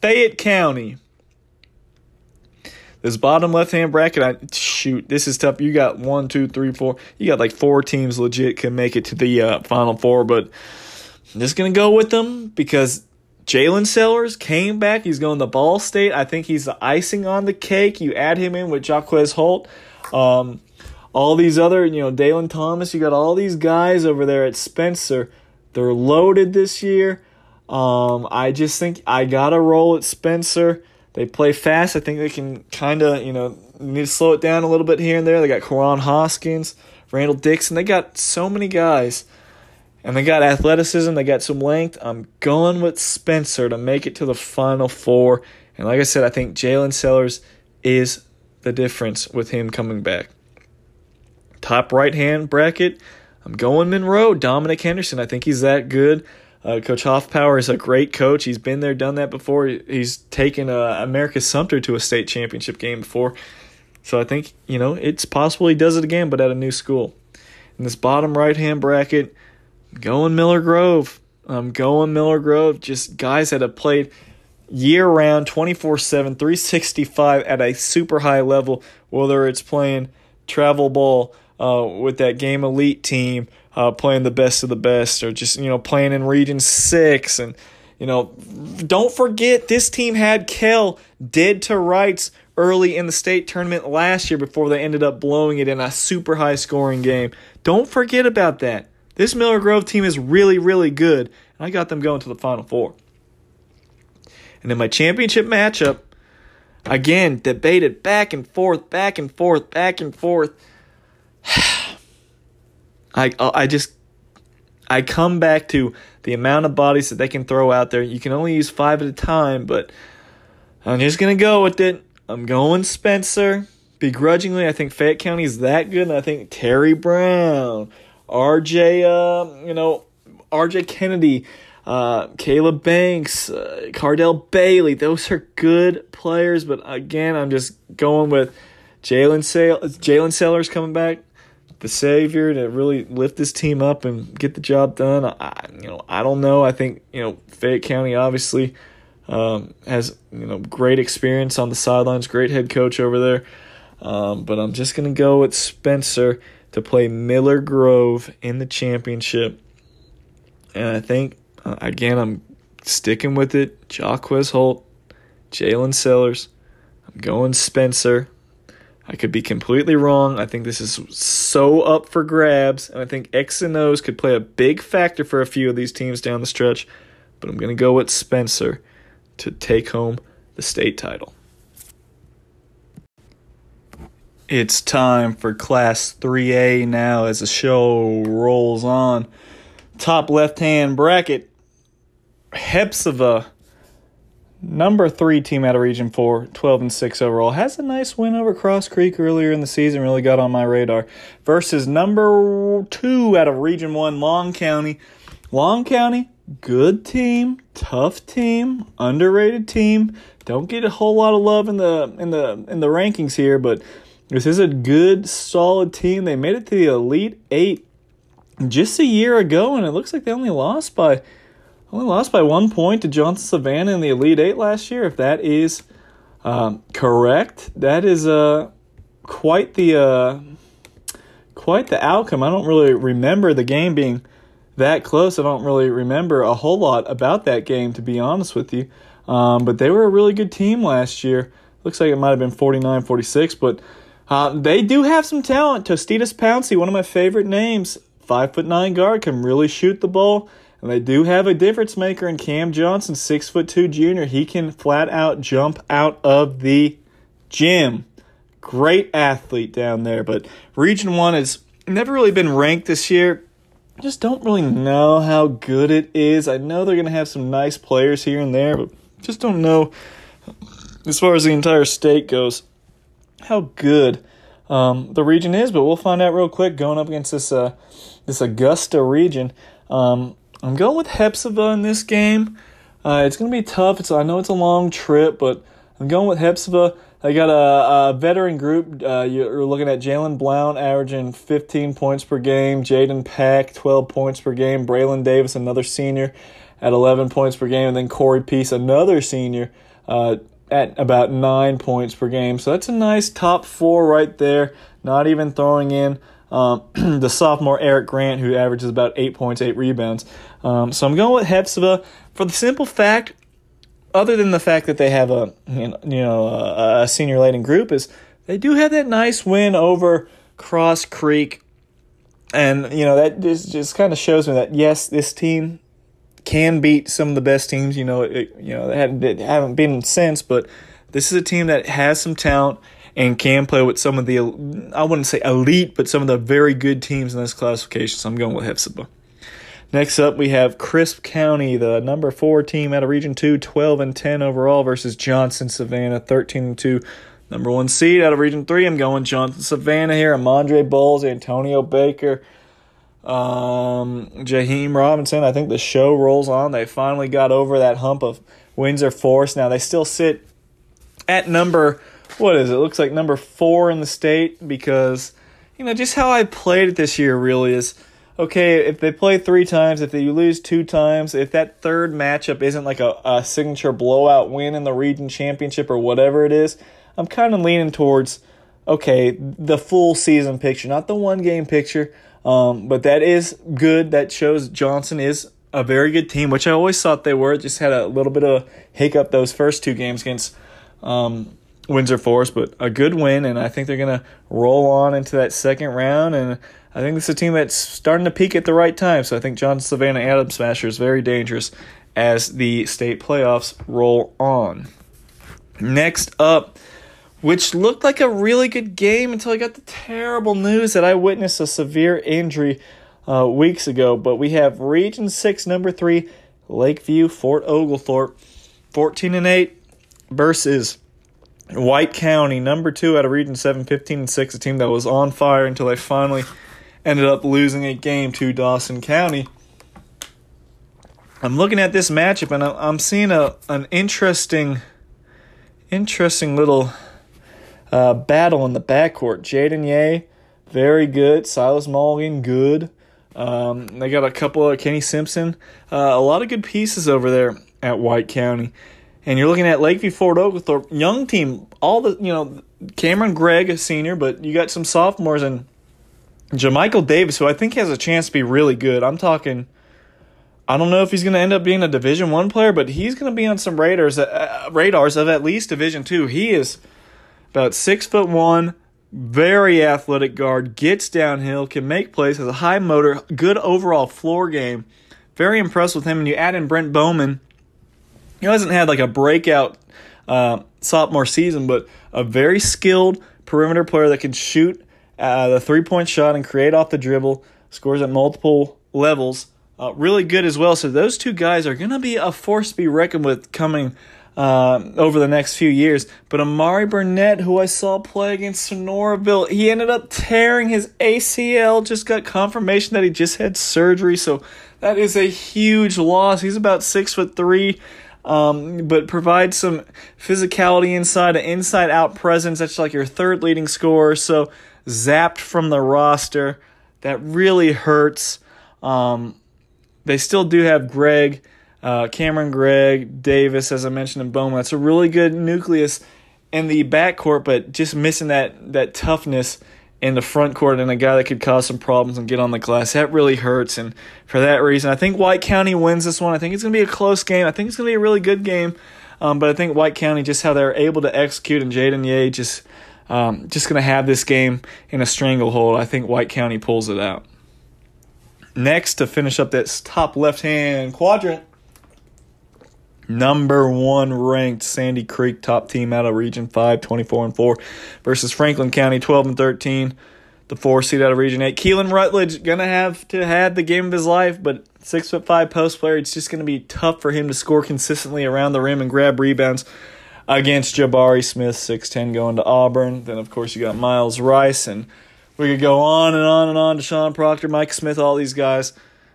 Fayette County. This bottom left hand bracket, I shoot, this is tough. You got one, two, three, four. You got like four teams legit can make it to the uh, final four, but I'm just gonna go with them because Jalen Sellers came back. He's going to Ball State. I think he's the icing on the cake. You add him in with Jaquez Holt. Um, all these other, you know, Dalen Thomas. You got all these guys over there at Spencer. They're loaded this year. Um, I just think I got to roll at Spencer. They play fast. I think they can kind of, you know, need to slow it down a little bit here and there. They got Karan Hoskins, Randall Dixon. They got so many guys and they got athleticism, they got some length. I'm going with Spencer to make it to the final four. And like I said, I think Jalen Sellers is the difference with him coming back. Top right hand bracket, I'm going Monroe. Dominic Henderson, I think he's that good. Uh, coach Hoffpower is a great coach. He's been there, done that before. He's taken uh, Americus-Sumter to a state championship game before. So I think, you know, it's possible he does it again, but at a new school. In this bottom right hand bracket, going Miller Grove. I'm going Miller Grove. Just guys that have played year round, 24 7, 365 at a super high level, whether it's playing travel ball uh, with that game elite team, uh, playing the best of the best, or just, you know, playing in Region 6. And, you know, don't forget this team had Kell dead to rights early in the state tournament last year before they ended up blowing it in a super high scoring game. Don't forget about that. This Miller Grove team is really, really good, and I got them going to the Final Four. And in my championship matchup, again, debated back and forth, back and forth, back and forth. I, uh, I just, I come back to the amount of bodies that they can throw out there. You can only use five at a time, but I'm just gonna go with it. I'm going Spencer. Begrudgingly, I think Fayette County is that good, and I think Terry Brown, RJ, uh, you know, RJ Kennedy, uh, Caleb Banks, uh, Cardell Bailey. Those are good players, but again, I'm just going with Jalen Sale. Jalen Sellers coming back, the savior to really lift this team up and get the job done. I, you know, I don't know. I think you know Fayette County obviously um, has you know great experience on the sidelines, great head coach over there. Um, but I'm just gonna go with Spencer to play Miller Grove in the championship, and I think uh, again I'm sticking with it. Jaquez Holt, Jalen Sellers. I'm going Spencer. I could be completely wrong. I think this is so up for grabs, and I think X and O's could play a big factor for a few of these teams down the stretch. But I'm going to go with Spencer to take home the state title. It's time for Class 3A now as the show rolls on. Top left hand bracket Hephzibah, number three team out of Region 4, 12 and 6 overall, has a nice win over Cross Creek earlier in the season, really got on my radar. Versus number two out of Region 1, Long County. Long County, good team, tough team, underrated team. Don't get a whole lot of love in the in the in the rankings here, but this is a good, solid team. They made it to the Elite Eight just a year ago, and it looks like they only lost by only lost by one point to Johnson Savannah in the Elite Eight last year. If that is um, correct, that is uh, quite the uh, quite the outcome. I don't really remember the game being that close. I don't really remember a whole lot about that game, to be honest with you. Um, but they were a really good team last year. Looks like it might have been 49 46, but uh, they do have some talent. Tostitas Pouncey, one of my favorite names, five foot nine guard, can really shoot the ball. And they do have a difference maker in Cam Johnson, six foot two junior. He can flat out jump out of the gym. Great athlete down there. But Region One has never really been ranked this year. Just don't really know how good it is. I know they're gonna have some nice players here and there, but just don't know as far as the entire state goes how good um, the region is. But we'll find out real quick going up against this uh, this Augusta region. Um, I'm going with Hephzibah in this game. Uh, it's going to be tough. It's I know it's a long trip, but I'm going with Hephzibah. I got a, a veteran group. Uh, you're looking at Jalen Blount averaging 15 points per game, Jaden Pack 12 points per game, Braylon Davis another senior at 11 points per game, and then Corey Peace another senior uh, at about nine points per game. So that's a nice top four right there. Not even throwing in um, the sophomore Eric Grant, who averages about eight points, eight rebounds. Um, so I'm going with Hephzibah for the simple fact, other than the fact that they have a you know a, a senior laden group, is they do have that nice win over Cross Creek, and you know that just just kind of shows me that yes, this team can beat some of the best teams. You know, it, you know they haven't, they haven't been since, but this is a team that has some talent and can play with some of the, I wouldn't say elite, but some of the very good teams in this classification. So I'm going with Hephzibah. Next up, we have Crisp County, the number four team out of Region 2, 12 and 10 overall, versus Johnson Savannah, 13 and 2. Number one seed out of Region 3, I'm going Johnson Savannah here. Amandre Bowles, Antonio Baker, um, Jaheim Robinson. I think the show rolls on. They finally got over that hump of Windsor Forest. Now they still sit at number what is it? Looks like number four in the state because you know just how I played it this year really is okay. If they play three times, if they lose two times, if that third matchup isn't like a, a signature blowout win in the region championship or whatever it is, I'm kind of leaning towards okay the full season picture, not the one game picture. Um, but that is good. That shows Johnson is a very good team, which I always thought they were. Just had a little bit of hiccup those first two games against um, Windsor Forest, but a good win, and I think they're going to roll on into that second round. And I think this is a team that's starting to peak at the right time. So I think John Savannah Adam Smasher is very dangerous as the state playoffs roll on. Next up, which looked like a really good game until I got the terrible news that I witnessed a severe injury uh, weeks ago. But we have Region 6, number 3, Lakeview, Fort Oglethorpe, 14 and 8 versus White County, number two out of Region 7, 15 and 6, a team that was on fire until they finally ended up losing a game to Dawson County. I'm looking at this matchup and I'm seeing a an interesting, interesting little uh, battle in the backcourt. Jaden Ye, very good. Silas Mulligan, good. Um, they got a couple of Kenny Simpson, uh, a lot of good pieces over there at White County. And you're looking at Lakeview Fort Oglethorpe, young team. All the you know, Cameron Gregg, a senior, but you got some sophomores and Jamichael Davis, who I think has a chance to be really good. I'm talking. I don't know if he's going to end up being a Division One player, but he's going to be on some radars uh, radars of at least Division Two. He is about six foot one, very athletic guard, gets downhill, can make plays, has a high motor, good overall floor game. Very impressed with him. And you add in Brent Bowman, he hasn't had like a breakout uh, sophomore season, but a very skilled perimeter player that can shoot uh, the three point shot and create off the dribble, scores at multiple levels. Uh, really good as well. So those two guys are going to be a force to be reckoned with coming uh, over the next few years. But Amari Burnett, who I saw play against Sonoraville, he ended up tearing his ACL. Just got confirmation that he just had surgery. So that is a huge loss. He's about six foot three. Um, but provides some physicality inside, an inside out presence. That's like your third leading scorer. So zapped from the roster. That really hurts. Um, they still do have Greg, uh, Cameron Gregg, Davis, as I mentioned, in Bowman. That's a really good nucleus in the backcourt, but just missing that, that toughness in the front court and a guy that could cause some problems and get on the glass. That really hurts. And for that reason, I think White County wins this one. I think it's going to be a close game. I think it's going to be a really good game. Um, but I think White County, just how they're able to execute, and Jaden Ye just um, just going to have this game in a stranglehold. I think White County pulls it out. Next, to finish up this top left hand quadrant, number one ranked Sandy Creek, top team out of Region 5, 24 and 4, versus Franklin County, 12 and 13, the four seed out of Region 8. Keelan Rutledge to have to have the game of his life, but six foot five post player, it's just to be tough for him to score consistently around the rim and grab rebounds against Jabari Smith, 6'10, going to Auburn. Then, of course, you got Miles Rice, and we could go on and on and on to Sean Proctor, Mike Smith, all these guys.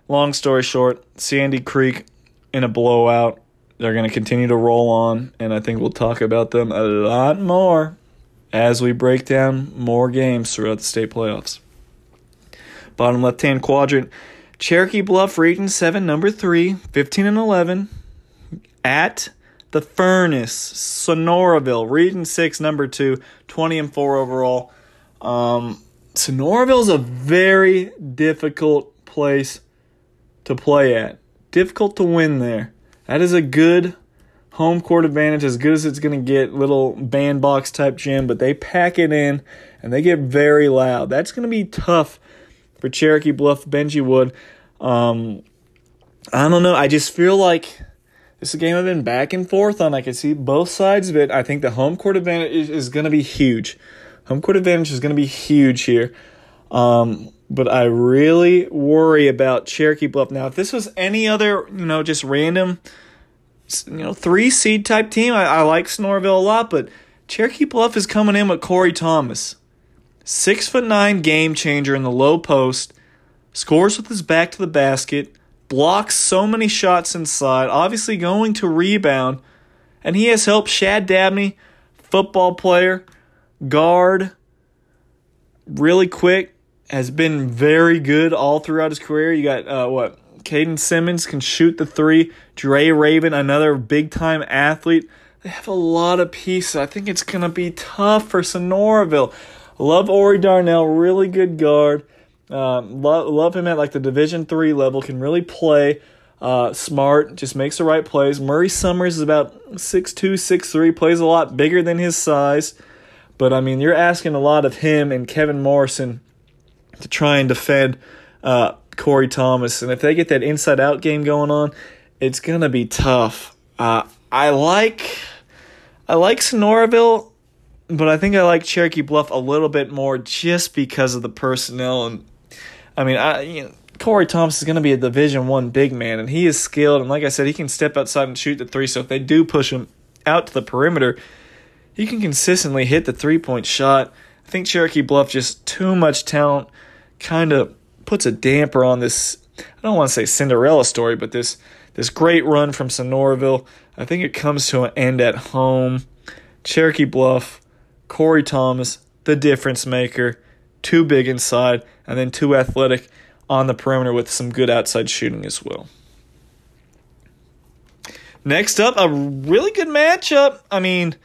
Long story short, Sandy Creek in a blowout. They're going to continue to roll on, and I think we'll talk about them a lot more as we break down more games throughout the state playoffs. Bottom left hand quadrant Cherokee Bluff, Region 7, number 3, 15 and 11, at the Furnace, Sonoraville, Region 6, number 2, 20 and 4 overall. Um, is a very difficult place to play at. Difficult to win there. That is a good home court advantage, as good as it's going to get. Little bandbox type gym, but they pack it in and they get very loud. That's going to be tough for Cherokee Bluff, Benji Wood. Um, I don't know. I just feel like this is a game I've been back and forth on. I can see both sides of it. I think the home court advantage is, is going to be huge. Home court advantage is going to be huge here. Um, but I really worry about Cherokee Bluff. Now, if this was any other, you know, just random, you know, three seed type team, I, I like Sonoraville a lot, but Cherokee Bluff is coming in with Corey Thomas. Six foot nine game changer in the low post, scores with his back to the basket, blocks so many shots inside, obviously going to rebound, and he has helped Shad Dabney, football player, guard, really quick, has been very good all throughout his career. You got uh, what? Caden Simmons can shoot the three. Dre Raven, another big time athlete. They have a lot of pieces. I think it's gonna be tough for Sonoraville. Love Ori Darnell, really good guard. Um, love, love him at like the Division three level. Can really play. Uh, smart, just makes the right plays. Murray Summers is about 6'2", 6'3", plays a lot bigger than his size. But, I mean, you're asking a lot of him and Kevin Morrison to try and defend uh, Corey Thomas. And if they get that inside-out game going on, it's to be tough. Uh, I like I like Sonoraville but I think I like Cherokee Bluff a little bit more just because of the personnel and I mean, I you know, Corey Thomas is to be a Division One big man, and he is skilled. And like I said, he can step outside and shoot the three. So if they do push him out to the perimeter, he can consistently hit the three point shot. I think Cherokee Bluff just too much talent kind of puts a damper on this. I don't want to say Cinderella story, but this this great run from Sonoraville. I think it comes to an end at home. Cherokee Bluff, Corey Thomas, the difference maker, too big inside, and then too athletic on the perimeter with some good outside shooting as well. Next up, a really good matchup. I mean,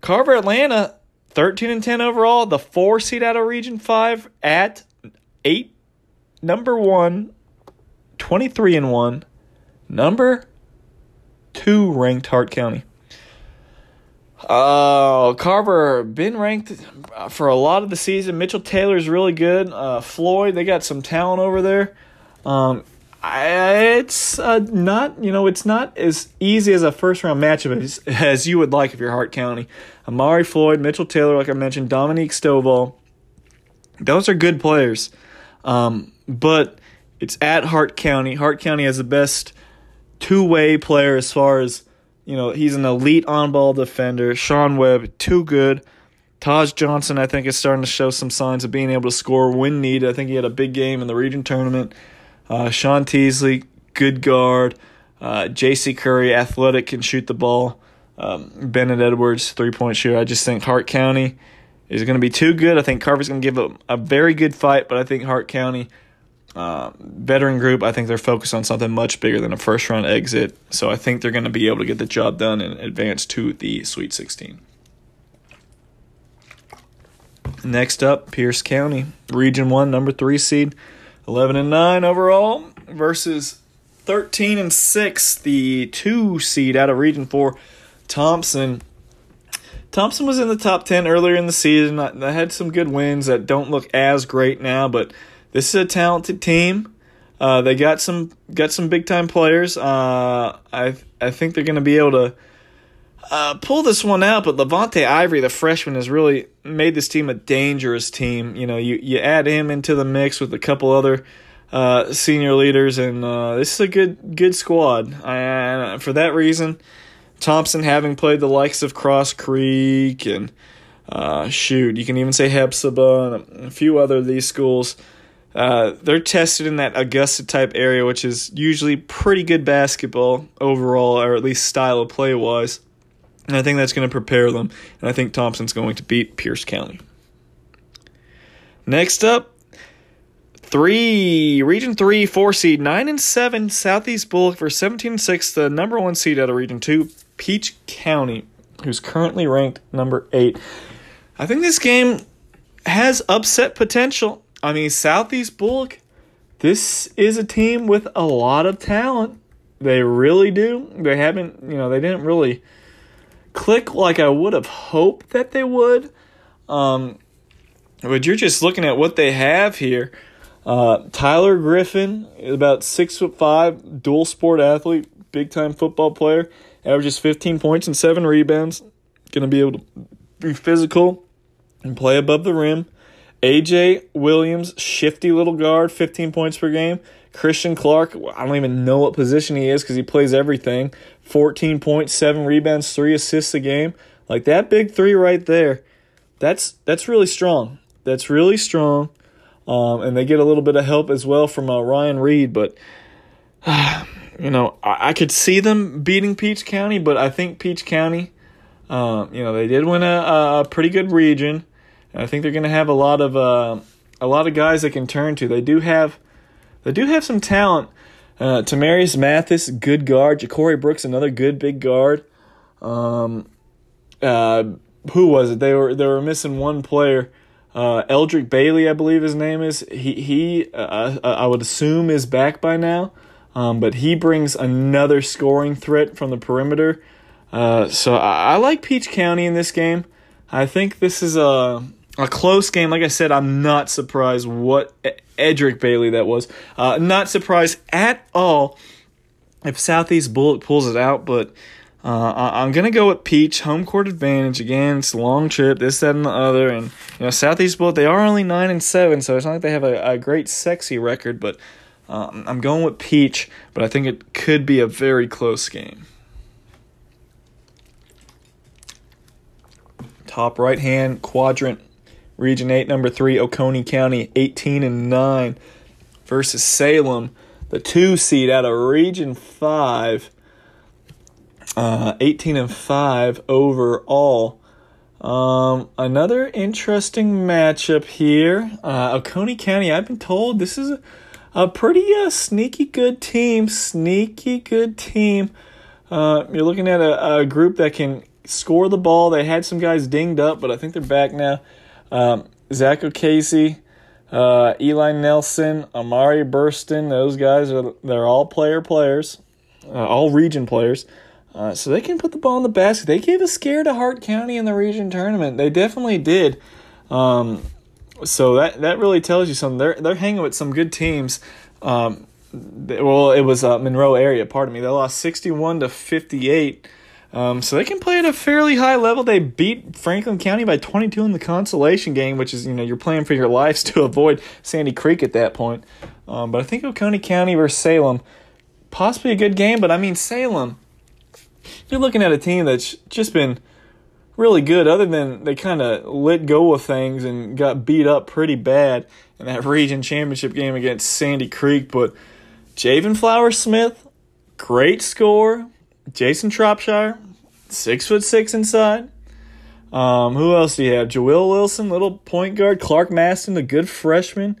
Carver Atlanta, 13 and 10 overall, the four seed out of Region 5 at 8, number 1, 23 and 1, number 2 ranked Hart County. Uh, Carver been ranked for a lot of the season. Mitchell Taylor's really good. Uh, Floyd, they got some talent over there. Um, I, it's uh, not you know it's not as easy as a first round matchup as, as you would like if you're Hart County. Amari Floyd, Mitchell Taylor, like I mentioned, Dominique Stovall. Those are good players, um, but it's at Hart County. Hart County has the best two way player as far as you know, he's an elite on ball defender. Sean Webb, too good. Taj Johnson, I think, is starting to show some signs of being able to score when needed. I think he had a big game in the region tournament. Uh, Sean Teasley, good guard. Uh, J.C. Curry, athletic, can shoot the ball. Um, Bennett Edwards, three point shooter. I just think Hart County is going to be too good. I think Carver's going to give a, a very good fight, but I think Hart County uh, veteran group, I think they're focused on something much bigger than a first round exit. So I think they're going to be able to get the job done and advance to the Sweet 16. Next up, Pierce County, Region 1, number 3 seed, 11 and 9 overall versus 13 and 6, the 2 seed out of Region 4, Thompson. Thompson was in the top 10 earlier in the season. I had some good wins that don't look as great now, but this is a talented team. Uh, they got some got some big time players. Uh, I I think they're going to be able to uh, pull this one out. But Levante Ivory, the freshman, has really made this team a dangerous team. You know, you you add him into the mix with a couple other uh, senior leaders, and uh, this is a good good squad. And for that reason, Thompson having played the likes of Cross Creek and uh, shoot, you can even say Hephzibah and a few other of these schools. Uh, they're tested in that Augusta type area, which is usually pretty good basketball overall, or at least style of play wise. And I think that's going to prepare them. And I think Thompson's going to beat Pierce County. Next up, three Region Three, four seed, nine and seven, Southeast Bulloch for seventeen and six, the number one seed out of Region Two, Peach County, who's currently ranked number eight. I think this game has upset potential. I mean, Southeast Bulloch, this is a team with a lot of talent. They really do. They haven't, you know, they didn't really click like I would have hoped that they would. Um, but you're just looking at what they have here. Uh, Tyler Griffin about six foot five, dual sport athlete, big time football player, averages 15 points and seven rebounds. Going to be able to be physical and play above the rim. AJ Williams, shifty little guard, 15 points per game. Christian Clark, I don't even know what position he is because he plays everything. 14 points, 7 rebounds, 3 assists a game. Like that big three right there, that's that's really strong. That's really strong. Um, and they get a little bit of help as well from uh, Ryan Reed. But, you know, I, I, could see them beating Peach County, but I think Peach County, um, you know, they did win a, a pretty good region. And I think they're going to have a lot of uh, a lot of guys they can turn to. They do have they do have some talent. Uh, Tamarius Mathis, good guard. Ja'Cory Brooks, another good big guard. Um, uh, who was it? They were they were missing one player. Uh, Eldrick Bailey, I believe his name is. He he, uh, uh I would assume is back by now, um, but he brings another scoring threat from the perimeter. Uh, so I, I, like Peach County in this game. I think this is a a close game. Like I said, I'm not surprised what Edric Bailey that was. Uh, not surprised at all if Southeast Bulloch pulls it out, but uh, I'm gonna go with Peach home court advantage again. It's a long trip, this, that, and the other, and you know Southeast Bulloch they are only nine and seven, so it's not like they have a, a great sexy record, but um, I'm going with Peach, but I think it could be a very close game. top right hand quadrant. Region 8, number 3, Oconee County, 18 and 9 versus Salem, the 2 seed out of Region 5, uh, 18 and 5 overall. Um, another interesting matchup here. Uh, Oconee County, I've been told this is a, a pretty uh, sneaky good team. Sneaky good team. Uh, you're looking at a, a, group that can score the ball. They had some guys dinged up, but I think they're back now. Um, Zach O'Casey, uh, Eli Nelson, Amari Burston, those guys are they're all player players, uh, all region players. Uh, so they can put the ball in the basket. They gave a scare to Hart County in the region tournament. They definitely did. Um, so that that really tells you something. They're they're hanging with some good teams. Um, well, it was uh, Monroe area. Pardon me. They lost sixty-one to fifty-eight. Um, so they can play at a fairly high level. They beat Franklin County by 22 in the consolation game, which is you know you're playing for your lives to avoid Sandy Creek at that point. Um, but I think Oconee County versus Salem, possibly a good game. But I mean Salem, you're looking at a team that's just been really good. Other than they kind of let go of things and got beat up pretty bad in that region championship game against Sandy Creek. But Javen Flower Smith, great score Jason Shropshire, six foot six inside. Um, who else do you have? Joel Wilson, little point guard. Clark Maston, the good freshman.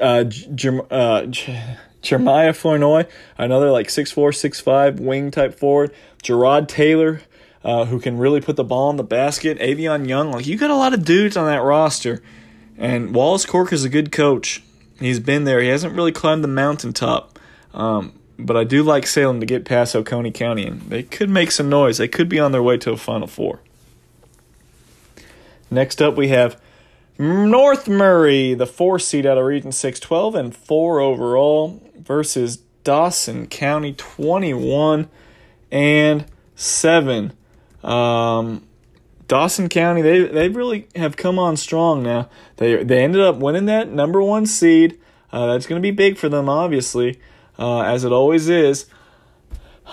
Uh, J- uh, Jeremiah Flournoy, another like six four, six five wing type forward. Gerard Taylor, uh, who can really put the ball in the basket. Avion Young, like you got a lot of dudes on that roster. And Wallace Cork is a good coach. He's been there. He hasn't really climbed the mountaintop. Um, but I do like Salem to get past Oconee County, and they could make some noise. They could be on their way to a Final Four. Next up, we have North Murray, the four seed out of Region 6, 12 and 4 overall, versus Dawson County, 21 and 7. Um, Dawson County, they they really have come on strong now. They they ended up winning that number one seed. Uh, that's going to be big for them, obviously uh, as it always is.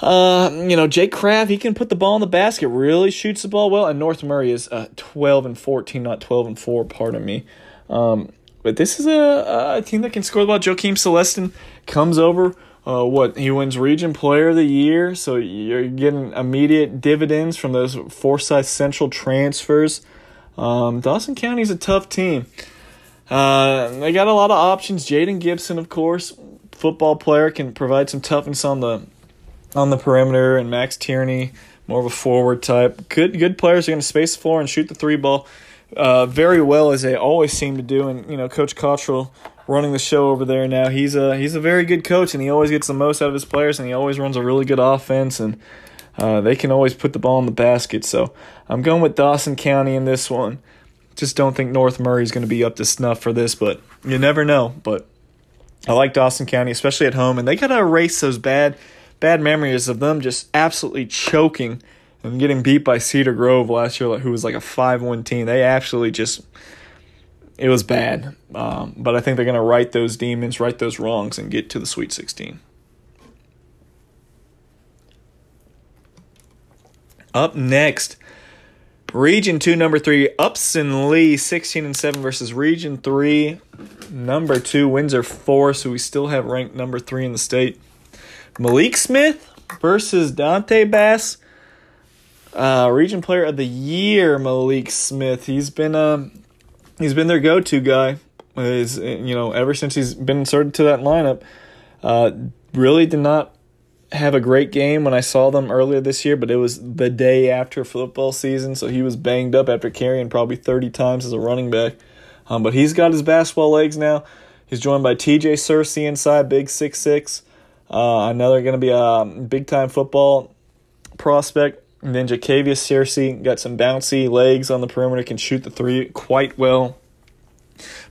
Uh, you know, Jake Kraft, he can put the ball in the basket, really shoots the ball well, and North Murray is uh, 12 and 14, not 12 and 4, pardon me. Um, but this is a, a team that can score the ball. Joakim Celestin comes over. Uh, what he wins Region Player of the Year, so you're getting immediate dividends from those Forsyth Central transfers. Um, Dawson County is a tough team. Uh, they got a lot of options. Jaden Gibson, of course, football player can provide some toughness on the on the perimeter, and Max Tierney, more of a forward type. Good good players are going to space the floor and shoot the three ball uh, very well as they always seem to do. And you know, Coach Cottrell running the show over there now. He's a he's a very good coach, and he always gets the most out of his players, and he always runs a really good offense, and uh, they can always put the ball in the basket. So I'm going with Dawson County in this one. Just don't think North Murray is going to be up to snuff for this, but you never know. But I like Dawson County, especially at home, and they got to erase those bad, bad memories of them just absolutely choking and getting beat by Cedar Grove last year, who was like a five-one team. They actually just, it was bad. Um, but I think they're going to right those demons, right those wrongs, and get to the Sweet 16. Up next, Region 2, number 3, Upson Lee, 16 and 7 versus Region 3, number 2, Windsor Forest. So we still have ranked number 3 in the state. Malik Smith versus Dante Bass. Uh, region player of the year, Malik Smith. He's been um he's been their go-to guy. Is you know ever since he's been inserted to that lineup. Uh, really did not have a great game when I saw them earlier this year, but it was the day after football season, so he was banged up after carrying probably 30 times as a running back. Um, but he's got his basketball legs now. He's joined by TJ Searcy inside, big six six. Uh, another going to be a big time football prospect. And then Jacavius Searcy got some bouncy legs on the perimeter, can shoot the three quite well.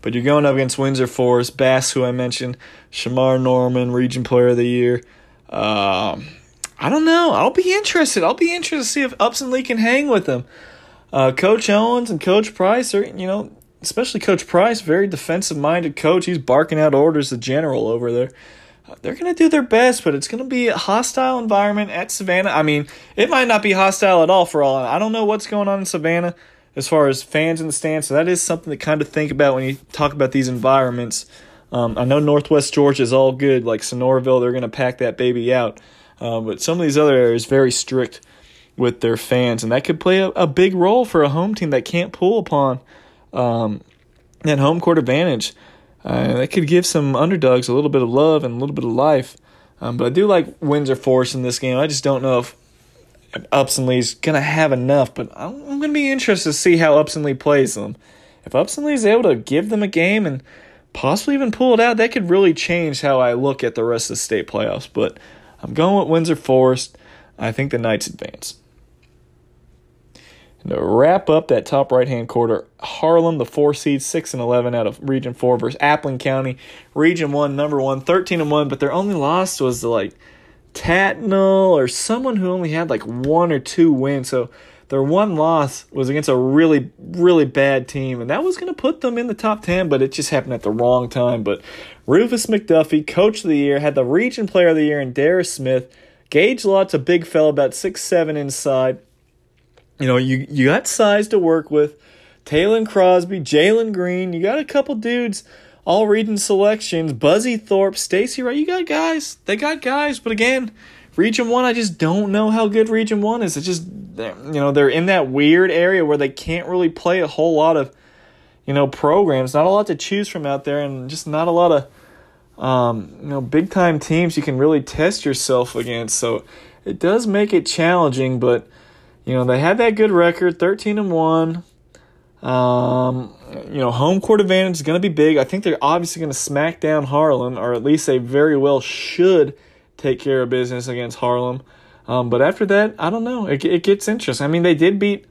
But you're going up against Windsor Forest, Bass, who I mentioned, Shamar Norman, Region Player of the Year. Um, I don't know. I'll be interested. I'll be interested to see if Upson Lee can hang with them. Uh, coach Owens and Coach Price are, you know, especially Coach Price, very defensive minded coach. He's barking out orders, the general over there. They're going to do their best, but it's going to be a hostile environment at Savannah. I mean, it might not be hostile at all for all. I don't know what's going on in Savannah. as far as fans in the stands. So that is something to kind of think about when you talk about these environments. Um, I know Northwest Georgia is all good, like Sonoraville, they're going to pack that baby out. Uh, but some of these other areas very strict with their fans, and that could play a, a big role for a home team that can't pull upon um, that home court advantage. Uh, that could give some underdogs a little bit of love and a little bit of life. Um, but I do like Windsor Forest in this game. I just don't know if Upson-Lee's going to have enough, but I'm, I'm going to be interested to see how Upson-Lee plays them. If Upson-Lee's able to give them a game and possibly even pull it out, that could really change how I look at the rest of the state playoffs. But I'm going with Windsor Forest. I think the Knights advance. And to wrap up that top right hand quarter, Harlem, the four seed, six and eleven out of Region Four versus Appling County, Region One, number one, 13 and one, but their only loss was to like Tattnall or someone who only had like one or two wins. So their one loss was against a really, really bad team, and that was going to put them in the top 10, but it just happened at the wrong time. But Rufus McDuffie, coach of the year, had the region player of the year in Darius Smith. Gage Lott's a big fella, about six seven inside. You know, you, you got size to work with. Taylor Crosby, Jalen Green, you got a couple dudes all region selections. Buzzy Thorpe, Stacy Right, you got guys. They got guys, but again, Region One, I just don't know how good Region One is. It's just you know they're in that weird area where they can't really play a whole lot of you know programs. Not a lot to choose from out there, and just not a lot of um, you know big time teams you can really test yourself against. So it does make it challenging, but you know they had that good record, thirteen and one. Um, you know, home court advantage is going to be big. I think they're obviously going to smack down Harlem, or at least they very well should take care of business against Harlem. Um, but after that, I don't know. It, it gets interesting. I mean, they did beat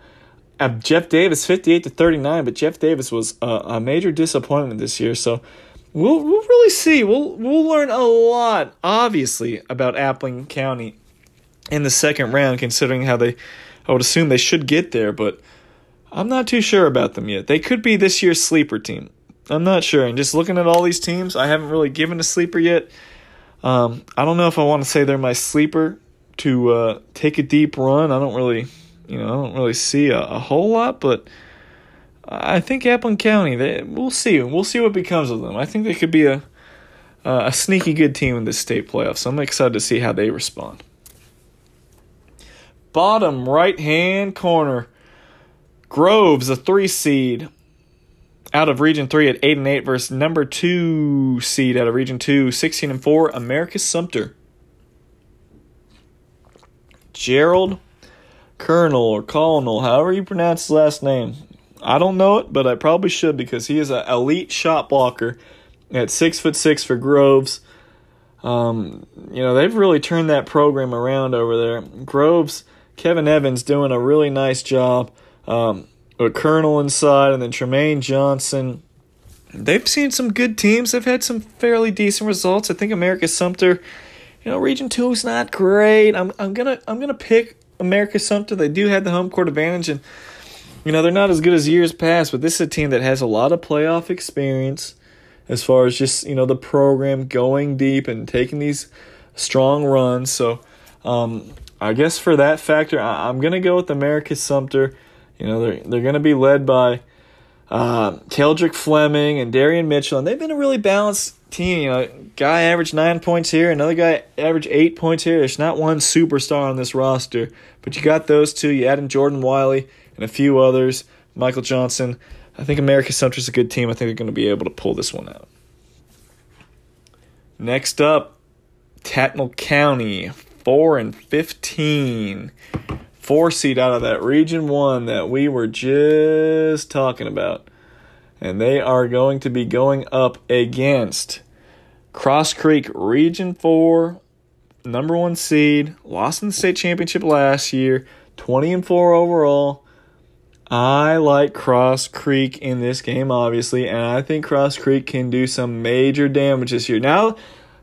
uh, Jeff Davis 58 to 39, but Jeff Davis was a, a major disappointment this year. So we'll we'll really see. We'll we'll learn a lot, obviously, about Appling County in the second round, considering how they. I would assume they should get there, but I'm not too sure about them yet. They could be this year's sleeper team. I'm not sure. And just looking at all these teams, I haven't really given a sleeper yet. Um, I don't know if I want to say they're my sleeper to uh, take a deep run. I don't really, you know, I don't really see a, a whole lot, but I think Appling County. They, we'll see. We'll see what becomes of them. I think they could be a a sneaky good team in this state playoffs. So I'm excited to see how they respond. Bottom right hand corner. Groves, a three seed out of Region 3 at 8 and 8 versus number 2 seed out of Region 2, 16 and 4, Americus Sumter. Gerald Colonel or Colonel, however you pronounce his last name. I don't know it, but I probably should because he is an elite shot blocker at six foot six for Groves. Um, you know they've really turned that program around over there. Groves, Kevin Evans doing a really nice job um, a Colonel inside, and then Tremaine Johnson. They've seen some good teams. They've had some fairly decent results. I think Americus-Sumter, you know, Region Two is not great. I'm I'm gonna I'm gonna pick Americus-Sumter. They do have the home court advantage, and you know they're not as good as years past. But this is a team that has a lot of playoff experience, as far as just you know the program going deep and taking these strong runs. So, um, I guess for that factor, I, I'm gonna go with Americus-Sumter. You know, they're they're going to be led by uh, Keldrick Fleming and Darian Mitchell, and they've been a really balanced team. You know, guy averaged nine points here, another guy averaged eight points here. There's not one superstar on this roster, but you got those two. You add in Jordan Wiley and a few others, Michael Johnson. I think Americus Sumter's a good team. I think they're going to be able to pull this one out. Next up, Tattnall County, four and fifteen four seed out of that region one that we were just talking about. And they are going to be going up against Cross Creek Region 4, number one seed, lost in the state championship last year, 20 and 4 overall. I like Cross Creek in this game, obviously, and I think Cross Creek can do some major damage this year. Now,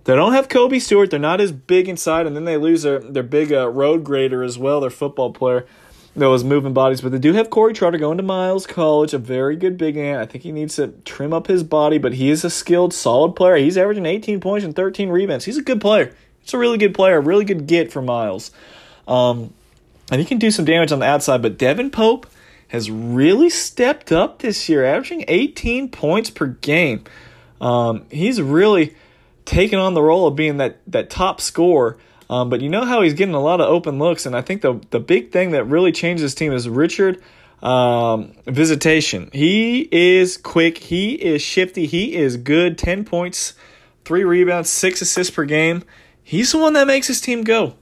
they don't have Kobe Stewart. They're not as big inside, and then they lose their their big uh, road grader as well, their football player that was moving bodies. But they do have Corey Trotter going to Miles College, a very good big man. I think he needs to trim up his body, but he is a skilled, solid player. He's averaging 18 points and 13 rebounds. He's a good player. It's a really good player, a really good get for Miles. Um, and he can do some damage on the outside. But Devin Pope has really stepped up this year, averaging 18 points per game. Um, he's really taken on the role of being that, that top scorer. Um, but you know how he's getting a lot of open looks, and I think the the big thing that really changed his team is Richard um, Visitation. He is quick. He is shifty. He is good. Ten points, three rebounds, six assists per game. He's the one that makes his team go.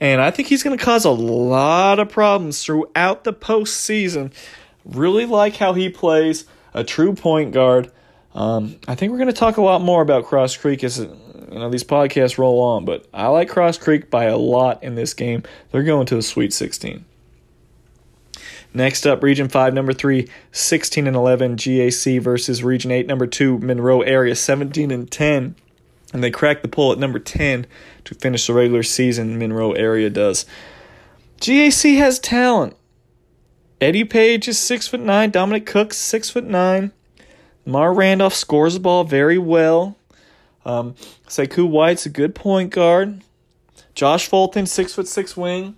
And I think he's going to cause a lot of problems throughout the postseason. Really like how he plays, a true point guard. Um, I think we're going to talk a lot more about Cross Creek as you know these podcasts roll on, but I like Cross Creek by a lot in this game. They're going to the Sweet 16. Next up, Region 5, number 3, 16 and 11, GAC versus Region 8, number 2, Monroe area, 17 and 10 and they crack the poll at number 10 to finish the regular season. Monroe area does. GAC has talent. Eddie Page is six foot nine. Dominic Cook six foot nine. Mar Randolph scores the ball very well. Um, Sekou White's a good point guard. Josh Fulton six foot six wing.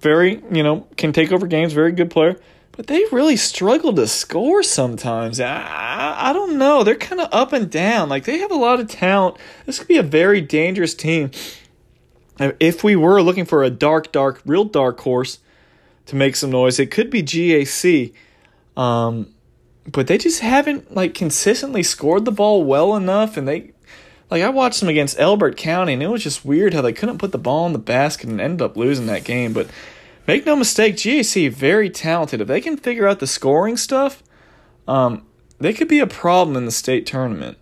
Very you know can take over games. Very good player but they really struggle to score sometimes. I, I don't know. They're kind of up and down. Like they have a lot of talent. This could be a very dangerous team. If we were looking for a dark, dark, real dark horse to make some noise, it could be GAC. Um, but they just haven't like consistently scored the ball well enough, and they like I watched them against Elbert County, and it was just weird how they couldn't put the ball in the basket and ended up losing that game. But make no mistake, GAC very talented. If they can figure out the scoring stuff, um, they could be a problem in the state tournament.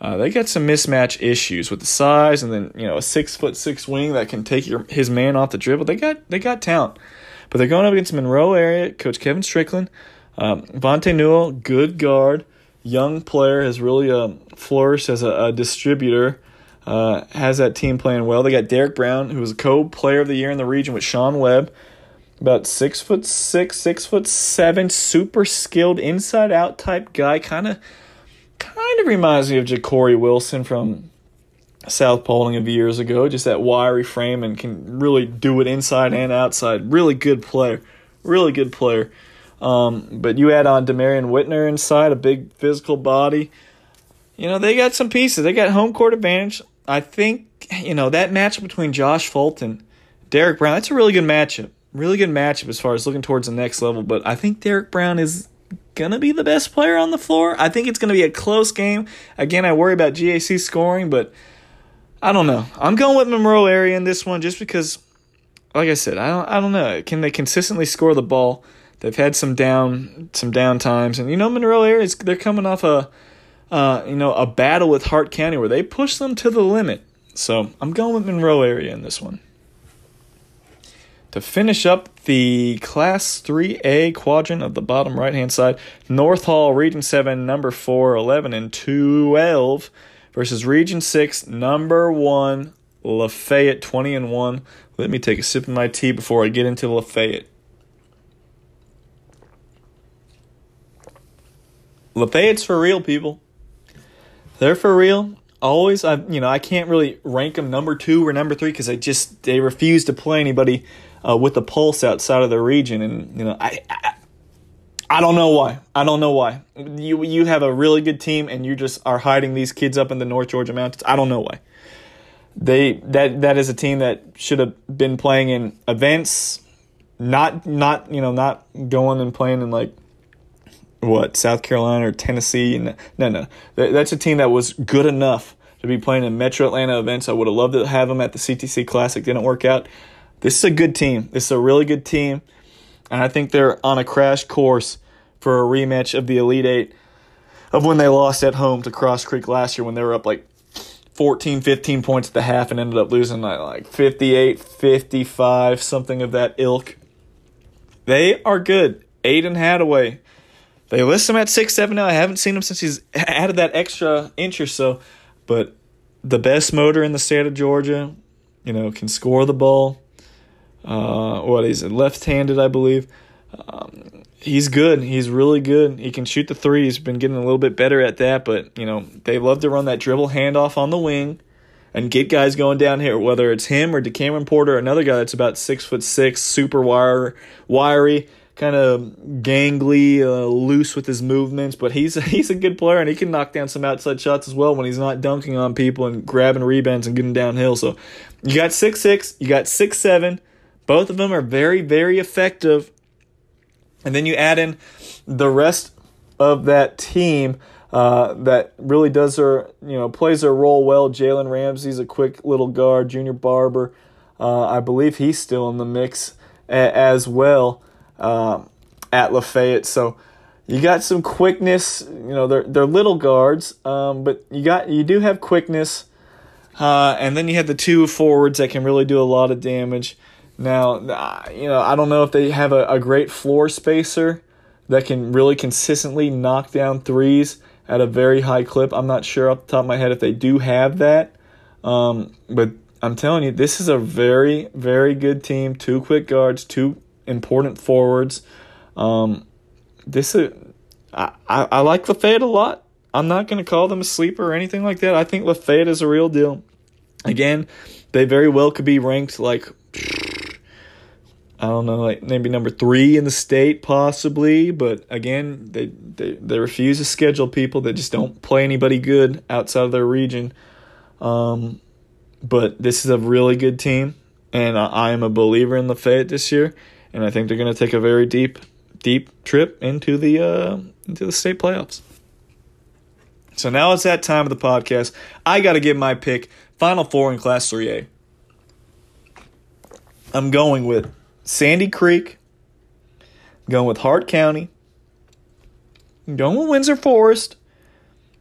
Uh, they got some mismatch issues with the size, and then you know a six foot six wing that can take your his man off the dribble. They got they got talent, but they're going up against Monroe area coach Kevin Strickland, um, Vontae Newell, good guard, young player has really uh, flourished as a, a distributor uh, has that team playing well. They got Derek Brown, who was a co-player of the year in the region with Sean Webb, about six foot six, six foot seven, super skilled inside out type guy. Kind of, kind of reminds me of Ja'Cory Wilson from South Paulding of years ago. Just that wiry frame and can really do it inside and outside. Really good player. Really good player. Um, but you add on Demarion Whitner inside, a big physical body. You know, they got some pieces. They got home court advantage. I think you know that matchup between Josh Fulton, Derek Brown. That's a really good matchup. Really good matchup as far as looking towards the next level. But I think Derek Brown is gonna be the best player on the floor. I think it's gonna be a close game. Again, I worry about GAC scoring, but I don't know. I'm going with Monroe area in this one just because, like I said, I don't I don't know. Can they consistently score the ball? They've had some down some down times, and you know Monroe area is they're coming off a uh, you know, a battle with Hart County where they push them to the limit. So I'm going with Monroe area in this one. To finish up the Class 3A quadrant of the bottom right hand side, North Hall, Region 7, number 4, 11 and 12, versus Region 6, number 1, Lafayette, 20 and 1. Let me take a sip of my tea before I get into Lafayette. Lafayette's for real, people. They're for real. Always, I you know I can't really rank them number two or number three because they just they refuse to play anybody uh, with a pulse outside of their region, and you know I, I I don't know why. I don't know why. You you have a really good team and you just are hiding these kids up in the North Georgia mountains. I don't know why. They that that is a team that should have been playing in events, not not you know not going and playing in like what South Carolina or Tennessee. No, no, that's a team that was good enough to be playing in Metro Atlanta events. I would have loved to have them at the CTC Classic. Didn't work out. This is a good team. This is a really good team, and I think they're on a crash course for a rematch of the Elite Eight of when they lost at home to Cross Creek last year when they were up like 14, 15 points at the half and ended up losing like 58, 55, something of that ilk. They are good. Aiden Hadaway they list him at six seven now. I haven't seen him since he's added that extra inch or so, but the best motor in the state of Georgia, you know, can score the ball. Uh, what is it? Left-handed, I believe. Um, he's good. He's really good. He can shoot the three. He's been getting a little bit better at that, but you know they love to run that dribble handoff on the wing and get guys going down here. Whether it's him or Decameron Porter, another guy that's about six foot six, super wire, wiry, kind of gangly, uh, loose with his movements, but he's he's a good player and he can knock down some outside shots as well when he's not dunking on people and grabbing rebounds and getting downhill. So you got six six, you got six seven. Both of them are very very effective. And then you add in the rest of that team. Uh, that really does their, you know, plays their role well. Jalen Ramsey's a quick little guard. Junior Barber, uh, I believe he's still in the mix a- as well uh, at Lafayette. So you got some quickness. You know, they're they're little guards, um, but you got you do have quickness. Uh, and then you have the two forwards that can really do a lot of damage. Now, you know, I don't know if they have a, a great floor spacer that can really consistently knock down threes at a very high clip. I'm not sure off the top of my head if they do have that. Um, but I'm telling you, this is a very, very good team. Two quick guards, two important forwards. Um, this is, I, I, I like Lafayette a lot. I'm not going to call them a sleeper or anything like that. I think Lafayette is a real deal. Again, they very well could be ranked like I don't know, like maybe number three in the state, possibly. But again, they, they, they refuse to schedule people that just don't play anybody good outside of their region. Um, but this is a really good team, and I, I am a believer in Lafayette this year, and I think they're going to take a very deep, deep trip into the uh, into the state playoffs. So now it's that time of the podcast. I got to give my pick. Final four in Class 3A. I'm going with Sandy Creek. I'm going with Hart County. I'm going with Windsor Forest.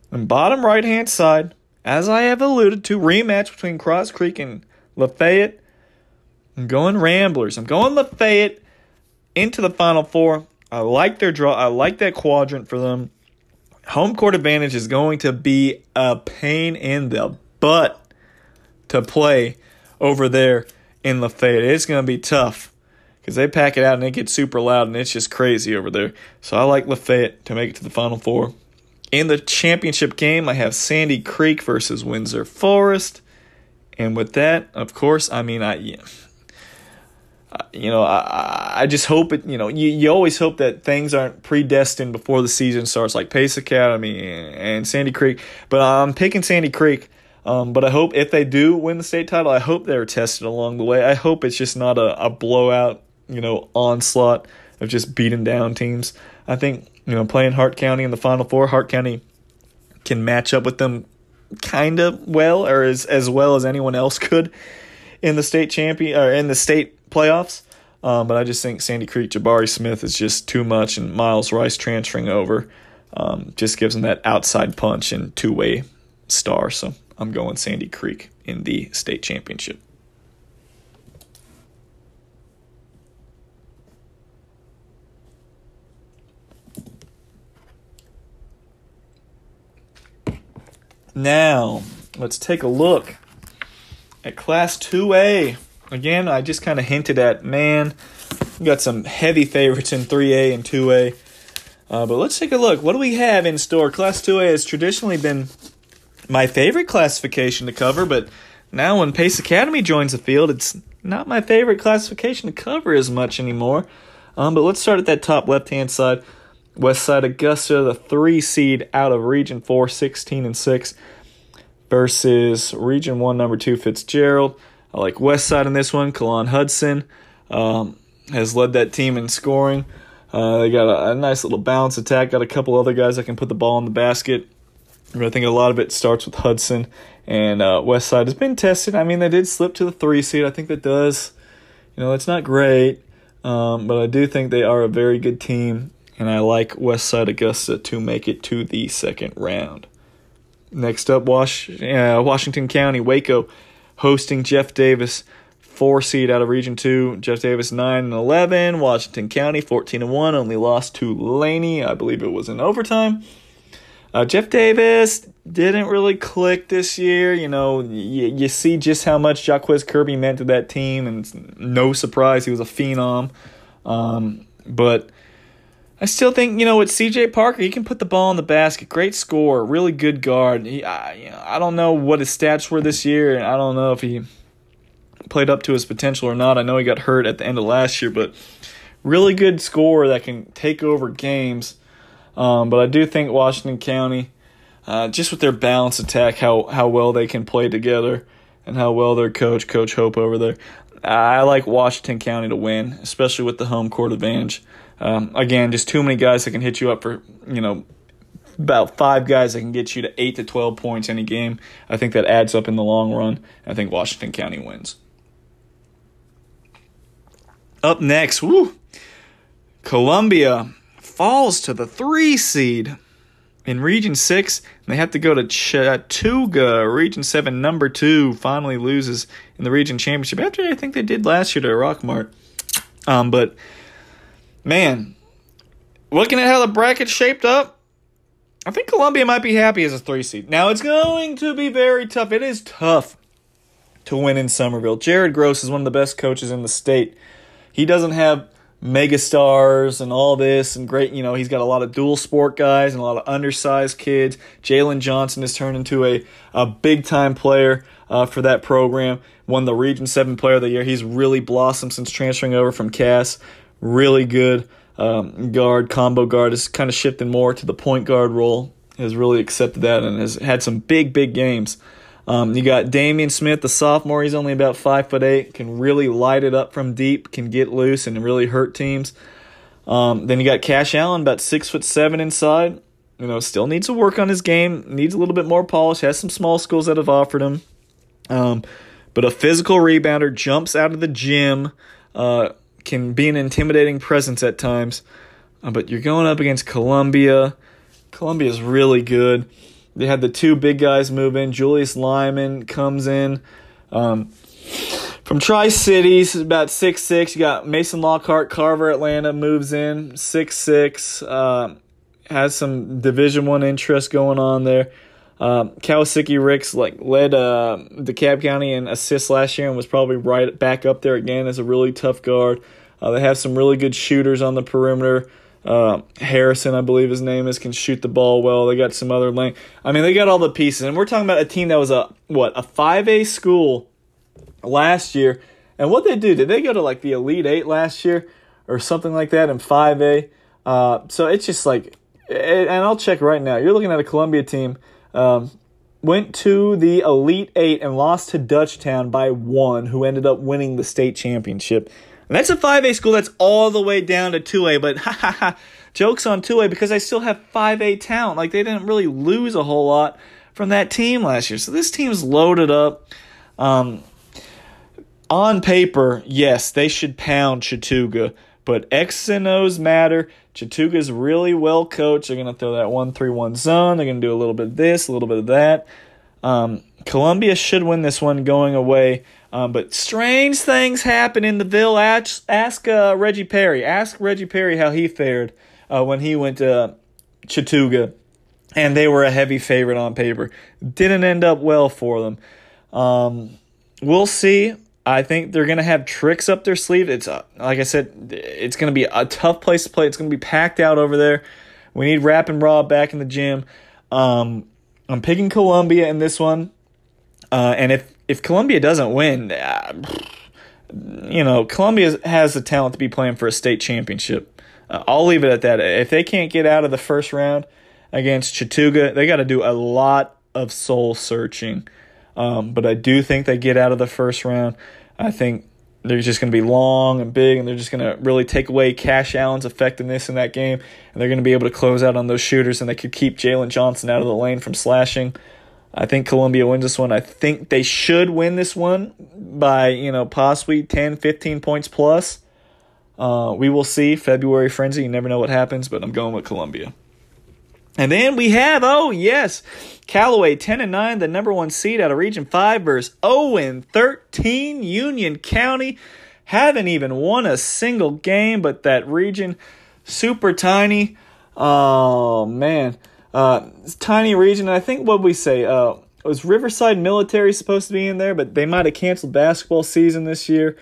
And bottom right hand side, as I have alluded to, rematch between Cross Creek and Lafayette. I'm going Ramblers. I'm going Lafayette into the Final Four. I like their draw. I like that quadrant for them. Home court advantage is going to be a pain in the butt to play over there in Lafayette. It's going to be tough because they pack it out and it gets super loud and it's just crazy over there. So I like Lafayette to make it to the Final Four. In the championship game, I have Sandy Creek versus Windsor Forest. And with that, of course, I mean, I, you know, I, I just hope it, you know, you, you always hope that things aren't predestined before the season starts, like Pace Academy and Sandy Creek. But I'm picking Sandy Creek um, but I hope if they do win the state title, I hope they're tested along the way. I hope it's just not a, a blowout, you know, onslaught of just beating down teams. I think, you know, playing Hart County in the Final Four, Hart County can match up with them kind of well or as, as well as anyone else could in the state champion or in the state playoffs. Um, but I just think Sandy Creek Jabari Smith is just too much, and Miles Rice transferring over um, just gives them that outside punch and two way star. So I'm going Sandy Creek in the state championship. Now, let's take a look at Class 2A. Again, I just kind of hinted at, man, we got some heavy favorites in 3A and 2A. Uh, but let's take a look. What do we have in store? Class 2A has traditionally been my favorite classification to cover, but now when Pace Academy joins the field, it's not my favorite classification to cover as much anymore. Um, but let's start at that top left hand side. West Side Augusta, the three seed out of Region 4, 16 and 6, versus Region 1, number 2, Fitzgerald. I like West Side in this one. Kalon Hudson um, has led that team in scoring. Uh, they got a, a, nice little balance attack, got a couple other guys that can put the ball in the basket. I think a lot of it starts with Hudson and uh, West Side has been tested. I mean, they did slip to the three seed. I think that does, you know, it's not great, um, but I do think they are a very good team, and I like West Side Augusta to make it to the second round. Next up, Wash, uh, Washington County, Waco, hosting Jeff Davis, four seed out of Region Two. Jeff Davis nine and eleven. Washington County fourteen and one. Only lost to Laney. I believe it was in overtime. Uh, Jeff Davis didn't really click this year. You know, you, you see just how much Jaquez Kirby meant to that team, and no surprise he was a phenom. Um, but I still think you know with CJ Parker, he can put the ball in the basket. Great score, really good guard. He, I, you know, I don't know what his stats were this year, and I don't know if he played up to his potential or not. I know he got hurt at the end of last year, but really good scorer that can take over games. Um, but I do think Washington County, uh, just with their balanced attack, how how well they can play together, and how well their coach, Coach Hope over there. I like Washington County to win, especially with the home court advantage. Um, again, just too many guys that can hit you up for you know about five guys that can get you to eight to twelve points any game. I think that adds up in the long run. I think Washington County wins. Up next, woo, Columbia falls to the three seed in Region 6. They have to go to Chattooga, Region 7, number 2, finally loses in the Region Championship after I think they did last year to Rockmart. Um, but, man, looking at how the bracket's shaped up, I think Columbia might be happy as a 3 seed. Now, it's going to be very tough. It is tough to win in Summerville. Jared Gross is one of the best coaches in the state he doesn't have megastars and all this and great you know he's got a lot of dual sport guys and a lot of undersized kids jalen johnson has turned into a, a big time player uh, for that program won the region 7 player of the year he's really blossomed since transferring over from cass really good um, guard combo guard is kind of shifting more to the point guard role has really accepted that and has had some big big games um, you got Damian Smith, the sophomore. He's only about five foot eight. Can really light it up from deep. Can get loose and really hurt teams. Um, then you got Cash Allen, about six foot seven inside. You know, still needs to work on his game. Needs a little bit more polish. Has some small schools that have offered him. Um, but a physical rebounder jumps out of the gym. Uh, can be an intimidating presence at times. Uh, but you're going up against Columbia. Columbia is really good. They had the two big guys move in. Julius Lyman comes in. Um, from Tri Cities, about six six. You got Mason Lockhart, Carver, Atlanta moves in six six. Uh, has some Division One interest going on there. Uh, Kawasaki Ricks like led uh, DeKalb County in assists last year and was probably right back up there again as a really tough guard. Uh, they have some really good shooters on the perimeter. Uh, Harrison, I believe his name is, can shoot the ball well. They got some other length. I mean, they got all the pieces, and we're talking about a team that was a what a five A school last year. And what they do? Did they go to like the Elite Eight last year or something like that in five A? Uh, so it's just like, and I'll check right now. You're looking at a Columbia team. Um, went to the Elite Eight and lost to Dutchtown by one, who ended up winning the state championship. And that's a 5A school that's all the way down to 2A, but ha ha ha, jokes on 2A because I still have 5A talent. Like they didn't really lose a whole lot from that team last year. So this team's loaded up. Um, on paper, yes, they should pound Chattooga, but X's and O's matter. Chattooga's really well coached. They're going to throw that 1 3 1 zone. They're going to do a little bit of this, a little bit of that. Um, Columbia should win this one going away. Um, but strange things happen in the Ville. Ask, ask uh, Reggie Perry. Ask Reggie Perry how he fared uh, when he went to Chattooga, and they were a heavy favorite on paper. Didn't end up well for them. Um, we'll see. I think they're going to have tricks up their sleeve. It's uh, like I said, it's going to be a tough place to play. It's going to be packed out over there. We need Rap and Raw back in the gym. Um, I'm picking Columbia in this one. Uh, and if if Columbia doesn't win, uh, you know, Columbia has the talent to be playing for a state championship. Uh, I'll leave it at that. If they can't get out of the first round against Chattooga, they got to do a lot of soul searching. Um, but I do think they get out of the first round. I think they're just going to be long and big, and they're just going to really take away Cash Allen's effectiveness in that game, and they're going to be able to close out on those shooters, and they could keep Jalen Johnson out of the lane from slashing. I think Columbia wins this one. I think they should win this one by, you know, possibly 10, 15 points plus. Uh, we will see. February frenzy. You never know what happens, but I'm going with Columbia. And then we have, oh yes, Callaway 10 and 9, the number one seed out of Region 5 versus 0 and 13 Union County. Haven't even won a single game, but that region super tiny. Oh man. Uh, tiny region. I think what we say uh, was Riverside Military supposed to be in there, but they might have canceled basketball season this year.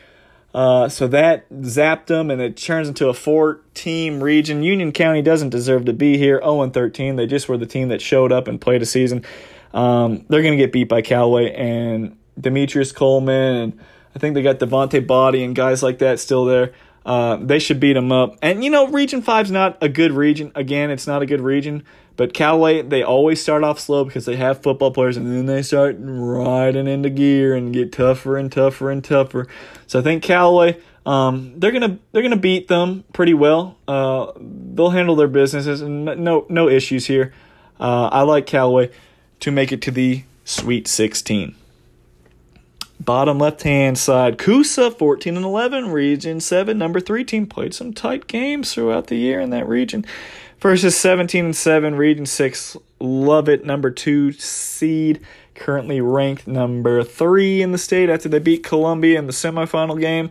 Uh, so that zapped them, and it turns into a four-team region. Union County doesn't deserve to be here. 0 and 13. They just were the team that showed up and played a season. Um, they're going to get beat by Callaway and Demetrius Coleman, and I think they got Devontae Body and guys like that still there. Uh, they should beat them up. And you know, Region Five's not a good region. Again, it's not a good region. But Callaway, they always start off slow because they have football players, and then they start riding into gear and get tougher and tougher and tougher. So I think Callaway, um, they're gonna they're gonna beat them pretty well. Uh, they'll handle their businesses, and no no issues here. Uh, I like Callaway to make it to the Sweet 16. Bottom left hand side, Coosa 14 and 11, Region 7, number 3 team played some tight games throughout the year in that region. Versus 17 and 7, Region 6, Lovett, number 2 seed, currently ranked number 3 in the state after they beat Columbia in the semifinal game.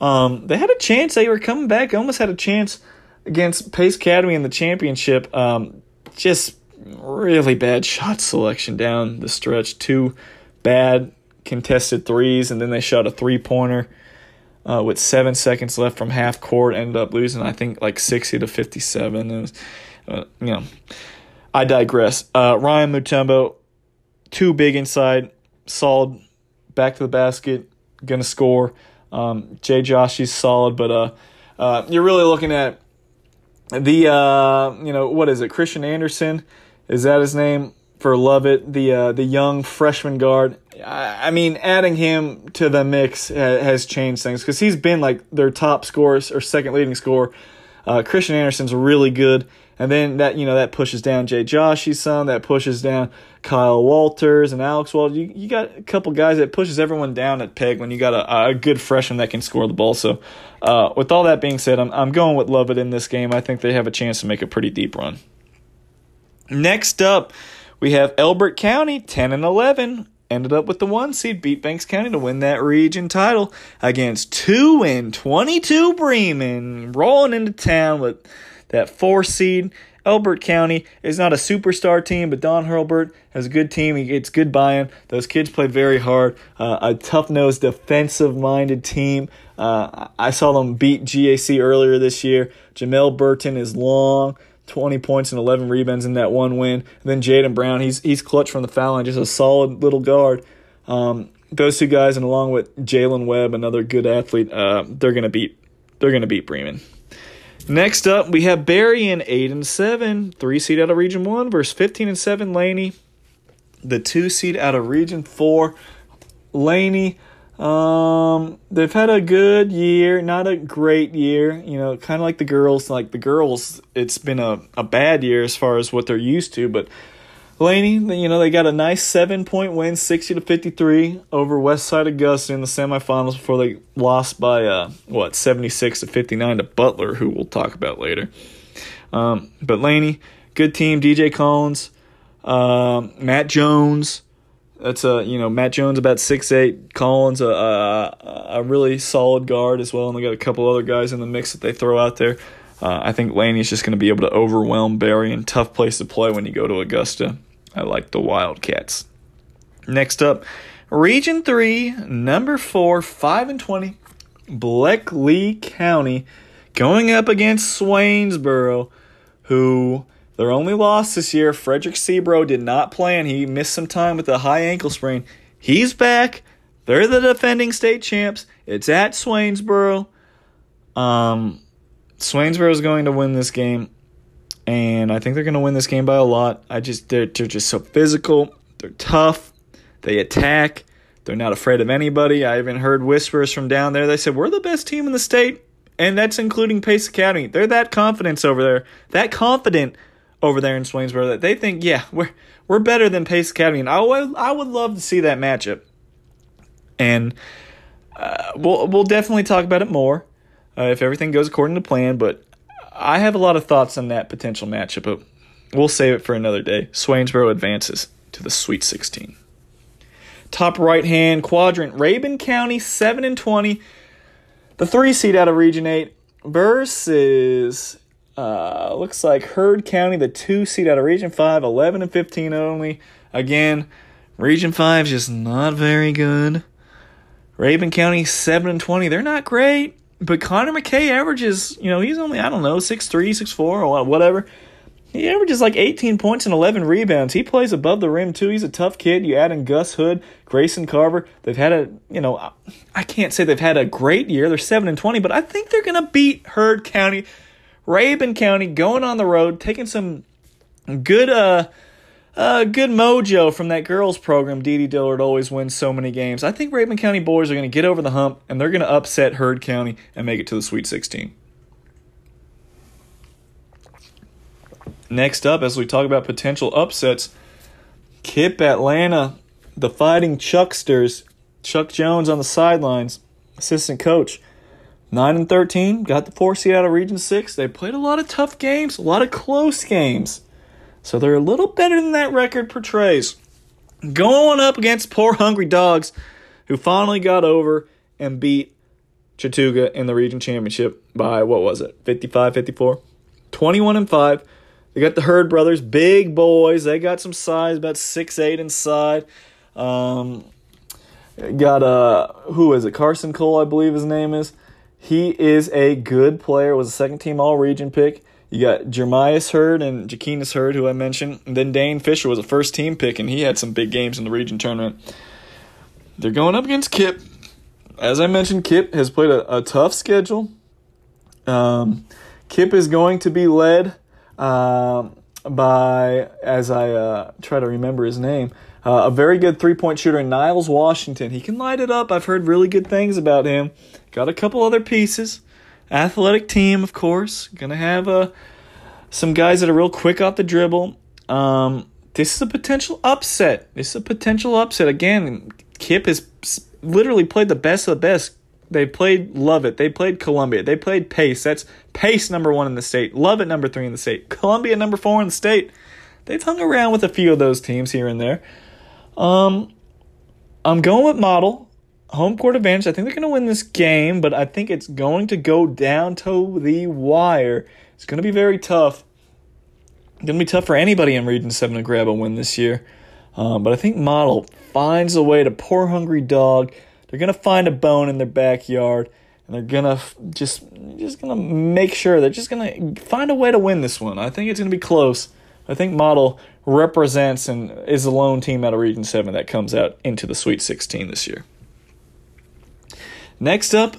Um, they had a chance, they were coming back, almost had a chance against Pace Academy in the championship. Um, just really bad shot selection down the stretch. Two bad contested threes, and then they shot a three pointer uh, with seven seconds left from half court. Ended up losing, I think, like sixty to fifty seven. Was, uh, you know, I digress. Uh, Ryan Mutombo, too big inside, solid, back to the basket, gonna score. Um, Jay Josh, he's solid, but uh, uh, you're really looking at the uh, you know what is it? Christian Anderson, is that his name? for Lovett, the uh, the young freshman guard. I, mean, adding him to the mix has changed things because he's been like their top scorer or second leading scorer. Uh, Christian Anderson's really good, and then that you know that pushes down Jay Josh's son, that pushes down Kyle Walters and Alex Walters. You you got a couple guys that pushes everyone down at peg when you got a, a good freshman that can score the ball. So, uh, with all that being said, I'm I'm going with Lovett in this game. I think they have a chance to make a pretty deep run. Next up, we have Elbert County, 10 and 11, ended up with the one seed, beat Banks County to win that region title against 2 and 22 Bremen, rolling into town with that four seed. Elbert County is not a superstar team, but Don Hurlbert has a good team. He gets good buy-in. Those kids played very hard. Uh, a tough-nosed, defensive-minded team. Uh, I saw them beat GAC earlier this year. Jamel Burton is long. 20 points and 11 rebounds in that one win. And then Jaden Brown, he's he's clutch from the foul line, just a solid little guard. Um, those two guys, and along with Jalen Webb, another good athlete, uh, they're gonna beat they're gonna beat Bremen. Next up, we have Berrien eight and seven, three seed out of Region One versus fifteen and seven Laney, the two seed out of Region Four. Laney, um, they've had a good year, not a great year. You know, kind of like the girls. Like the girls, it's been a, a bad year as far as what they're used to. But Laney, you know, they got a nice seven point win, sixty to fifty three over Westside Augusta in the semifinals before they lost by uh what seventy six to fifty nine to Butler, who we'll talk about later. Um, but Laney, good team. DJ Collins, um, Matt Jones. That's a you know Matt Jones about six eight. Collins a, a, a really solid guard as well, and they got a couple other guys in the mix that they throw out there. Uh, I think Laney's just going to be able to overwhelm Berrien tough place to play when you go to Augusta. I like the Wildcats. Next up, Region Three, number four, five and twenty, Bleckley County, going up against Swainsboro, who their only loss this year, Frederick Sebro did not play and he missed some time with a high ankle sprain. He's back. They're the defending state champs. It's at Swainsboro. Um, Swainsboro is going to win this game, and I think they're going to win this game by a lot. I just they're, they're just so physical. They're tough. They attack. They're not afraid of anybody. I even heard whispers from down there. They said we're the best team in the state, and that's including Pace Academy. They're that confident over there. That confident over there in Swainsboro that they think, yeah, we're we're better than Pace Academy, and I would I would love to see that matchup. And uh, we'll we'll definitely talk about it more uh, if everything goes according to plan. But I have a lot of thoughts on that potential matchup, but we'll save it for another day. Swainsboro advances to the Sweet 16. Top right hand quadrant, Rabun County seven and twenty, the three seed out of Region Eight versus uh, looks like Heard County, the two seed out of Region 5, 11 and 15 only. Again, Region 5 is just not very good. Rabun County, 7 and 20. They're not great, but Connor McKay averages, you know, he's only, I don't know, 6'3, 6'4, or whatever. he averages like 18 points and 11 rebounds. He plays above the rim too. He's a tough kid. You add in Gus Hood, Grayson Carver. They've had a, you know, I can't say they've had a great year. They're 7 and 20, but I think they're going to beat Heard County, Rabun County, going on the road, taking some good uh uh, good mojo from that girls program. Dee Dee Dillard always wins so many games. I think Rabun County boys are going to get over the hump and they're going to upset Heard County and make it to the Sweet 16. Next up, as we talk about potential upsets, KIPP Atlanta, the Fighting Chucksters, Chuck Jones on the sidelines, assistant coach. 9 and 13, got the four seed out of Region 6. They played a lot of tough games, a lot of close games. So they're a little better than that record portrays. Going up against poor hungry dogs who finally got over and beat Chattooga in the region championship by what was it? 55 54. 21 and 5. They got the Hurd brothers, big boys. They got some size, about six eight inside. Um, got uh who is it? Carson Cole, I believe his name is. He is a good player. Was a second team All Region pick. You got Jermias Hurd and Jaquinas Hurd, who I mentioned. And then Dane Fisher was a first team pick, and he had some big games in the region tournament. They're going up against KIPP. As I mentioned, KIPP has played a, a tough schedule. Um, KIPP is going to be led um, by, as I uh, try to remember his name, uh, a very good three point shooter, Niles Washington. He can light it up. I've heard really good things about him. Got a couple other pieces. Athletic team, of course. Gonna have uh, some guys that are real quick off the dribble. Um, this is a potential upset. This is a potential upset. Again, KIPP has literally played the best of the best they played Lovett. They played Columbia. They played Pace. That's Pace number one in the state. Lovett number three in the state. Columbia number four in the state. They've hung around with a few of those teams here and there. Um, I'm going with Model. Home court advantage. I think they're going to win this game, but I think it's going to go down to the wire. It's going to be very tough. It's going to be tough for anybody in Region 7 to grab a win this year. Um, but I think Model finds a way to poor hungry dog they're gonna find a bone in their backyard, and they're gonna just just gonna make sure they're just gonna find a way to win this one. I think it's gonna be close. I think Model represents and is the lone team out of Region Seven that comes out into the Sweet 16 this year. Next up,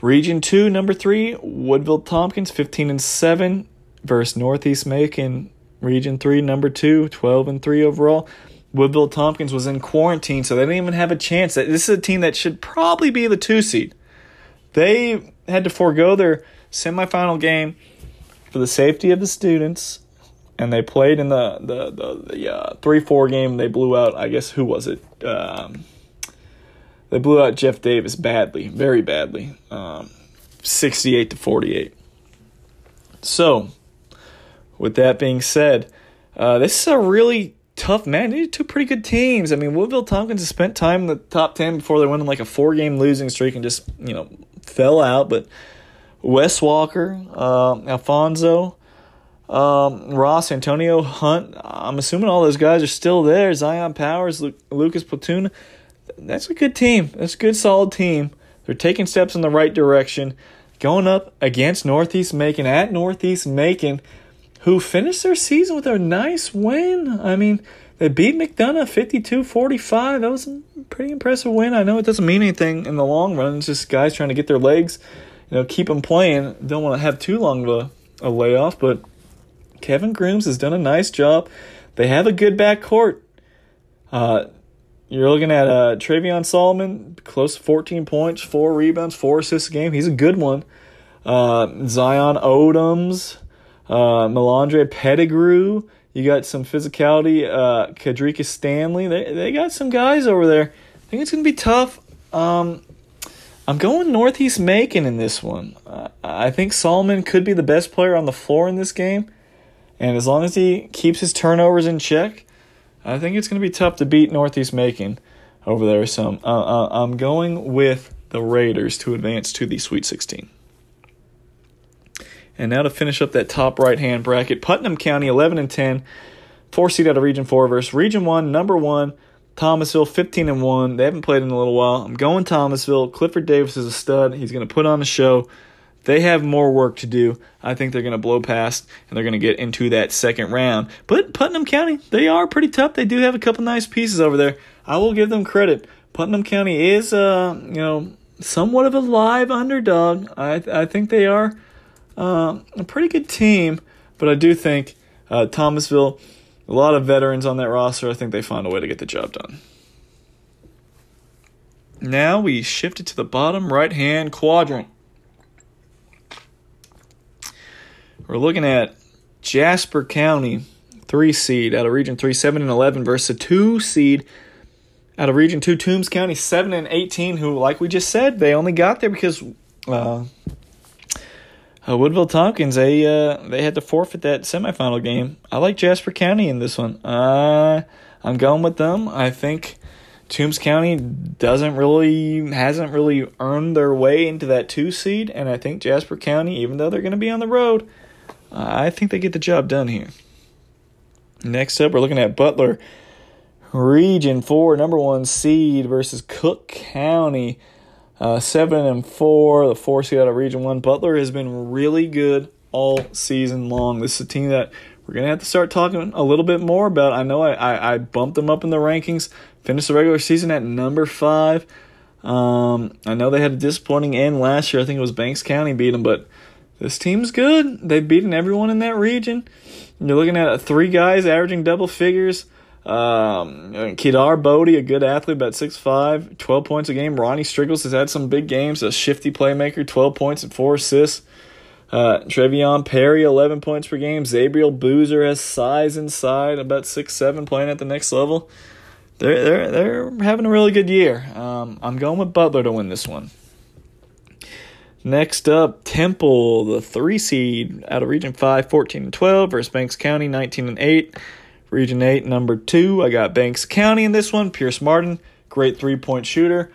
Region Two, number three, Woodville Tompkins, 15 and seven, versus Northeast Macon, Region Three, number two, 12 and three overall. Woodville Tompkins was in quarantine, so they didn't even have a chance. This is a team that should probably be the two seed. They had to forego their semifinal game for the safety of the students, and they played in the the the, the uh, three four game. They blew out. I guess who was it? Um, they blew out Jeff Davis badly, very badly, um, sixty eight to forty eight. So, with that being said, uh, this is a really tough man. These two pretty good teams. I mean, Woodville Tompkins has spent time in the top ten before they went on like a four game losing streak and just you know fell out. But Wes Walker, uh, Alfonso, um, Ross, Antonio Hunt. I'm assuming all those guys are still there. Zion Powers, Lu- Lucas Platoon. That's a good team. That's a good, solid team. They're taking steps in the right direction. Going up against Northeast Macon at Northeast Macon who finished their season with a nice win. I mean, they beat McDonough 52 45. That was a pretty impressive win. I know it doesn't mean anything in the long run. It's just guys trying to get their legs, you know, keep them playing. Don't want to have too long of a, a layoff, but Kevin Grooms has done a nice job. They have a good back court. Uh, you're looking at uh, Travion Solomon, close to 14 points, four rebounds, four assists a game. He's a good one. Uh, Zion Odoms, uh, Melandre Pettigrew. You got some physicality. Uh, Kadrika Stanley. They they got some guys over there. I think it's gonna be tough. Um, I'm going Northeast Macon in this one. Uh, I think Solomon could be the best player on the floor in this game, and as long as he keeps his turnovers in check, I think it's going to be tough to beat Northeast Macon over there. So uh, uh, I'm going with the Raiders to advance to the Sweet 16. And now to finish up that top right hand bracket, Putnam County 11 and 10, four seed out of Region 4 versus Region 1, number 1, Thomasville 15 and 1. They haven't played in a little while. I'm going Thomasville. Clifford Davis is a stud. He's going to put on a show. They have more work to do. I think they're going to blow past and they're going to get into that second round. But Putnam County, they are pretty tough. They do have a couple nice pieces over there. I will give them credit. Putnam County is, uh, you know, somewhat of a live underdog. I I think they are uh, a pretty good team, but I do think uh, Thomasville, a lot of veterans on that roster. I think they find a way to get the job done. Now we shift it to the bottom right hand quadrant. We're looking at Jasper County, three seed out of Region 3, 7 and 11 versus a two seed out of Region 2, Toombs County, 7 and 18, who, like we just said, they only got there because uh, uh, Woodville Tompkins, they, uh, they had to forfeit that semifinal game. I like Jasper County in this one. Uh, I'm going with them. I think Toombs County doesn't really, hasn't really earned their way into that two seed, and I think Jasper County, even though they're going to be on the road, I think they get the job done here. Next up, we're looking at Butler Region 4, number one seed versus Cook County. Uh, 7 and 4, the 4 seed out of Region 1. Butler has been really good all season long. This is a team that we're going to have to start talking a little bit more about. I know I, I, I bumped them up in the rankings, finished the regular season at number 5. Um, I know they had a disappointing end last year. I think it was Banks County beat them, but this team's good. They've beaten everyone in that region. You're looking at three guys averaging double figures. Um, Kedar Bodie, a good athlete, about 6'5", 12 points a game. Ronnie Striggles has had some big games, a shifty playmaker, 12 points and 4 assists. Uh, Trevion Perry, 11 points per game. Zabriel Boozer has size inside, about 6'7", playing at the next level. They're, they're, they're having a really good year. Um, I'm going with Butler to win this one. Next up, Temple, the three seed out of Region 5, 14 and 12 versus Banks County, 19 and 8. Region 8, number 2, I got Banks County in this one. Pierce Martin, great three point shooter.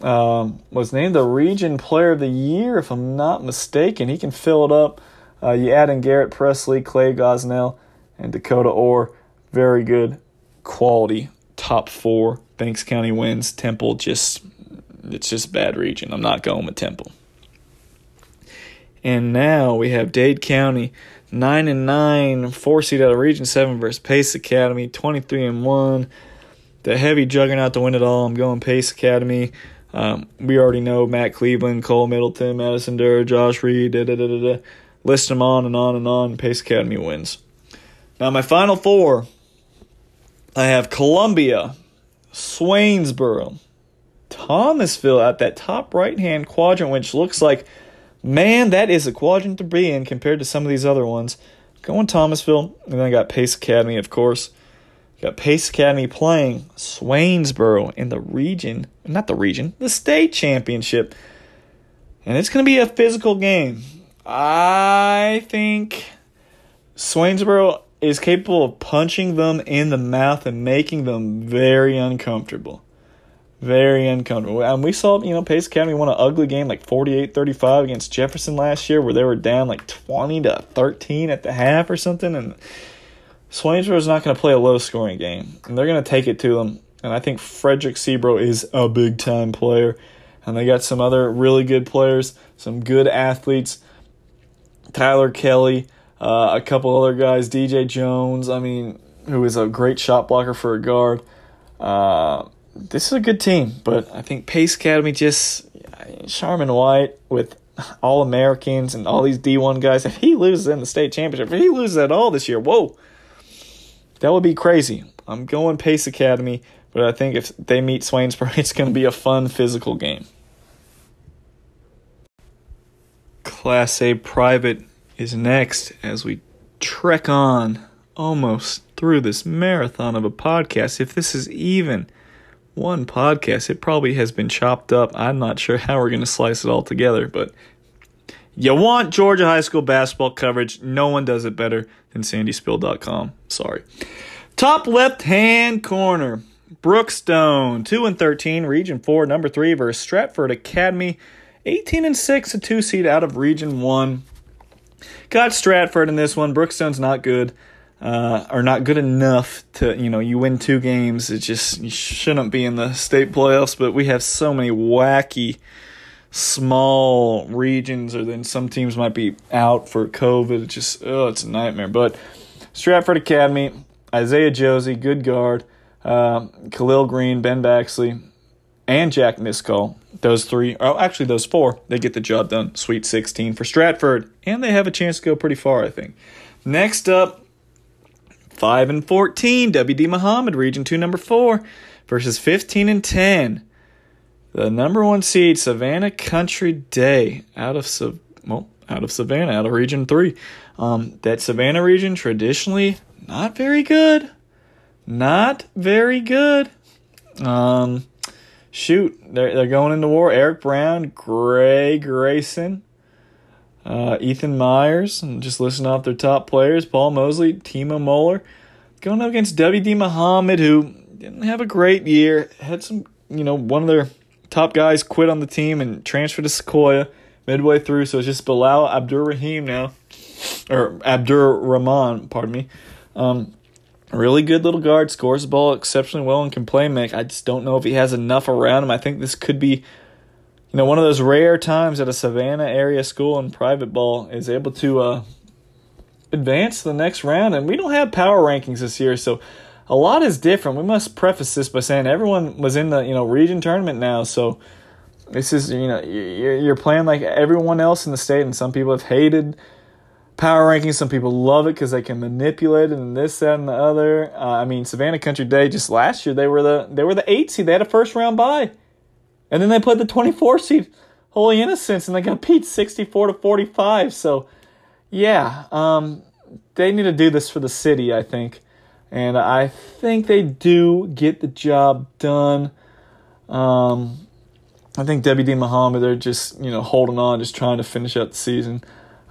Um, was named the Region Player of the Year, if I'm not mistaken. He can fill it up. Uh, you add in Garrett Presley, Clay Gosnell, and Dakota Orr. Very good quality. Top four. Banks County wins. Temple just, it's just bad region. I'm not going with Temple. And now we have Dade County nine and nine, four seed out of Region Seven versus Pace Academy, twenty three and one. The heavy juggernaut to win it all. I'm going Pace Academy. Um, we already know Matt Cleveland, Cole Middleton, Madison Durr, Josh Reed, da da da da da. List them on and on and on. Pace Academy wins. Now my final four. I have Columbia, Swainsboro, Thomasville at that top right hand quadrant, which looks like Man, that is a quadrant to be in compared to some of these other ones. Going Thomasville, and then I got Pace Academy, of course. Got Pace Academy playing Swainsboro in the region, not the region, the state championship. And it's going to be a physical game. I think Swainsboro is capable of punching them in the mouth and making them very uncomfortable. Very uncomfortable. And we saw, you know, Pace Academy won an ugly game like 48-35 against Jefferson last year where they were down like 20 to 13 at the half or something. And Swainsboro is not going to play a low-scoring game. And they're going to take it to them. And I think Frederick Sebro is a big-time player. And they got some other really good players, some good athletes. Tyler Kelly, uh, a couple other guys, DJ Jones, I mean, who is a great shot blocker for a guard. Uh, this is a good team, but I think Pace Academy just Sharman White with all Americans and all these D1 guys. If he loses in the state championship, if he loses at all this year, whoa, that would be crazy. I'm going Pace Academy, but I think if they meet Swainsboro, it's going to be a fun physical game. Class A private is next as we trek on almost through this marathon of a podcast. If this is even one podcast. It probably has been chopped up. I'm not sure how we're going to slice it all together, but you want Georgia high school basketball coverage. No one does it better than sandyspiel.com. Sorry. Top left hand corner. Brookstone, 2 and 13, Region 4, number 3 versus Stratford Academy, 18 and 6, a 2 seed out of Region 1. Got Stratford in this one. Brookstone's not good uh, are not good enough to, you know, you win two games. It just you shouldn't be in the state playoffs, but we have so many wacky small regions, or then some teams might be out for COVID. It's just oh, it's a nightmare. But Stratford Academy, Isaiah Josie, good guard, uh, Khalil Green, Ben Baxley, and Jack Niskall. Those three, oh, actually those four, they get the job done. Sweet 16 for Stratford, and they have a chance to go pretty far, I think. Next up, 5 and 14, WD Muhammad, Region 2, number 4, versus 15 and 10. The number one seed, Savannah Country Day, out of well, out of Savannah, out of Region Three. Um, that Savannah region traditionally not very good, not very good. Um, shoot, they're they're going into war. Eric Brown, Gray Grayson, uh, Ethan Myers, and just listen off their top players: Paul Mosley, Timo Moeller, going up against WD Muhammad, who didn't have a great year. Had some, you know, one of their top guys quit on the team and transferred to Sequoyah midway through. So it's just Bilal Abdur-Rahim now, or Abdur-Rahman, pardon me. Um, really good little guard, scores the ball exceptionally well and can play make. I just don't know if he has enough around him. I think this could be, you know, one of those rare times that a Savannah area school in private ball is able to uh, advance to the next round. And we don't have power rankings this year, so a lot is different. We must preface this by saying everyone was in the you know region tournament now, so this is you know you're playing like everyone else in the state, and some people have hated power rankings. Some people love it because they can manipulate it and this, that, and the other. Uh, I mean, Savannah Country Day just last year they were the they were the eight seed. They had a first round bye, and then they played the twenty four seed Holy Innocents, and they got beat sixty four to forty five. So, yeah, um, they need to do this for the city. I think and I think they do get the job done. Um, I think WD Muhammad they're just you know holding on, just trying to finish out the season.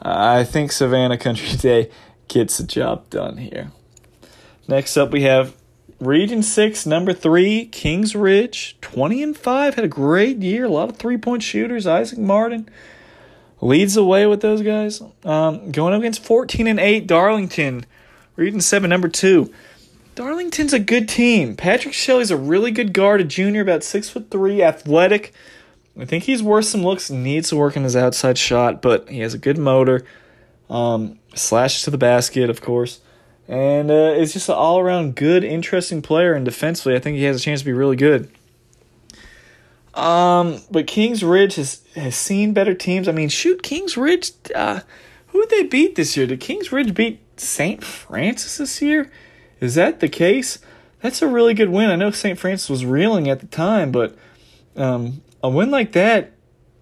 I think Savannah Country Day gets the job done here. Next up, we have Region Six, number three, Kings Ridge, twenty and five, had a great year. A lot of three point shooters. Isaac Martin leads the way with those guys. Um, going up against fourteen and eight, Darlington, Region Seven, number two. Darlington's a good team. Patrick Shelley's a really good guard, a junior, about six foot three, athletic. I think he's worth some looks. Needs to work on his outside shot, but he has a good motor. Um, slashes to the basket, of course, and uh, is just an all around good, interesting player. And defensively, I think he has a chance to be really good. Um, but Kings Ridge has has seen better teams. I mean, shoot, Kings Ridge. Uh, who did they beat this year? Did Kings Ridge beat St. Francis this year? Is that the case? That's a really good win. I know St. Francis was reeling at the time, but um, a win like that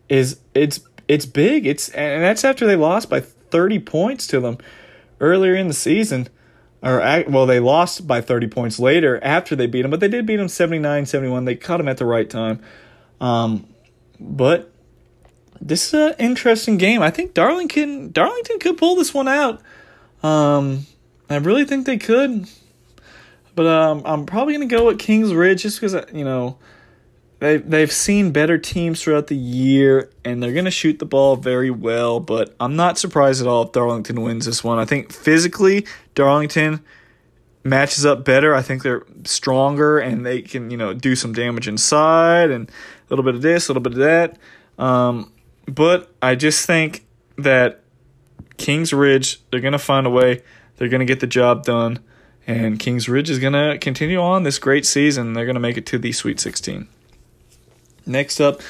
is it's it's big. It's and that's after they lost by 30 points to them earlier in the season. Or well, they lost by 30 points later after they beat them, but they did beat them 79-71. They caught them at the right time. Um, but this is an interesting game. I think Darlington Darlington could pull this one out. Um, I really think they could. But um, I'm probably gonna go with Kings Ridge just because you know they they've seen better teams throughout the year and they're gonna shoot the ball very well. But I'm not surprised at all if Darlington wins this one. I think physically Darlington matches up better. I think they're stronger and they can you know do some damage inside and a little bit of this, a little bit of that. Um, but I just think that Kings Ridge they're gonna find a way. They're gonna get the job done. And Kings Ridge is going to continue on this great season. They're going to make it to the Sweet 16. Next up,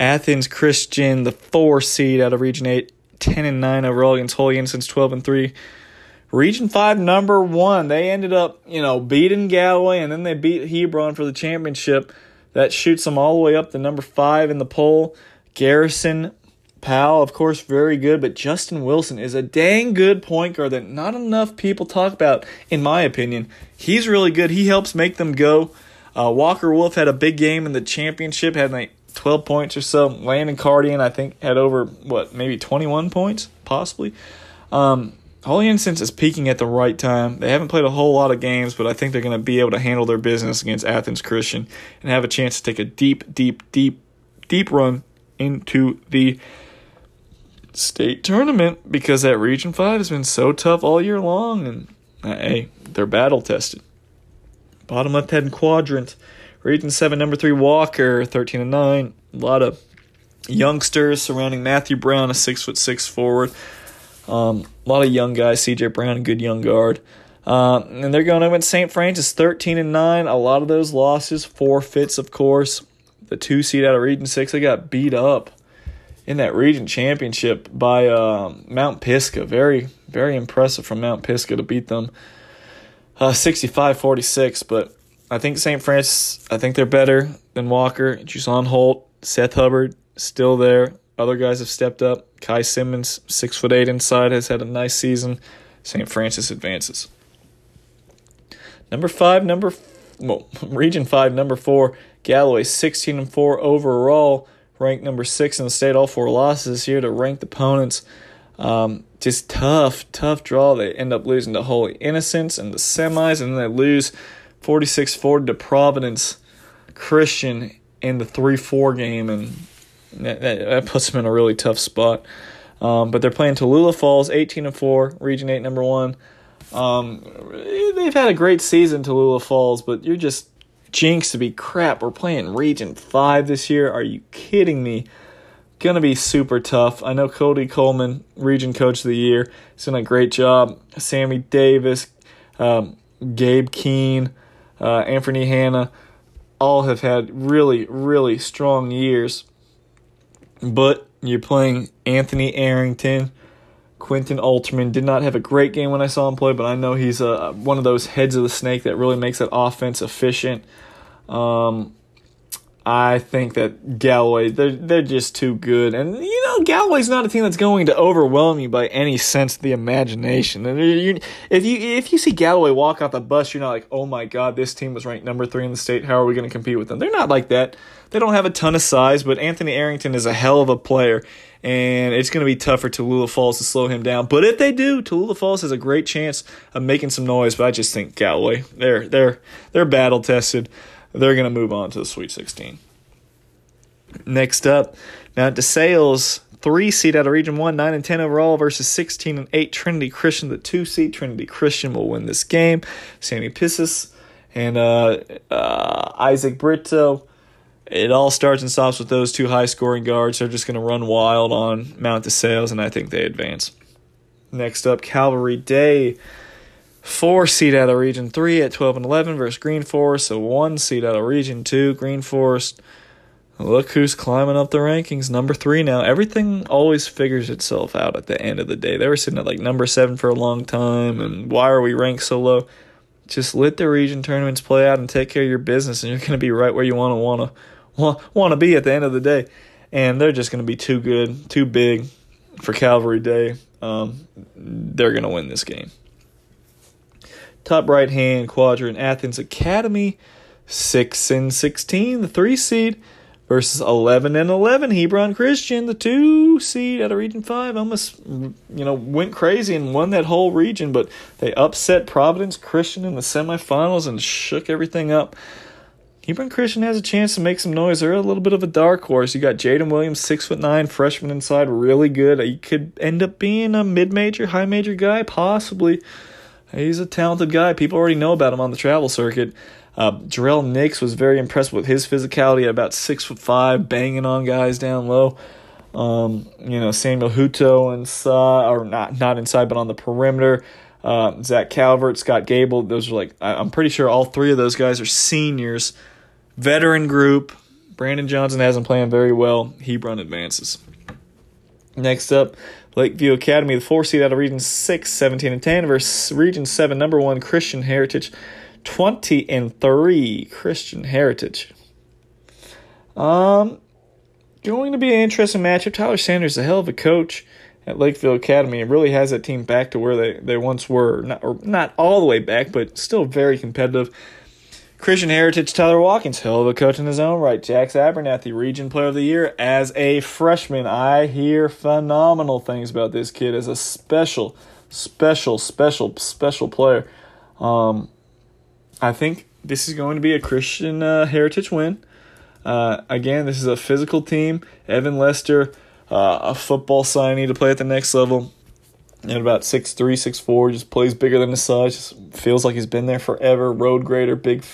Athens Christian, the four seed out of Region 8, 10 and 9 overall against Holy Innocents 12 and 3. Region 5, number one. They ended up, you know, beating Galloway and then they beat Hebron for the championship. That shoots them all the way up to number five in the poll. Garrison Powell, of course, very good, but Justin Wilson is a dang good point guard that not enough people talk about, in my opinion. He's really good. He helps make them go. Uh, Walker Wolf had a big game in the championship, had like 12 points or so. Landon Cardian, I think, had over, what, maybe 21 points, possibly. Um, Holy Innocents is peaking at the right time. They haven't played a whole lot of games, but I think they're going to be able to handle their business against Athens Christian and have a chance to take a deep, deep, deep, deep run into the state tournament because that Region 5 has been so tough all year long. And uh, hey, they're battle tested. Bottom left hand quadrant. Region 7, number 3, Walker, 13 and 9. A lot of youngsters surrounding Matthew Brown, a six foot six forward. Um, a lot of young guys. C.J. Brown, good young guard. Uh, and they're going up at St. Francis, thirteen and nine. A lot of those losses, forfeits, of course. The two seed out of Region Six, they got beat up in that region championship by uh, Mount Pisgah. Very, very impressive from Mount Pisgah to beat them uh, 65-46. But I think St. Francis, I think they're better than Walker. Jusan Holt, Seth Hubbard, still there. Other guys have stepped up. Kai Simmons, six foot eight inside, has had a nice season. St. Francis advances. Number five, number well, Region five, number four, Galloway, sixteen and four overall ranked number six in the state. All four losses here to ranked opponents. Um, just tough, tough draw. They end up losing to Holy Innocents in the semis, and then they lose 46 40 to Providence Christian in the 3 4 game, and that, that, puts them in a really tough spot. Um, but they're playing Tallulah Falls, 18 and 4, Region 8, number one. Um, they've had a great season, Tallulah Falls, but you're just jinxed to be crap. We're playing Region 5 this year. Are you kidding me? Gonna be super tough. I know Cody Coleman, Region Coach of the Year, has done a great job. Sammy Davis, um, Gabe Keene, uh, Anthony Hanna, all have had really, really strong years. But you're playing Anthony Arrington. Quentin Alterman did not have a great game when I saw him play, but I know he's uh, one of those heads of the snake that really makes that offense efficient. Um, I think that Galloway they're they're just too good, and you know Galloway's not a team that's going to overwhelm you by any sense of the imagination. And you, if you if you see Galloway walk off the bus, you're not like, oh my god, this team was ranked number three in the state. How are we going to compete with them? They're not like that. They don't have a ton of size, but Anthony Arrington is a hell of a player, and it's going to be tough for Tallulah Falls to slow him down. But if they do, Tallulah Falls has a great chance of making some noise. But I just think Galloway, they're they're they're battle tested they're going to move on to the Sweet 16. Next up, Mount DeSales, three seed out of Region 1, 9 and 10 overall versus 16 and 8 Trinity Christian. The two seed Trinity Christian will win this game. Sammy Pissis and uh, uh, Isaac Brito. It all starts and stops with those two high scoring guards. They're just going to run wild on Mount DeSales, and I think they advance. Next up, Calvary Day four seed out of Region 3 at 12 and 11 versus Green Forest. So one seed out of Region 2, Green Forest. Look who's climbing up the rankings. Number three now. Everything always figures itself out at the end of the day. They were sitting at like number seven for a long time, and why are we ranked so low? Just let the region tournaments play out and take care of your business, and you're going to be right where you want to want to want to be at the end of the day. And they're just going to be too good, too big for Calvary Day. Um, they're going to win this game top right hand quadrant, Athens Academy, 6 and 16, the 3 seed, versus 11 and 11, Hebron Christian, the 2 seed out of Region 5. Almost, you know, went crazy and won that whole region, but they upset Providence Christian in the semifinals and shook everything up. Hebron Christian has a chance to make some noise. They're a little bit of a dark horse. You got Jaden Williams, six foot nine, freshman inside, really good. He could end up being a mid major, high major guy, possibly. He's a talented guy. People already know about him on the travel circuit. Uh, Jarrell Nix was very impressed with his physicality at about six foot five, banging on guys down low. Um, you know, Samuel Huto inside, or not not inside, but on the perimeter. Uh, Zach Calvert, Scott Gable. Those are like I'm pretty sure all three of those guys are seniors. Veteran group. Brandon Johnson hasn't playing very well. Hebron advances. Next up, Lakeview Academy, the four seed out of Region 6, 17 and 10 versus Region 7, number one Christian Heritage, 20 and 3 Christian Heritage. Um, going to be an interesting matchup. Tyler Sanders is a hell of a coach at Lakeview Academy and really has that team back to where they, they once were. Not, or not all the way back, but still very competitive. Christian Heritage, Tyler Watkins, hell of a coach in his own right. Jax Abernathy, Region Player of the Year as a freshman. I hear phenomenal things about this kid as a special, special, special, special player. Um, I think this is going to be a Christian uh, Heritage win. Uh, again, this is a physical team. Evan Lester, uh, a football signee to play at the next level at about six three, six four, just plays bigger than his size. Just feels like he's been there forever. Road grader, big,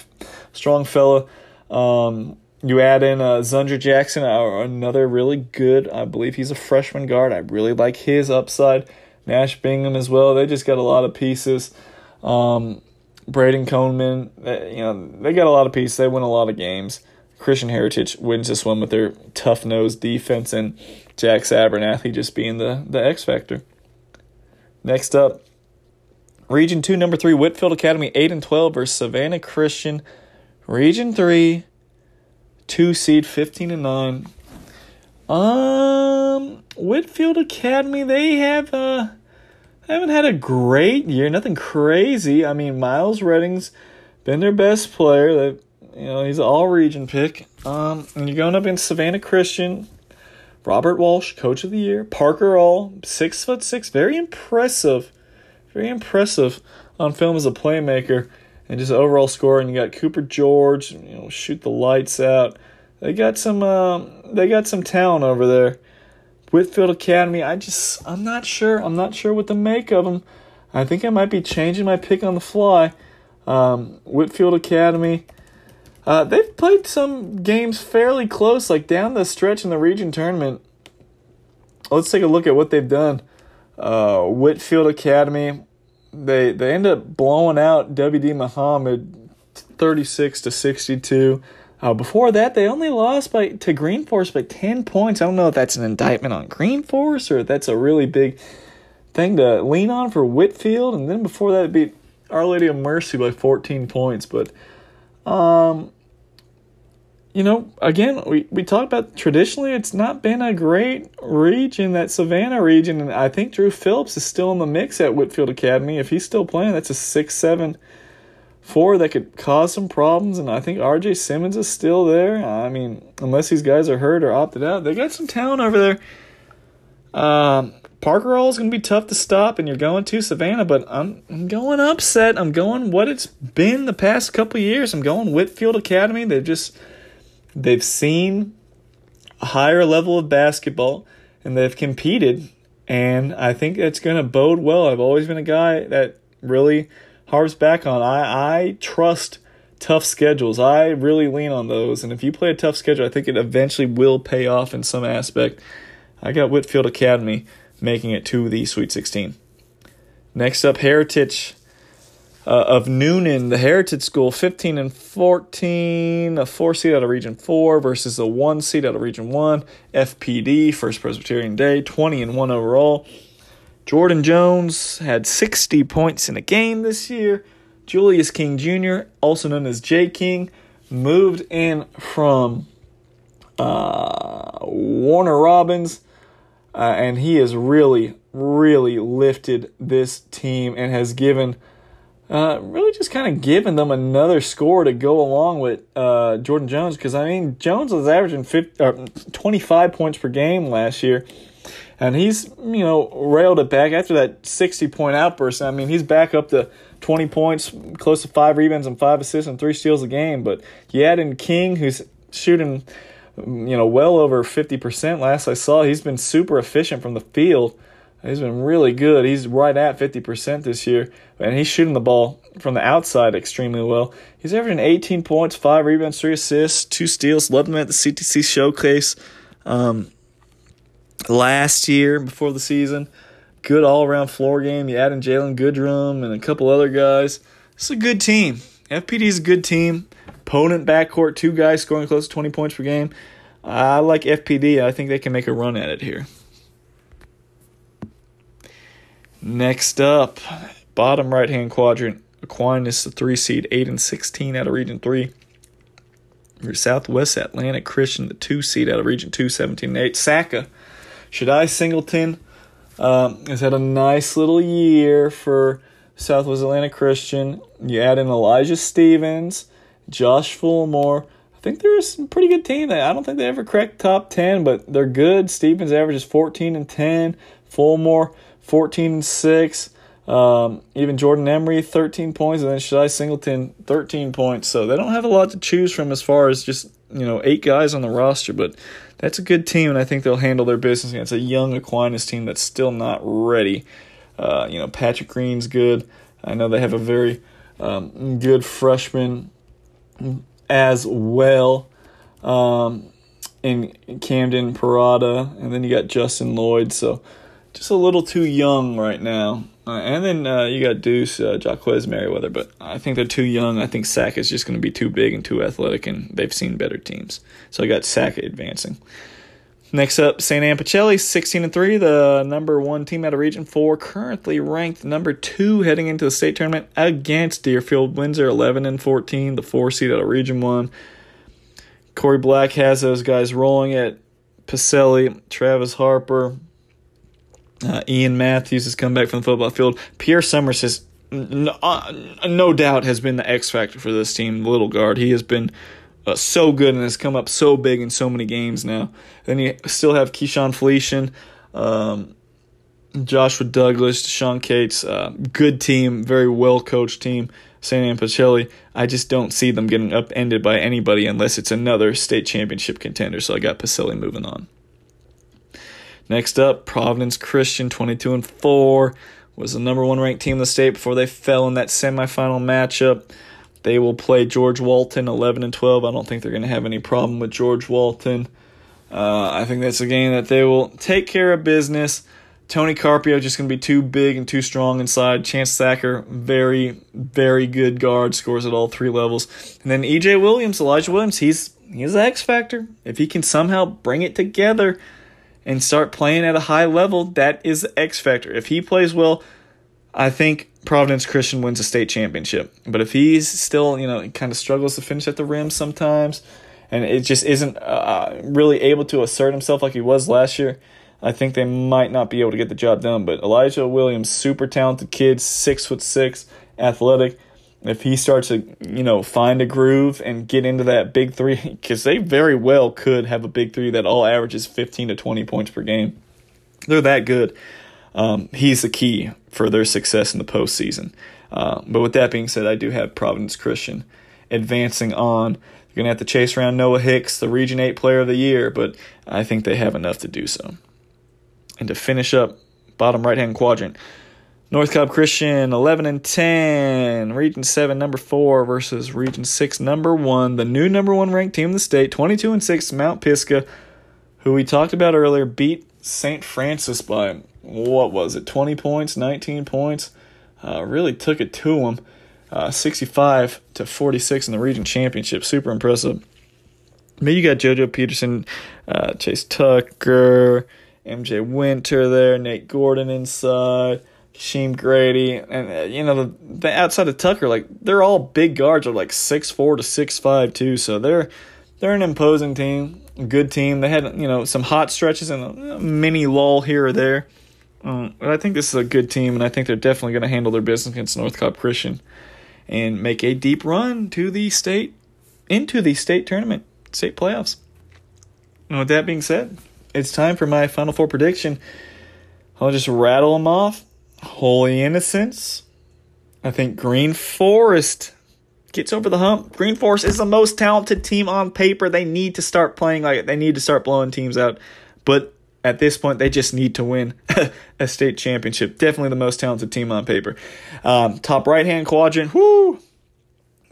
strong fella. Um, you add in uh, Zundra Jackson, uh, another really good. I believe he's a freshman guard. I really like his upside. Nash Bingham as well. They just got a lot of pieces. Um, Braden Coleman, uh, you know, they got a lot of pieces. They win a lot of games. Christian Heritage wins this one with their tough nosed defense and Jack Abernathy just being the, the X factor. Next up, Region 2, number 3, Whitfield Academy, 8 and 12 versus Savannah Christian. Region 3, 2 seed, 15 and 9. Um, Whitfield Academy, they have uh, haven't had a great year. Nothing crazy. I mean, Miles Redding's been their best player. That you know, he's an all region pick. Um, and you're going up against Savannah Christian, Robert Walsh, coach of the year, Parker All, six foot six, very impressive, very impressive on film as a playmaker and just overall scoring. You got Cooper George, you know, shoot the lights out. They got some, uh, they got some talent over there. Whitfield Academy, I just, I'm not sure. I'm not sure what to make of them. I think I might be changing my pick on the fly. Um, Whitfield Academy. Uh, they've played some games fairly close, like down the stretch in the region tournament. Let's take a look at what they've done. Uh, Whitfield Academy, they they end up blowing out WD Muhammad, thirty six to sixty two. Uh, before that, they only lost by to Green Forest by ten points. I don't know if that's an indictment on Green Forest or if that's a really big thing to lean on for Whitfield. And then before that, beat Our Lady of Mercy by fourteen points, but. Um, you know, again, we, we talked about traditionally it's not been a great region, that Savannah region, and I think Drew Phillips is still in the mix at Whitfield Academy. If he's still playing, that's a six seven four that could cause some problems, and I think RJ Simmons is still there. I mean, unless these guys are hurt or opted out, they got some talent over there. Um, Parker All is going to be tough to stop, and you're going to Savannah, but I'm, I'm going upset. I'm going what it's been the past couple years. I'm going Whitfield Academy. They've just they've seen a higher level of basketball and they've competed and I think it's going to bode well. I've always been a guy that really harps back on I I trust tough schedules. I really lean on those and if you play a tough schedule, I think it eventually will pay off in some aspect. I got Whitfield Academy making it to the Sweet 16. Next up Heritage uh, of Newnan, the Heritage School, 15 and 14, a four seed out of Region 4 versus a one seed out of Region 1. FPD, First Presbyterian Day, 20 and 1 overall. Jordan Jones had 60 points in a game this year. Julius King Jr., also known as J. King, moved in from uh, Warner Robins, uh, and he has really, really lifted this team and has given – uh, really just kind of giving them another score to go along with uh, Jordan Jones because I mean Jones was averaging 50, uh, 25 points per game last year, and he's you know railed it back after that 60 point outburst. I mean he's back up to 20 points, close to five rebounds and five assists and three steals a game. But you add in King who's shooting you know well over 50 percent. Last I saw, he's been super efficient from the field. He's been really good. He's right at 50% this year, and he's shooting the ball from the outside extremely well. He's averaging 18 points, 5 rebounds, 3 assists, 2 steals. Loved him at the CTC showcase um, last year before the season. Good all around floor game. You add in Jalen Goodrum and a couple other guys. It's a good team. FPD is a good team. Opponent backcourt, two guys scoring close to 20 points per game. I like FPD. I think they can make a run at it here. Next up, bottom right hand quadrant, Aquinas, the three seed, eight and sixteen out of Region Three. Your Southwest Atlanta Christian, the two seed out of Region Two, 17 and eight. SACA, Shaddai Singleton um, has had a nice little year for Southwest Atlanta Christian. You add in Elijah Stevens, Josh Fulmore. I think they're a pretty good team. I don't think they ever cracked top 10, but they're good. Stevens averages 14 and 10. Fulmore 14 and 6. Um, even Jordan Emery, 13 points, and then Shai Singleton, 13 points. So they don't have a lot to choose from as far as just, you know, eight guys on the roster, but that's a good team, and I think they'll handle their business against a young Aquinas team that's still not ready. Uh, you know, Patrick Green's good. I know they have a very um, good freshman as well. Um, and Camden Parada, and then you got Justin Lloyd. So just a little too young right now. Uh, and then uh, you got Deuce, uh, Jaquez Merriweather, but I think they're too young. I think Sac is just going to be too big and too athletic, and they've seen better teams. So I got Sac advancing. Next up, St. Anne Pacelli, 16 and 3, the number one team out of Region 4, currently ranked number two heading into the state tournament against Deerfield Windsor, 11 and 14, the four seed out of Region 1. Corey Black has those guys rolling at Pacelli, Travis Harper, uh, Ian Matthews has come back from the football field. Pierre Summers has, no, uh, no doubt, has been the X factor for this team. The little guard, he has been uh, so good and has come up so big in so many games now. Then you still have Keyshawn Felician, um, Joshua Douglas, Sean Cates. Uh, good team, very well coached team. St. Anne Pacelli, I just don't see them getting upended by anybody unless it's another state championship contender. So I got Pacelli moving on. Next up, Providence Christian, 22 and 4, was the number one ranked team in the state before they fell in that semifinal matchup. They will play George Walton, 11 and 12. I don't think they're going to have any problem with George Walton. Uh, I think that's a game that they will take care of business. Tony Carpio just going to be too big and too strong inside. Chance Thacker, very, very good guard, scores at all three levels. And then EJ Williams, Elijah Williams, he's he's the X factor. If he can somehow bring it together, and start playing at a high level, that is the X factor. If he plays well, I think Providence Christian wins a state championship. But if he's still, you know, kind of struggles to finish at the rim sometimes, and it just isn't uh, really able to assert himself like he was last year, I think they might not be able to get the job done. But Elijah Williams, super talented kid, six foot six, athletic if he starts to you know find a groove and get into that big three because they very well could have a big three that all averages 15 to 20 points per game. They're that good. Um, he's the key for their success in the postseason. Uh, but with that being said i do have providence christian advancing on. You're going to have to chase around noah hicks the region 8 player of the year but i think they have enough to do so. And to finish up bottom right hand quadrant North Cobb Christian 11 and 10. Region 7 number 4 versus Region 6 number 1. The new number 1 ranked team in the state 22 and 6 Mount Pisgah who we talked about earlier beat St. Francis by what was it 20 points, 19 points. Uh, really took it to them. Uh, 65 to 46 in the region championship. Super impressive. But you got JoJo Peterson, uh, Chase Tucker, MJ Winter there, Nate Gordon inside. Sheem Grady, and uh, you know the, the outside of Tucker, like they're all big guards, are like six four to six five too. So they're they're an imposing team, good team. They had you know some hot stretches and a mini lull here or there, um, but I think this is a good team, and I think they're definitely going to handle their business against North Cobb Christian and make a deep run to the state into the state tournament, state playoffs. And with that being said, it's time for my final four prediction. I'll just rattle them off Holy Innocents. I think Green Forest gets over the hump. Green Forest is the most talented team on paper. They need to start playing like it. They need to start blowing teams out. But at this point, they just need to win a state championship. Definitely the most talented team on paper. Um, top right hand quadrant, whoo,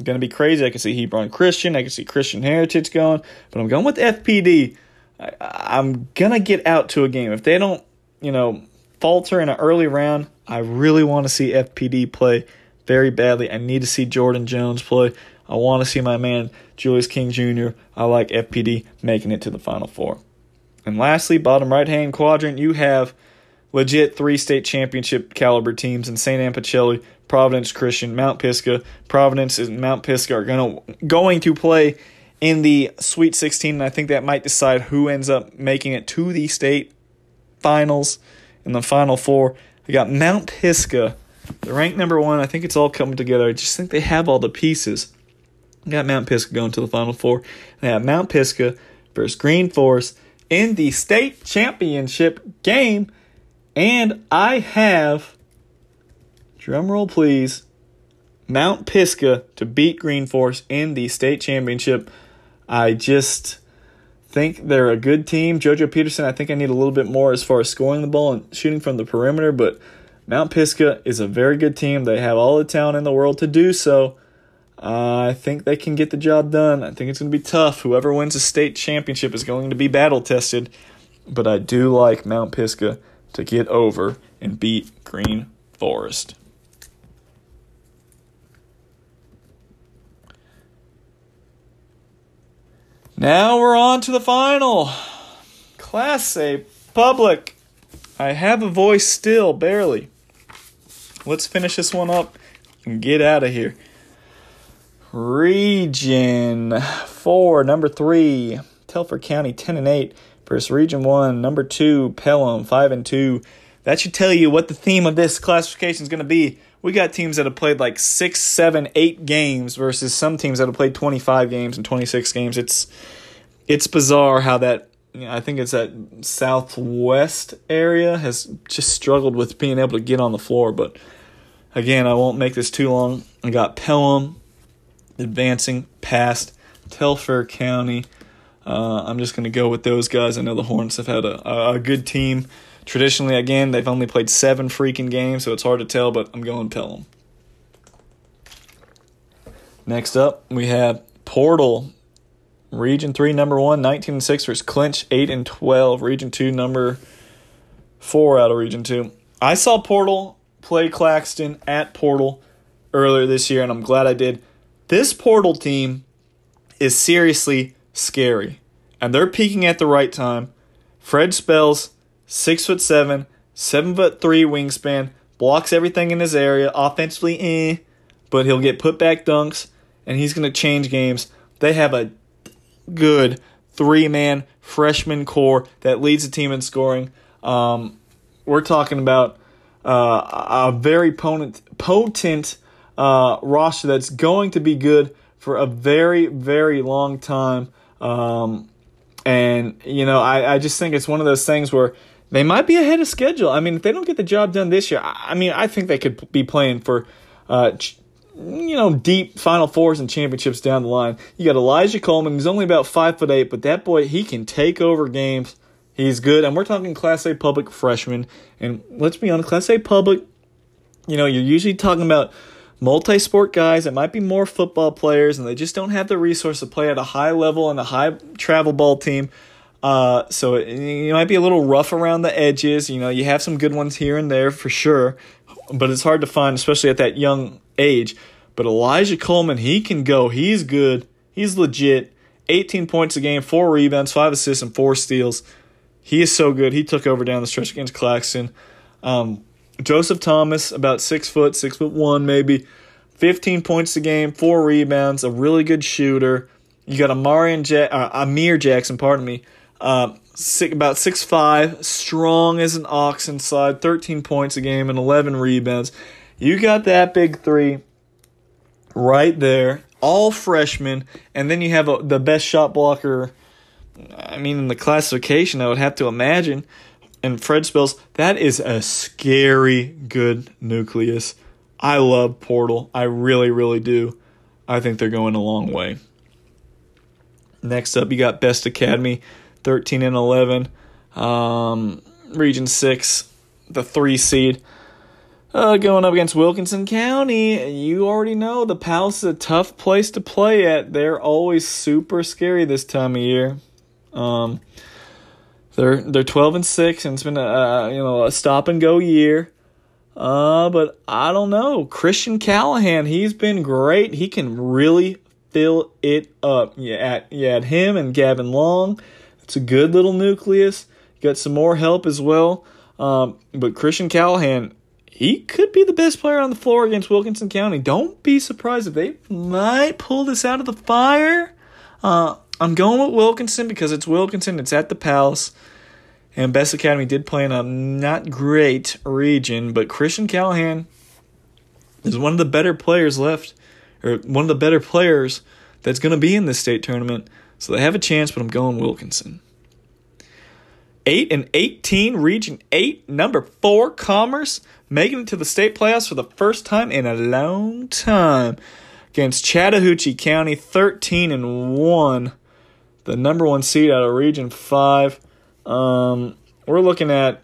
going to be crazy. I can see Hebron Christian. I can see Christian Heritage going. But I'm going with FPD. I, I'm going to get out to a game. If they don't, you know, falter in an early round, I really want to see FPD play very badly. I need to see Jordan Jones play. I want to see my man Julius King Jr. I like FPD making it to the Final Four. And lastly, bottom right hand quadrant, you have legit three state championship caliber teams in St. Anne Pacelli, Providence Christian, Mount Pisgah. Providence and Mount Pisgah are gonna going to play in the Sweet 16, and I think that might decide who ends up making it to the state finals in the Final Four. I got Mount Pisgah. They're ranked number one. I think it's all coming together. I just think they have all the pieces. I got Mount Pisgah going to the Final Four. I have Mount Pisgah versus Green Forest in the state championship game. And I have, drumroll please, Mount Pisgah to beat Green Forest in the state championship. I just think they're a good team. JoJo Peterson, I think I need a little bit more as far as scoring the ball and shooting from the perimeter, but Mount Pisgah is a very good team. They have all the talent in the world to do so. Uh, I think they can get the job done. I think it's going to be tough. Whoever wins the state championship is going to be battle tested. But I do like Mount Pisgah to get over and beat Green Forest. Now we're on to the final. Class A public. I have a voice still, barely. Let's finish this one up and get out of here. Region 4, number 3, Telfair County 10 and 8 versus Region 1, number 2, Pelham 5 and 2. That should tell you what the theme of this classification is going to be. We got teams that have played like six, seven, eight games versus some teams that have played 25 games and 26 games. It's it's bizarre how that I think it's that southwest area has just struggled with being able to get on the floor, but again, I won't make this too long. I got Pelham advancing past Telfair County. Uh, I'm just going to go with those guys. I know the Hornets have had a, a good team. Traditionally, again, they've only played seven freaking games, so it's hard to tell, but I'm going Pelham. Next up, we have Portal. Region 3, number 1, 19 and 6 versus Clinch, 8 and 12. Region 2, number 4 out of Region 2. I saw Portal play Claxton at Portal earlier this year, and I'm glad I did. This Portal team is seriously scary, and they're peaking at the right time. Fred Spells, six foot seven, seven foot three wingspan, blocks everything in his area. Offensively, eh, but he'll get put back dunks, and he's to change games. They have a good three man freshman core that leads the team in scoring. Um, we're talking about uh, a very potent, potent uh, roster that's going to be good for a very, very long time. Um, and, you know, I, I just think it's one of those things where they might be ahead of schedule. I mean, if they don't get the job done this year, I, mean, I think they could be playing for, uh, you know, deep Final Fours and championships down the line. You got Elijah Coleman, He's only about five foot eight, but that boy, he can take over games. He's good, and we're talking Class A public freshman. And let's be honest, Class A public, you know, you're usually talking about multi sport guys that might be more football players and they just don't have the resource to play at a high level and a high travel ball team. Uh, so it, you might be a little rough around the edges. You know, you have some good ones here and there for sure, but it's hard to find, especially at that young age. But Elijah Coleman, he can go. He's good. He's legit. 18 points a game, four rebounds, five assists, and four steals. He is so good. He took over down the stretch against Claxton. Um, Joseph Thomas, about six foot, six foot one maybe, 15 points a game, four rebounds, a really good shooter. You got Amarian ja- uh, Amir Jackson, pardon me, uh, six, about six five, strong as an ox inside, 13 points a game and 11 rebounds. You got that big three right there, all freshmen, and then you have a, the best shot blocker. I mean, in the classification, I would have to imagine and Fred Spells, that is a scary good nucleus. I love Portal. I really, really do. I think they're going a long way. Next up, you got Best Academy, 13 and 11. Um, Region 6, the three seed. Uh, going up against Wilkinson County, you already know the Palace is a tough place to play at. They're always super scary this time of year. Um, they're they're twelve and six, and it's been a you know a stop and go year. Uh, but I don't know. Christian Callahan, he's been great. He can really fill it up. Yeah, at, yeah, at him and Gavin Long, it's a good little nucleus. Got some more help as well. Um, but Christian Callahan, he could be the best player on the floor against Wilkinson County. Don't be surprised if they might pull this out of the fire. Uh, I'm going with Wilkinson because it's Wilkinson. It's at the Palace. And Best Academy did play in a not great region, but Christian Callahan is one of the better players left, or one of the better players that's going to be in this state tournament. So they have a chance, but I'm going Wilkinson. 8 and 18, Region 8, number 4, Commerce, making it to the state playoffs for the first time in a long time. Against Chattahoochee County, 13 and 1 the number one seed out of Region 5. Um, we're looking at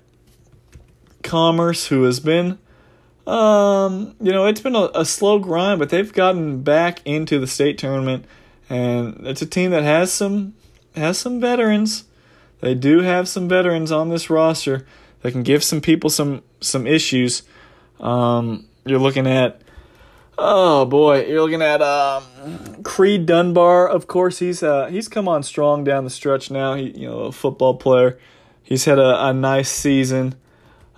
Commerce, who has been Um, you know, it's been a, a slow grind, but they've gotten back into the state tournament, and it's a team that has some has some veterans. They do have some veterans on this roster that can give some people some some issues. Um, you're looking at oh boy, you're looking at um, Creed Dunbar. Of course, he's uh, he's come on strong down the stretch now. He you know a football player. He's had a, a nice season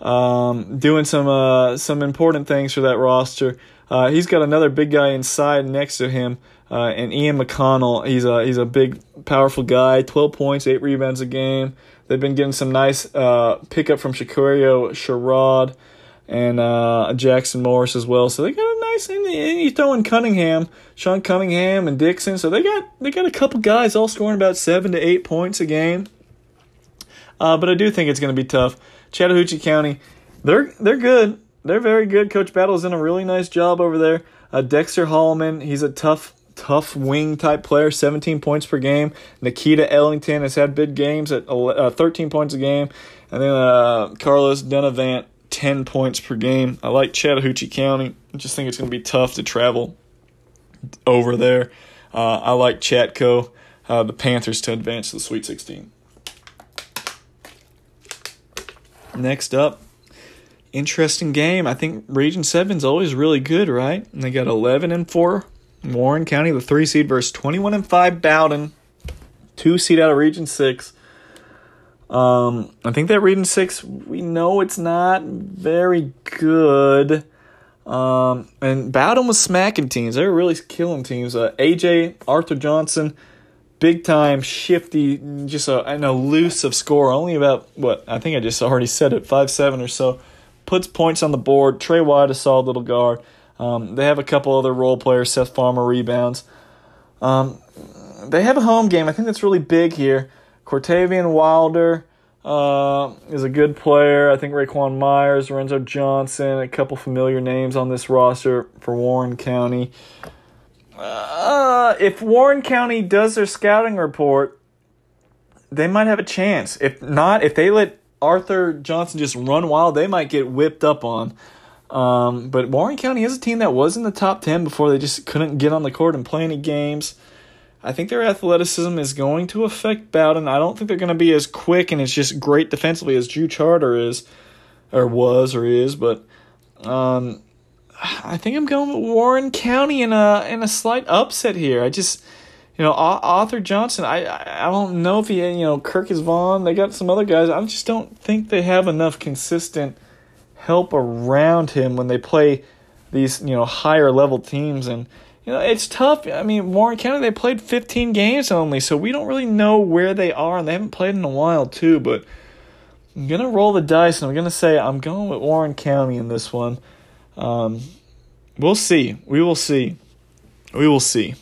um, doing some uh, some important things for that roster. Uh, he's got another big guy inside next to him, uh, and Ian McConnell. He's a he's a big, powerful guy. Twelve points, eight rebounds a game. They've been getting some nice uh, pickup from Shakurio Sherrod and uh, Jackson Morris as well. So they got a nice. And you throw in Cunningham, Sean Cunningham, and Dixon. So they got they got a couple guys all scoring about seven to eight points a game. Uh, but I do think it's going to be tough. Chattahoochee County, they're they're good. They're very good. Coach Battle's done a really nice job over there. Uh, Dexter Hallman, he's a tough tough wing type player, 17 points per game. Nikita Ellington has had big games at uh, 13 points a game. And then uh, Carlos Denavant, 10 points per game. I like Chattahoochee County. I just think it's going to be tough to travel over there. Uh, I like Chatco, uh, the Panthers, to advance to the Sweet 16. Next up, interesting game. I think Region 7 is always really good, right? And they got 11 and 4 Warren County, the 3 seed versus 21 and 5 Bowdon, 2 seed out of Region 6. Um, I think that Region 6, we know it's not very good. Um, and Bowdon was smacking teams. They were really killing teams. Uh, AJ, Arthur Johnson, big time, shifty, just a, an elusive score. Only about what I think I just already said it, five seven or so. Puts points on the board. Trey White, a solid little guard. Um, they have a couple other role players. Seth Farmer rebounds. Um, they have a home game. I think that's really big here. Cortavian Wilder uh, is a good player. I think Raquan Myers, Lorenzo Johnson, a couple familiar names on this roster for Warren County. Uh, if Warren County does their scouting report, they might have a chance. If not, if they let Arthur Johnson just run wild, they might get whipped up on. Um, but Warren County is a team that was in the top 10 before they just couldn't get on the court and play any games. I think their athleticism is going to affect Bowdon. I don't think they're going to be as quick and it's just great defensively as Drew Charter is, or was, or is. But um, I think I'm going with Warren County in a in a slight upset here. I just you know Arthur Johnson. I I don't know if he you know Kirk is Vaughn. They got some other guys. I just don't think they have enough consistent help around him when they play these you know higher level teams and. You know, it's tough. I mean, Warren County, they played 15 games only, so we don't really know where they are, and they haven't played in a while, too. But I'm going to roll the dice, and I'm going to say I'm going with Warren County in this one. Um, we'll see. We will see. We will see.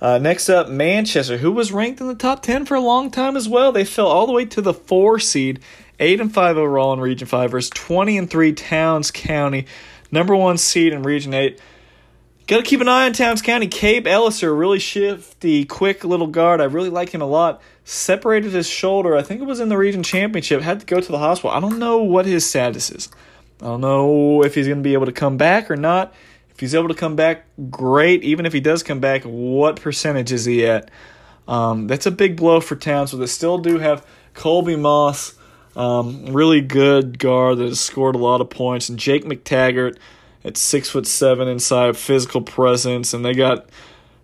Uh, next up, Manchester, who was ranked in the top 10 for a long time as well. They fell all the way to the four seed, 8 and 5 overall in Region 5 versus 20 and 3 Towns County, number one seed in Region 8. Got to keep an eye on Towns County. Cabe Elliser, really shifty, quick little guard. I really like him a lot. Separated his shoulder. I think it was in the region championship. Had to go to the hospital. I don't know what his status is. I don't know if he's going to be able to come back or not. If he's able to come back, great. Even if he does come back, what percentage is he at? Um, that's a big blow for Towns, but they still do have Colby Moss, um, really good guard that has scored a lot of points, and Jake McTaggart at six foot seven inside, physical presence, and they got,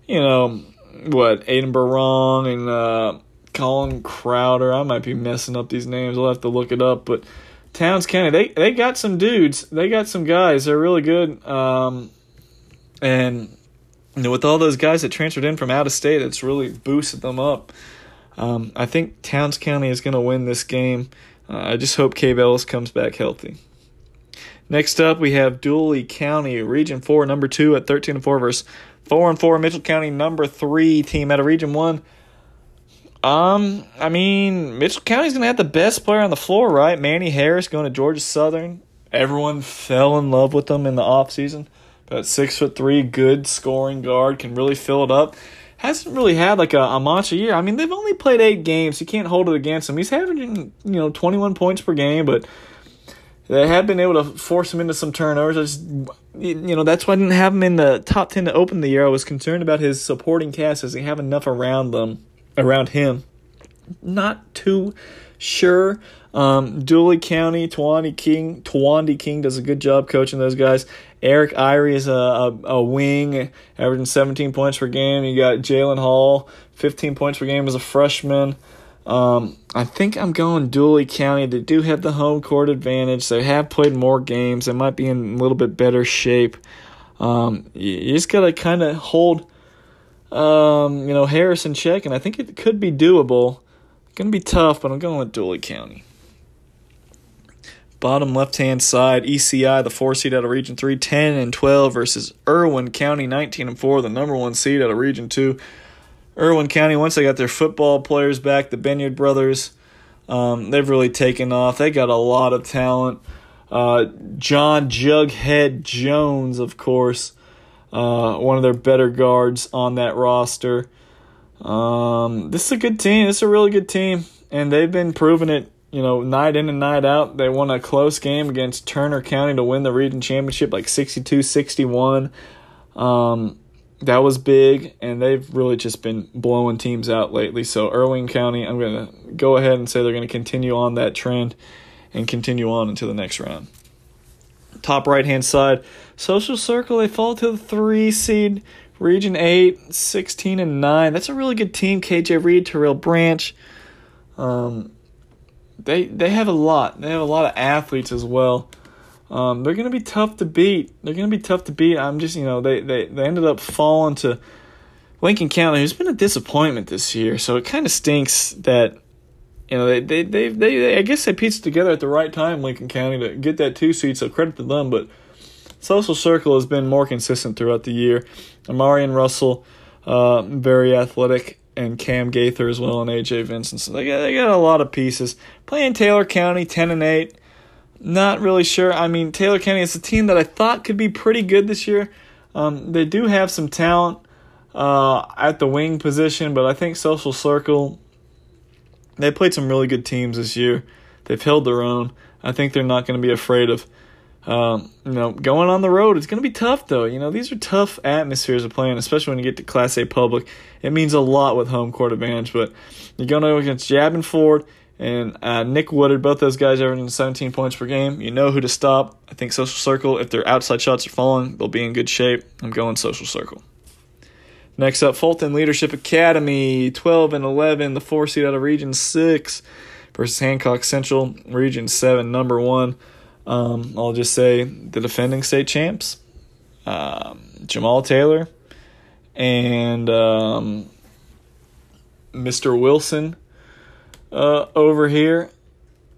you know, what Aiden Barong and uh, Colin Crowder. I might be messing up these names. I'll have to look it up, but Towns County, they they got some dudes. They got some guys. They're really good. Um, and you know, with all those guys that transferred in from out of state, it's really boosted them up. Um, I think Towns County is going to win this game. Uh, I just hope Cave Ellis comes back healthy. Next up, we have Dooley County, Region 4, number 2 at 13 and 4 versus 4 and 4 Mitchell County, number 3 team out of Region 1. Um, I mean, Mitchell County's gonna have the best player on the floor, right? Manny Harris going to Georgia Southern. Everyone fell in love with him in the offseason. But six foot three, good scoring guard, can really fill it up. Hasn't really had like a, a monster year. I mean, they've only played eight games. You can't hold it against him. He's having you know twenty one points per game, but they have been able to force him into some turnovers. I just, you know, that's why I didn't have him in the top 10 to open the year. I was concerned about his supporting cast. Does he have enough around them, around him? Not too sure. Um, Dooley County, Tawandi King, Tawandi King does a good job coaching those guys. Eric Irie is a, a, a wing, averaging 17 points per game. You got Jalen Hall, 15 points per game as a freshman. Um, I think I'm going Dooley County. They do have the home court advantage. They have played more games. They might be in a little bit better shape. Um, you, just gotta kind of hold, um, you know, Harris in check, and I think it could be doable. It's Gonna be tough, but I'm going with Dooley County. Bottom left hand side, ECI, the four seed out of Region 3, 10 and 12 versus Irwin County, 19 and 4, the number one seed out of Region 2. Irwin County, once they got their football players back, the Benyard brothers, um, they've really taken off. They got a lot of talent. Uh, John Jughead Jones, of course, uh, one of their better guards on that roster. Um, this is a good team. This is a really good team, and they've been proving it. You know, night in and night out. They won a close game against Turner County to win the region championship, like 62-61. Um, that was big, and they've really just been blowing teams out lately. So Irwin County, I'm going to go ahead and say they're going to continue on that trend and continue on into the next round. Top right hand side, Social Circle, they fall to the three seed, Region 8, 16 and 9. That's a really good team. KJ Reed, Terrell Branch. Um, they they have a lot. They have a lot of athletes as well. Um, they're to be tough to beat. They're to be tough to beat. I'm just, you know, they, they, they ended up falling to Lincoln County, who's been a disappointment this year. So it kind of stinks that, you know, they, they, they, they, they, I guess they pieced together at the right time, Lincoln County, to get that two seed. So credit to them. But Social Circle has been more consistent throughout the year. Amarian Russell, uh, very athletic, and Cam Gaither as well, and AJ Vincent. So they got, they got a lot of pieces. Playing Taylor County, 10 and 8. Not really sure. I mean, Taylor County is a team that I thought could be pretty good this year. Um, they do have some talent uh, at the wing position, but I think Social Circle, they played some really good teams this year. They've held their own. I think they're not going to be afraid of, um, you know, going on the road. It's going to be tough, though. You know, these are tough atmospheres of playing, especially when you get to Class A public. It means a lot with home court advantage, but you're going to go against Jabin Ford and uh, Nick Woodard, both those guys averaging 17 points per game. You know who to stop. I think Social Circle, if their outside shots are falling, they'll be in good shape. I'm going Social Circle. Next up, Fulton Leadership Academy, 12 and 11, the four seed out of Region 6 versus Hancock Central, Region 7, number one. Um, I'll just say the defending state champs, um, Jamal Taylor and um, Mr. Wilson uh, over here,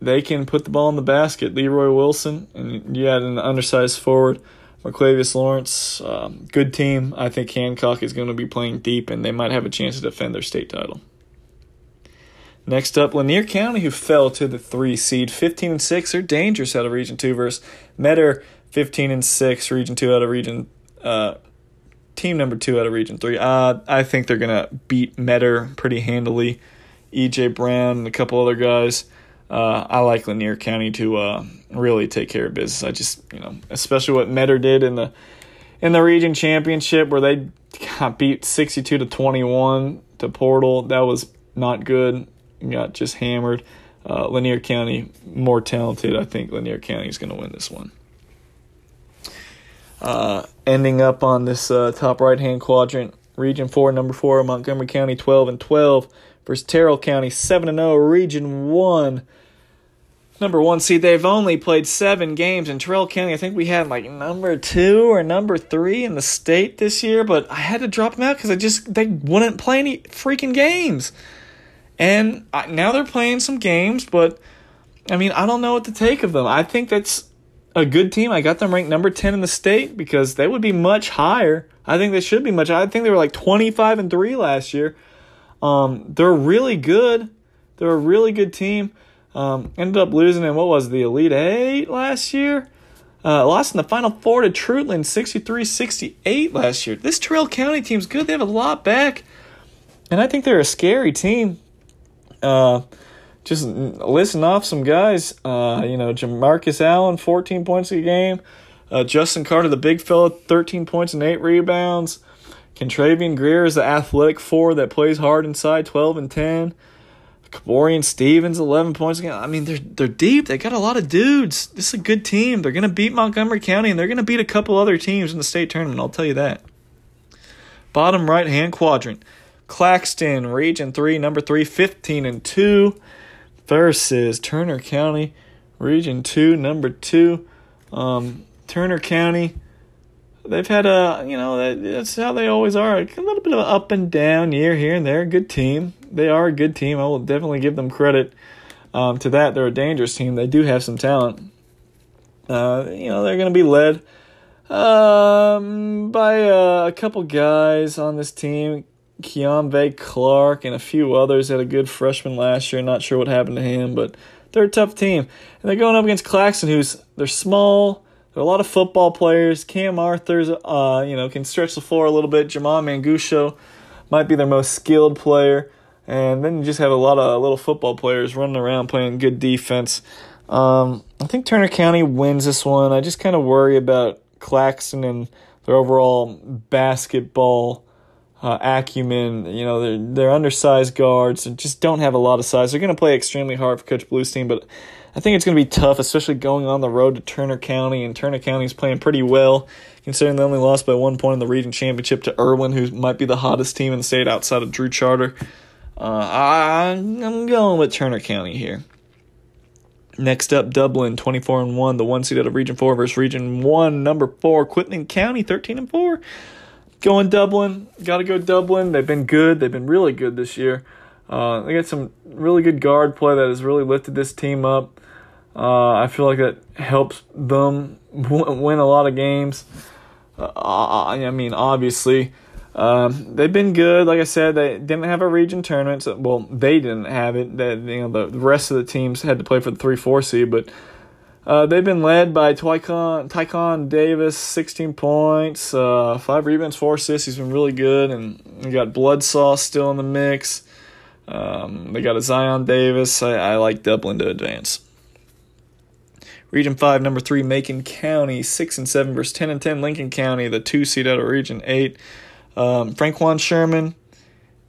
they can put the ball in the basket. Leroy Wilson, and you had an undersized forward, Marclavius Lawrence. Um, good team. I think Hancock is going to be playing deep, and they might have a chance to defend their state title. Next up, Lanier County, who fell to the three seed, 15 and 6. They're dangerous out of Region 2 versus Metter, 15 and 6, Region 2 out of Region. Uh, team number 2 out of Region 3. Uh, I think they're to beat Metter pretty handily. EJ Brown, and a couple other guys. Uh, I like Lanier County to uh, really take care of business. I just, you know, especially what Metter did in the in the region championship where they got beat 62 to 21 to Portal. That was not good. Got just hammered. Uh, Lanier County more talented. I think Lanier County is going to win this one. Uh, ending up on this uh, top right hand quadrant, Region 4, number 4, Montgomery County 12 and 12 versus Terrell County 7 and 0, Region 1. Number one seed, they've only played seven games. In Terrell County, I think we had like number two or number three in the state this year, but I had to drop them out because I just they wouldn't play any freaking games. And now they're playing some games, but I mean, I don't know what to take of them. I think that's a good team. I got them ranked number 10 in the state because they would be much higher. I think they should be much. I think they were like 25 and 3 last year. Um, they're really good. They're a really good team. Um, ended up losing in what was the Elite Eight last year. Uh, lost in the Final Four to Treutlen 63 68 last year. This Terrell County team's good. They have a lot back. And I think they're a scary team. Uh, just listen off some guys. Uh, you know, Jamarcus Allen, 14 points a game. Uh, Justin Carter, the big fella, 13 points and 8 rebounds. Contravian Greer is the athletic four that plays hard inside, 12 and 10. Kaborian Stevens, 11 points again. I mean, they're they're deep. They got a lot of dudes. This is a good team. They're going to beat Montgomery County, and they're going to beat a couple other teams in the state tournament. I'll tell you that. Bottom right hand quadrant. Claxton, Region 3, number 3, 15 and 2 versus Turner County, Region 2, number 2. Um, Turner County, they've had a, you know, that's how they always are. A little bit of an up and down year here and there. Good team. They are a good team. I will definitely give them credit um, to that. They're a dangerous team. They do have some talent. Uh, you know, they're going to be led um, by uh, a couple guys on this team. Keonvay Clark and a few others had a good freshman last year. Not sure what happened to him, but they're a tough team. And they're going up against Claxton, who's they're small. There are a lot of football players. Cam Arthur's, uh, you know, can stretch the floor a little bit. Jamal Mangusho might be their most skilled player. And then you just have a lot of little football players running around playing good defense. Um, I think Turner County wins this one. I just kind of worry about Claxton and their overall basketball uh, acumen. You know, they're they're undersized guards and just don't have a lot of size. They're going to play extremely hard for Coach Bluestein, but I think it's going to be tough, especially going on the road to Turner County. And Turner County is playing pretty well, considering they only lost by one point in the region championship to Irwin, who might be the hottest team in the state outside of Drew Charter. Uh, I, I'm going with Turner County here. Next up, Dublin, 24 and 1, the one seed out of Region 4 versus Region 1, number 4, Quitman County, 13 and 4. Going Dublin. Got to go Dublin. They've been good. They've been really good this year. Uh, they got some really good guard play that has really lifted this team up. Uh, I feel like that helps them win a lot of games. Uh, I mean, obviously, um, they've been good. Like I said, they didn't have a region tournament. So, well, they didn't have it. That you know, the rest of the teams had to play for the three four seed, but uh, they've been led by Tycon, Tycon Davis, 16 points, uh, 5 rebounds, 4 assists. He's been really good. And you got Bloodsaw still in the mix. Um, they got a Zion Davis. I, I like Dublin to advance. Region 5, number 3, Macon County, 6 and 7 versus 10 and 10, Lincoln County, the 2 seed out of Region 8. Um, Fraquan Sherman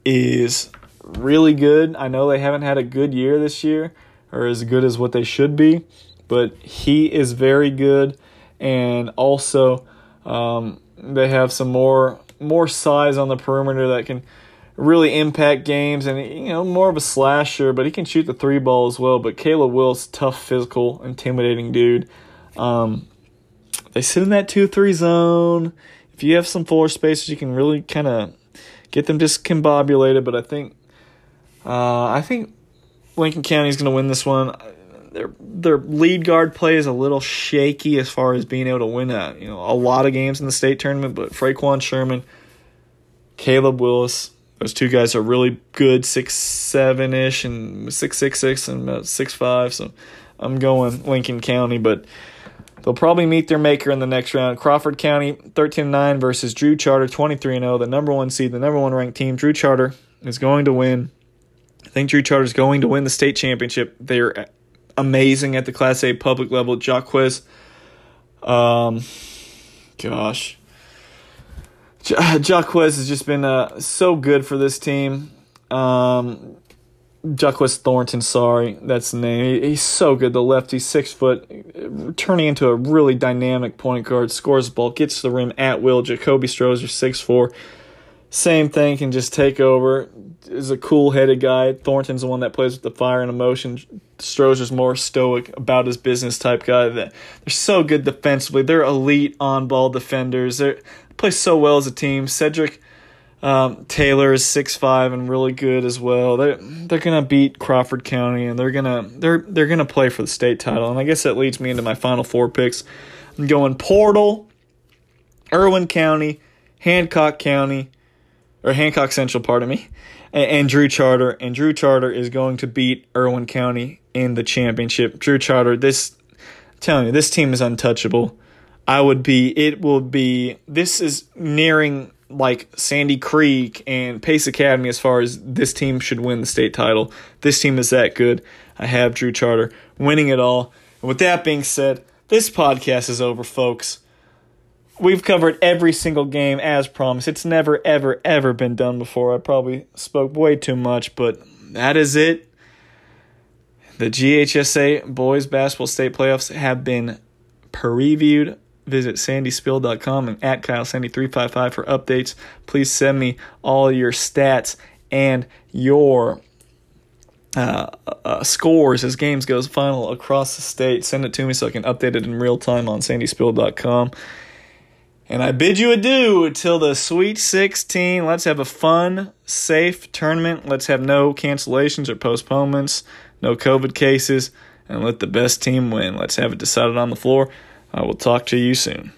is really good. I know they haven't had a good year this year, or as good as what they should be but he is very good, and also um, they have some more more size on the perimeter that can really impact games, and you know more of a slasher, but he can shoot the three ball as well. But Caleb Wills, tough, physical, intimidating dude. Um, they sit in that two three zone. If you have some floor spaces, you can really kind of get them discombobulated. But I think, uh, I think Lincoln County is going to win this one their their lead guard play is a little shaky as far as being able to win a you know a lot of games in the state tournament. But Fraquan Sherman, Caleb Willis, those two guys are really good, six seven ish and six six six and about six five. So I'm going Lincoln County, but they'll probably meet their maker in the next round. Crawford County 13-9 versus Drew Charter 23-0, the number one seed, the number one ranked team. Drew Charter is going to win. I think Drew Charter is going to win the state championship. They're amazing at the Class A public level. Jaquez, um, gosh, Jaquez has just been uh, so good for this team. Um, Jaquez Thornton, sorry, that's the name. He's so good. The lefty, six foot, turning into a really dynamic point guard. Scores the ball, gets to the rim at will. Jacoby Strozer, six four, same thing, can just take over. Is a cool headed guy. Thornton's the one that plays with the fire and emotion. Strozer's more stoic about his business type guy. That they're so good defensively. They're elite on ball defenders. They play so well as a team. Cedric um, Taylor is six five and really good as well. They're they're gonna beat Crawford County and they're gonna they're they're gonna play for the state title. And I guess that leads me into my final four picks. I'm going Portal, Irwin County, Hancock County, or Hancock Central, pardon me, and, Drew Charter. And Drew Charter is going to beat Irwin County in the championship. Drew Charter, this, I'm telling you, this team is untouchable. I would be, it will be, this is nearing like Sandy Creek and Pace Academy as far as this team should win the state title. This team is that good. I have Drew Charter winning it all. And with that being said, this podcast is over, folks. We've covered every single game as promised. It's never, ever, ever been done before. I probably spoke way too much, but that is it. The GHSA boys basketball state playoffs have been previewed. Visit sandyspiel.com and at KyleSandy355 for updates. Please send me all your stats and your uh, uh, scores as games goes final across the state. Send it to me so I can update it in real time on sandyspiel.com. And I bid you adieu until the Sweet 16. Let's have a fun, safe tournament. Let's have no cancellations or postponements, no COVID cases, and let the best team win. Let's have it decided on the floor. I will talk to you soon.